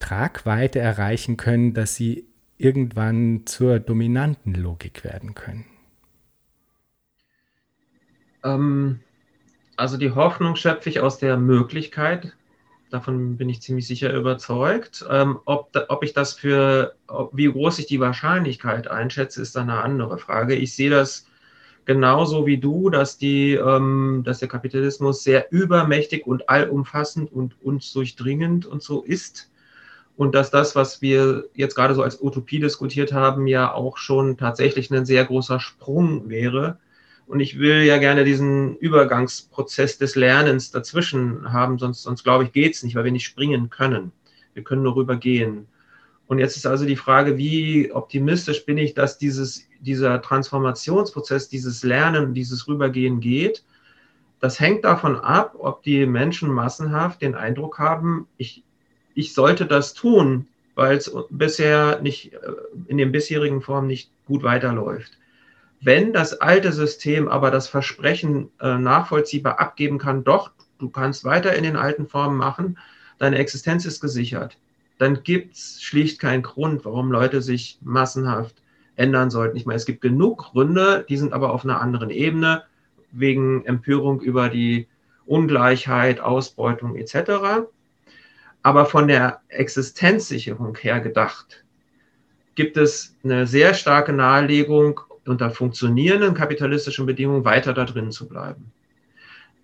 A: Tragweite erreichen können, dass sie irgendwann zur dominanten Logik werden können?
B: Ähm, also die Hoffnung schöpfe ich aus der Möglichkeit, Davon bin ich ziemlich sicher überzeugt. Ähm, ob, ob ich das für, ob, wie groß ich die Wahrscheinlichkeit einschätze, ist dann eine andere Frage. Ich sehe das genauso wie du, dass, die, ähm, dass der Kapitalismus sehr übermächtig und allumfassend und uns durchdringend und so ist. Und dass das, was wir jetzt gerade so als Utopie diskutiert haben, ja auch schon tatsächlich ein sehr großer Sprung wäre und ich will ja gerne diesen Übergangsprozess des Lernens dazwischen haben, sonst, sonst glaube ich, geht es nicht, weil wir nicht springen können. Wir können nur rübergehen. Und jetzt ist also die Frage, wie optimistisch bin ich, dass dieses, dieser Transformationsprozess, dieses Lernen, dieses Rübergehen geht. Das hängt davon ab, ob die Menschen massenhaft den Eindruck haben, ich, ich sollte das tun, weil es bisher nicht äh, in den bisherigen Formen nicht gut weiterläuft. Wenn das alte System aber das Versprechen äh, nachvollziehbar abgeben kann, doch, du kannst weiter in den alten Formen machen, deine Existenz ist gesichert, dann gibt es schlicht keinen Grund, warum Leute sich massenhaft ändern sollten. Ich meine, es gibt genug Gründe, die sind aber auf einer anderen Ebene, wegen Empörung über die Ungleichheit, Ausbeutung etc. Aber von der Existenzsicherung her gedacht, gibt es eine sehr starke Nahelegung, unter funktionierenden kapitalistischen Bedingungen weiter da drin zu bleiben.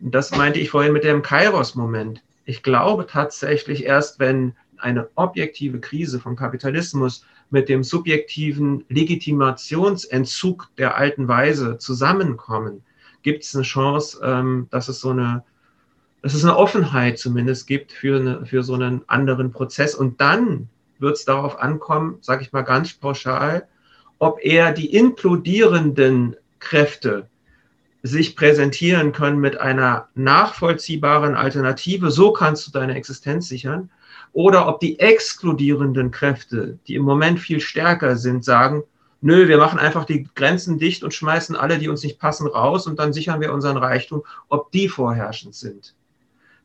B: Das meinte ich vorhin mit dem Kairos-Moment. Ich glaube tatsächlich erst, wenn eine objektive Krise vom Kapitalismus mit dem subjektiven Legitimationsentzug der alten Weise zusammenkommen, gibt es eine Chance, ähm, dass es so eine, dass es eine Offenheit zumindest gibt für, eine, für so einen anderen Prozess. Und dann wird es darauf ankommen, sage ich mal ganz pauschal, ob eher die inkludierenden Kräfte sich präsentieren können mit einer nachvollziehbaren Alternative, so kannst du deine Existenz sichern, oder ob die exkludierenden Kräfte, die im Moment viel stärker sind, sagen, nö, wir machen einfach die Grenzen dicht und schmeißen alle, die uns nicht passen, raus und dann sichern wir unseren Reichtum, ob die vorherrschend sind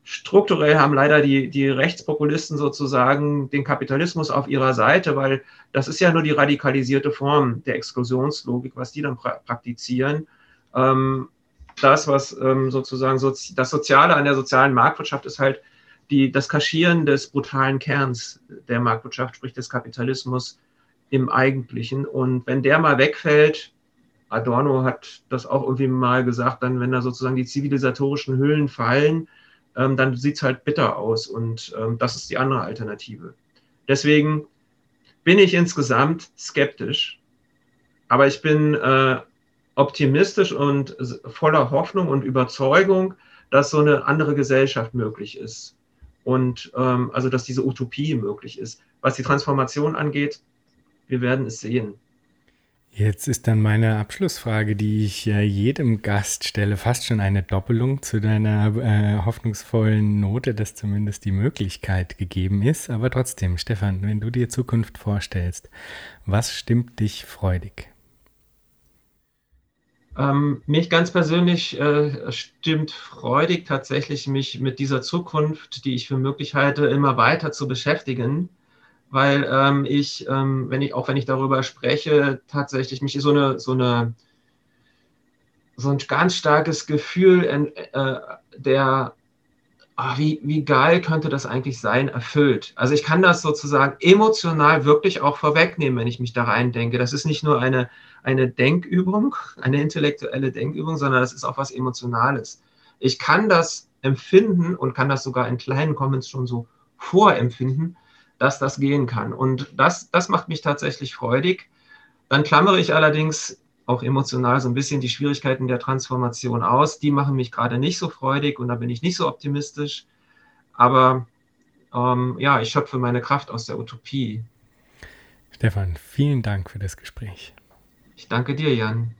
B: strukturell haben leider die, die Rechtspopulisten sozusagen den Kapitalismus auf ihrer Seite, weil das ist ja nur die radikalisierte Form der Exklusionslogik, was die dann pra praktizieren. Ähm, das, was ähm, sozusagen so, das Soziale an der sozialen Marktwirtschaft ist halt die, das Kaschieren des brutalen Kerns der Marktwirtschaft, sprich des Kapitalismus im Eigentlichen. Und wenn der mal wegfällt, Adorno hat das auch irgendwie mal gesagt, dann, wenn da sozusagen die zivilisatorischen Hüllen fallen, ähm, dann sieht es halt bitter aus. Und ähm, das ist die andere Alternative. Deswegen bin ich insgesamt skeptisch, aber ich bin äh, optimistisch und voller Hoffnung und Überzeugung, dass so eine andere Gesellschaft möglich ist. Und ähm, also, dass diese Utopie möglich ist. Was die Transformation angeht, wir werden es sehen.
A: Jetzt ist dann meine Abschlussfrage, die ich ja jedem Gast stelle, fast schon eine Doppelung zu deiner äh, hoffnungsvollen Note, dass zumindest die Möglichkeit gegeben ist. Aber trotzdem, Stefan, wenn du dir Zukunft vorstellst, was stimmt dich freudig?
B: Ähm, mich ganz persönlich äh, stimmt freudig tatsächlich, mich mit dieser Zukunft, die ich für möglich halte, immer weiter zu beschäftigen weil ähm, ich, ähm, wenn ich, auch wenn ich darüber spreche, tatsächlich mich so eine, so eine, so ein ganz starkes Gefühl äh, der, oh, wie, wie geil könnte das eigentlich sein, erfüllt. Also ich kann das sozusagen emotional wirklich auch vorwegnehmen, wenn ich mich da rein denke. Das ist nicht nur eine, eine Denkübung, eine intellektuelle Denkübung, sondern das ist auch was Emotionales. Ich kann das empfinden und kann das sogar in kleinen Comments schon so vorempfinden, dass das gehen kann. Und das, das macht mich tatsächlich freudig. Dann klammere ich allerdings auch emotional so ein bisschen die Schwierigkeiten der Transformation aus. Die machen mich gerade nicht so freudig und da bin ich nicht so optimistisch. Aber ähm, ja, ich schöpfe meine Kraft aus der Utopie.
A: Stefan, vielen Dank für das Gespräch.
B: Ich danke dir, Jan.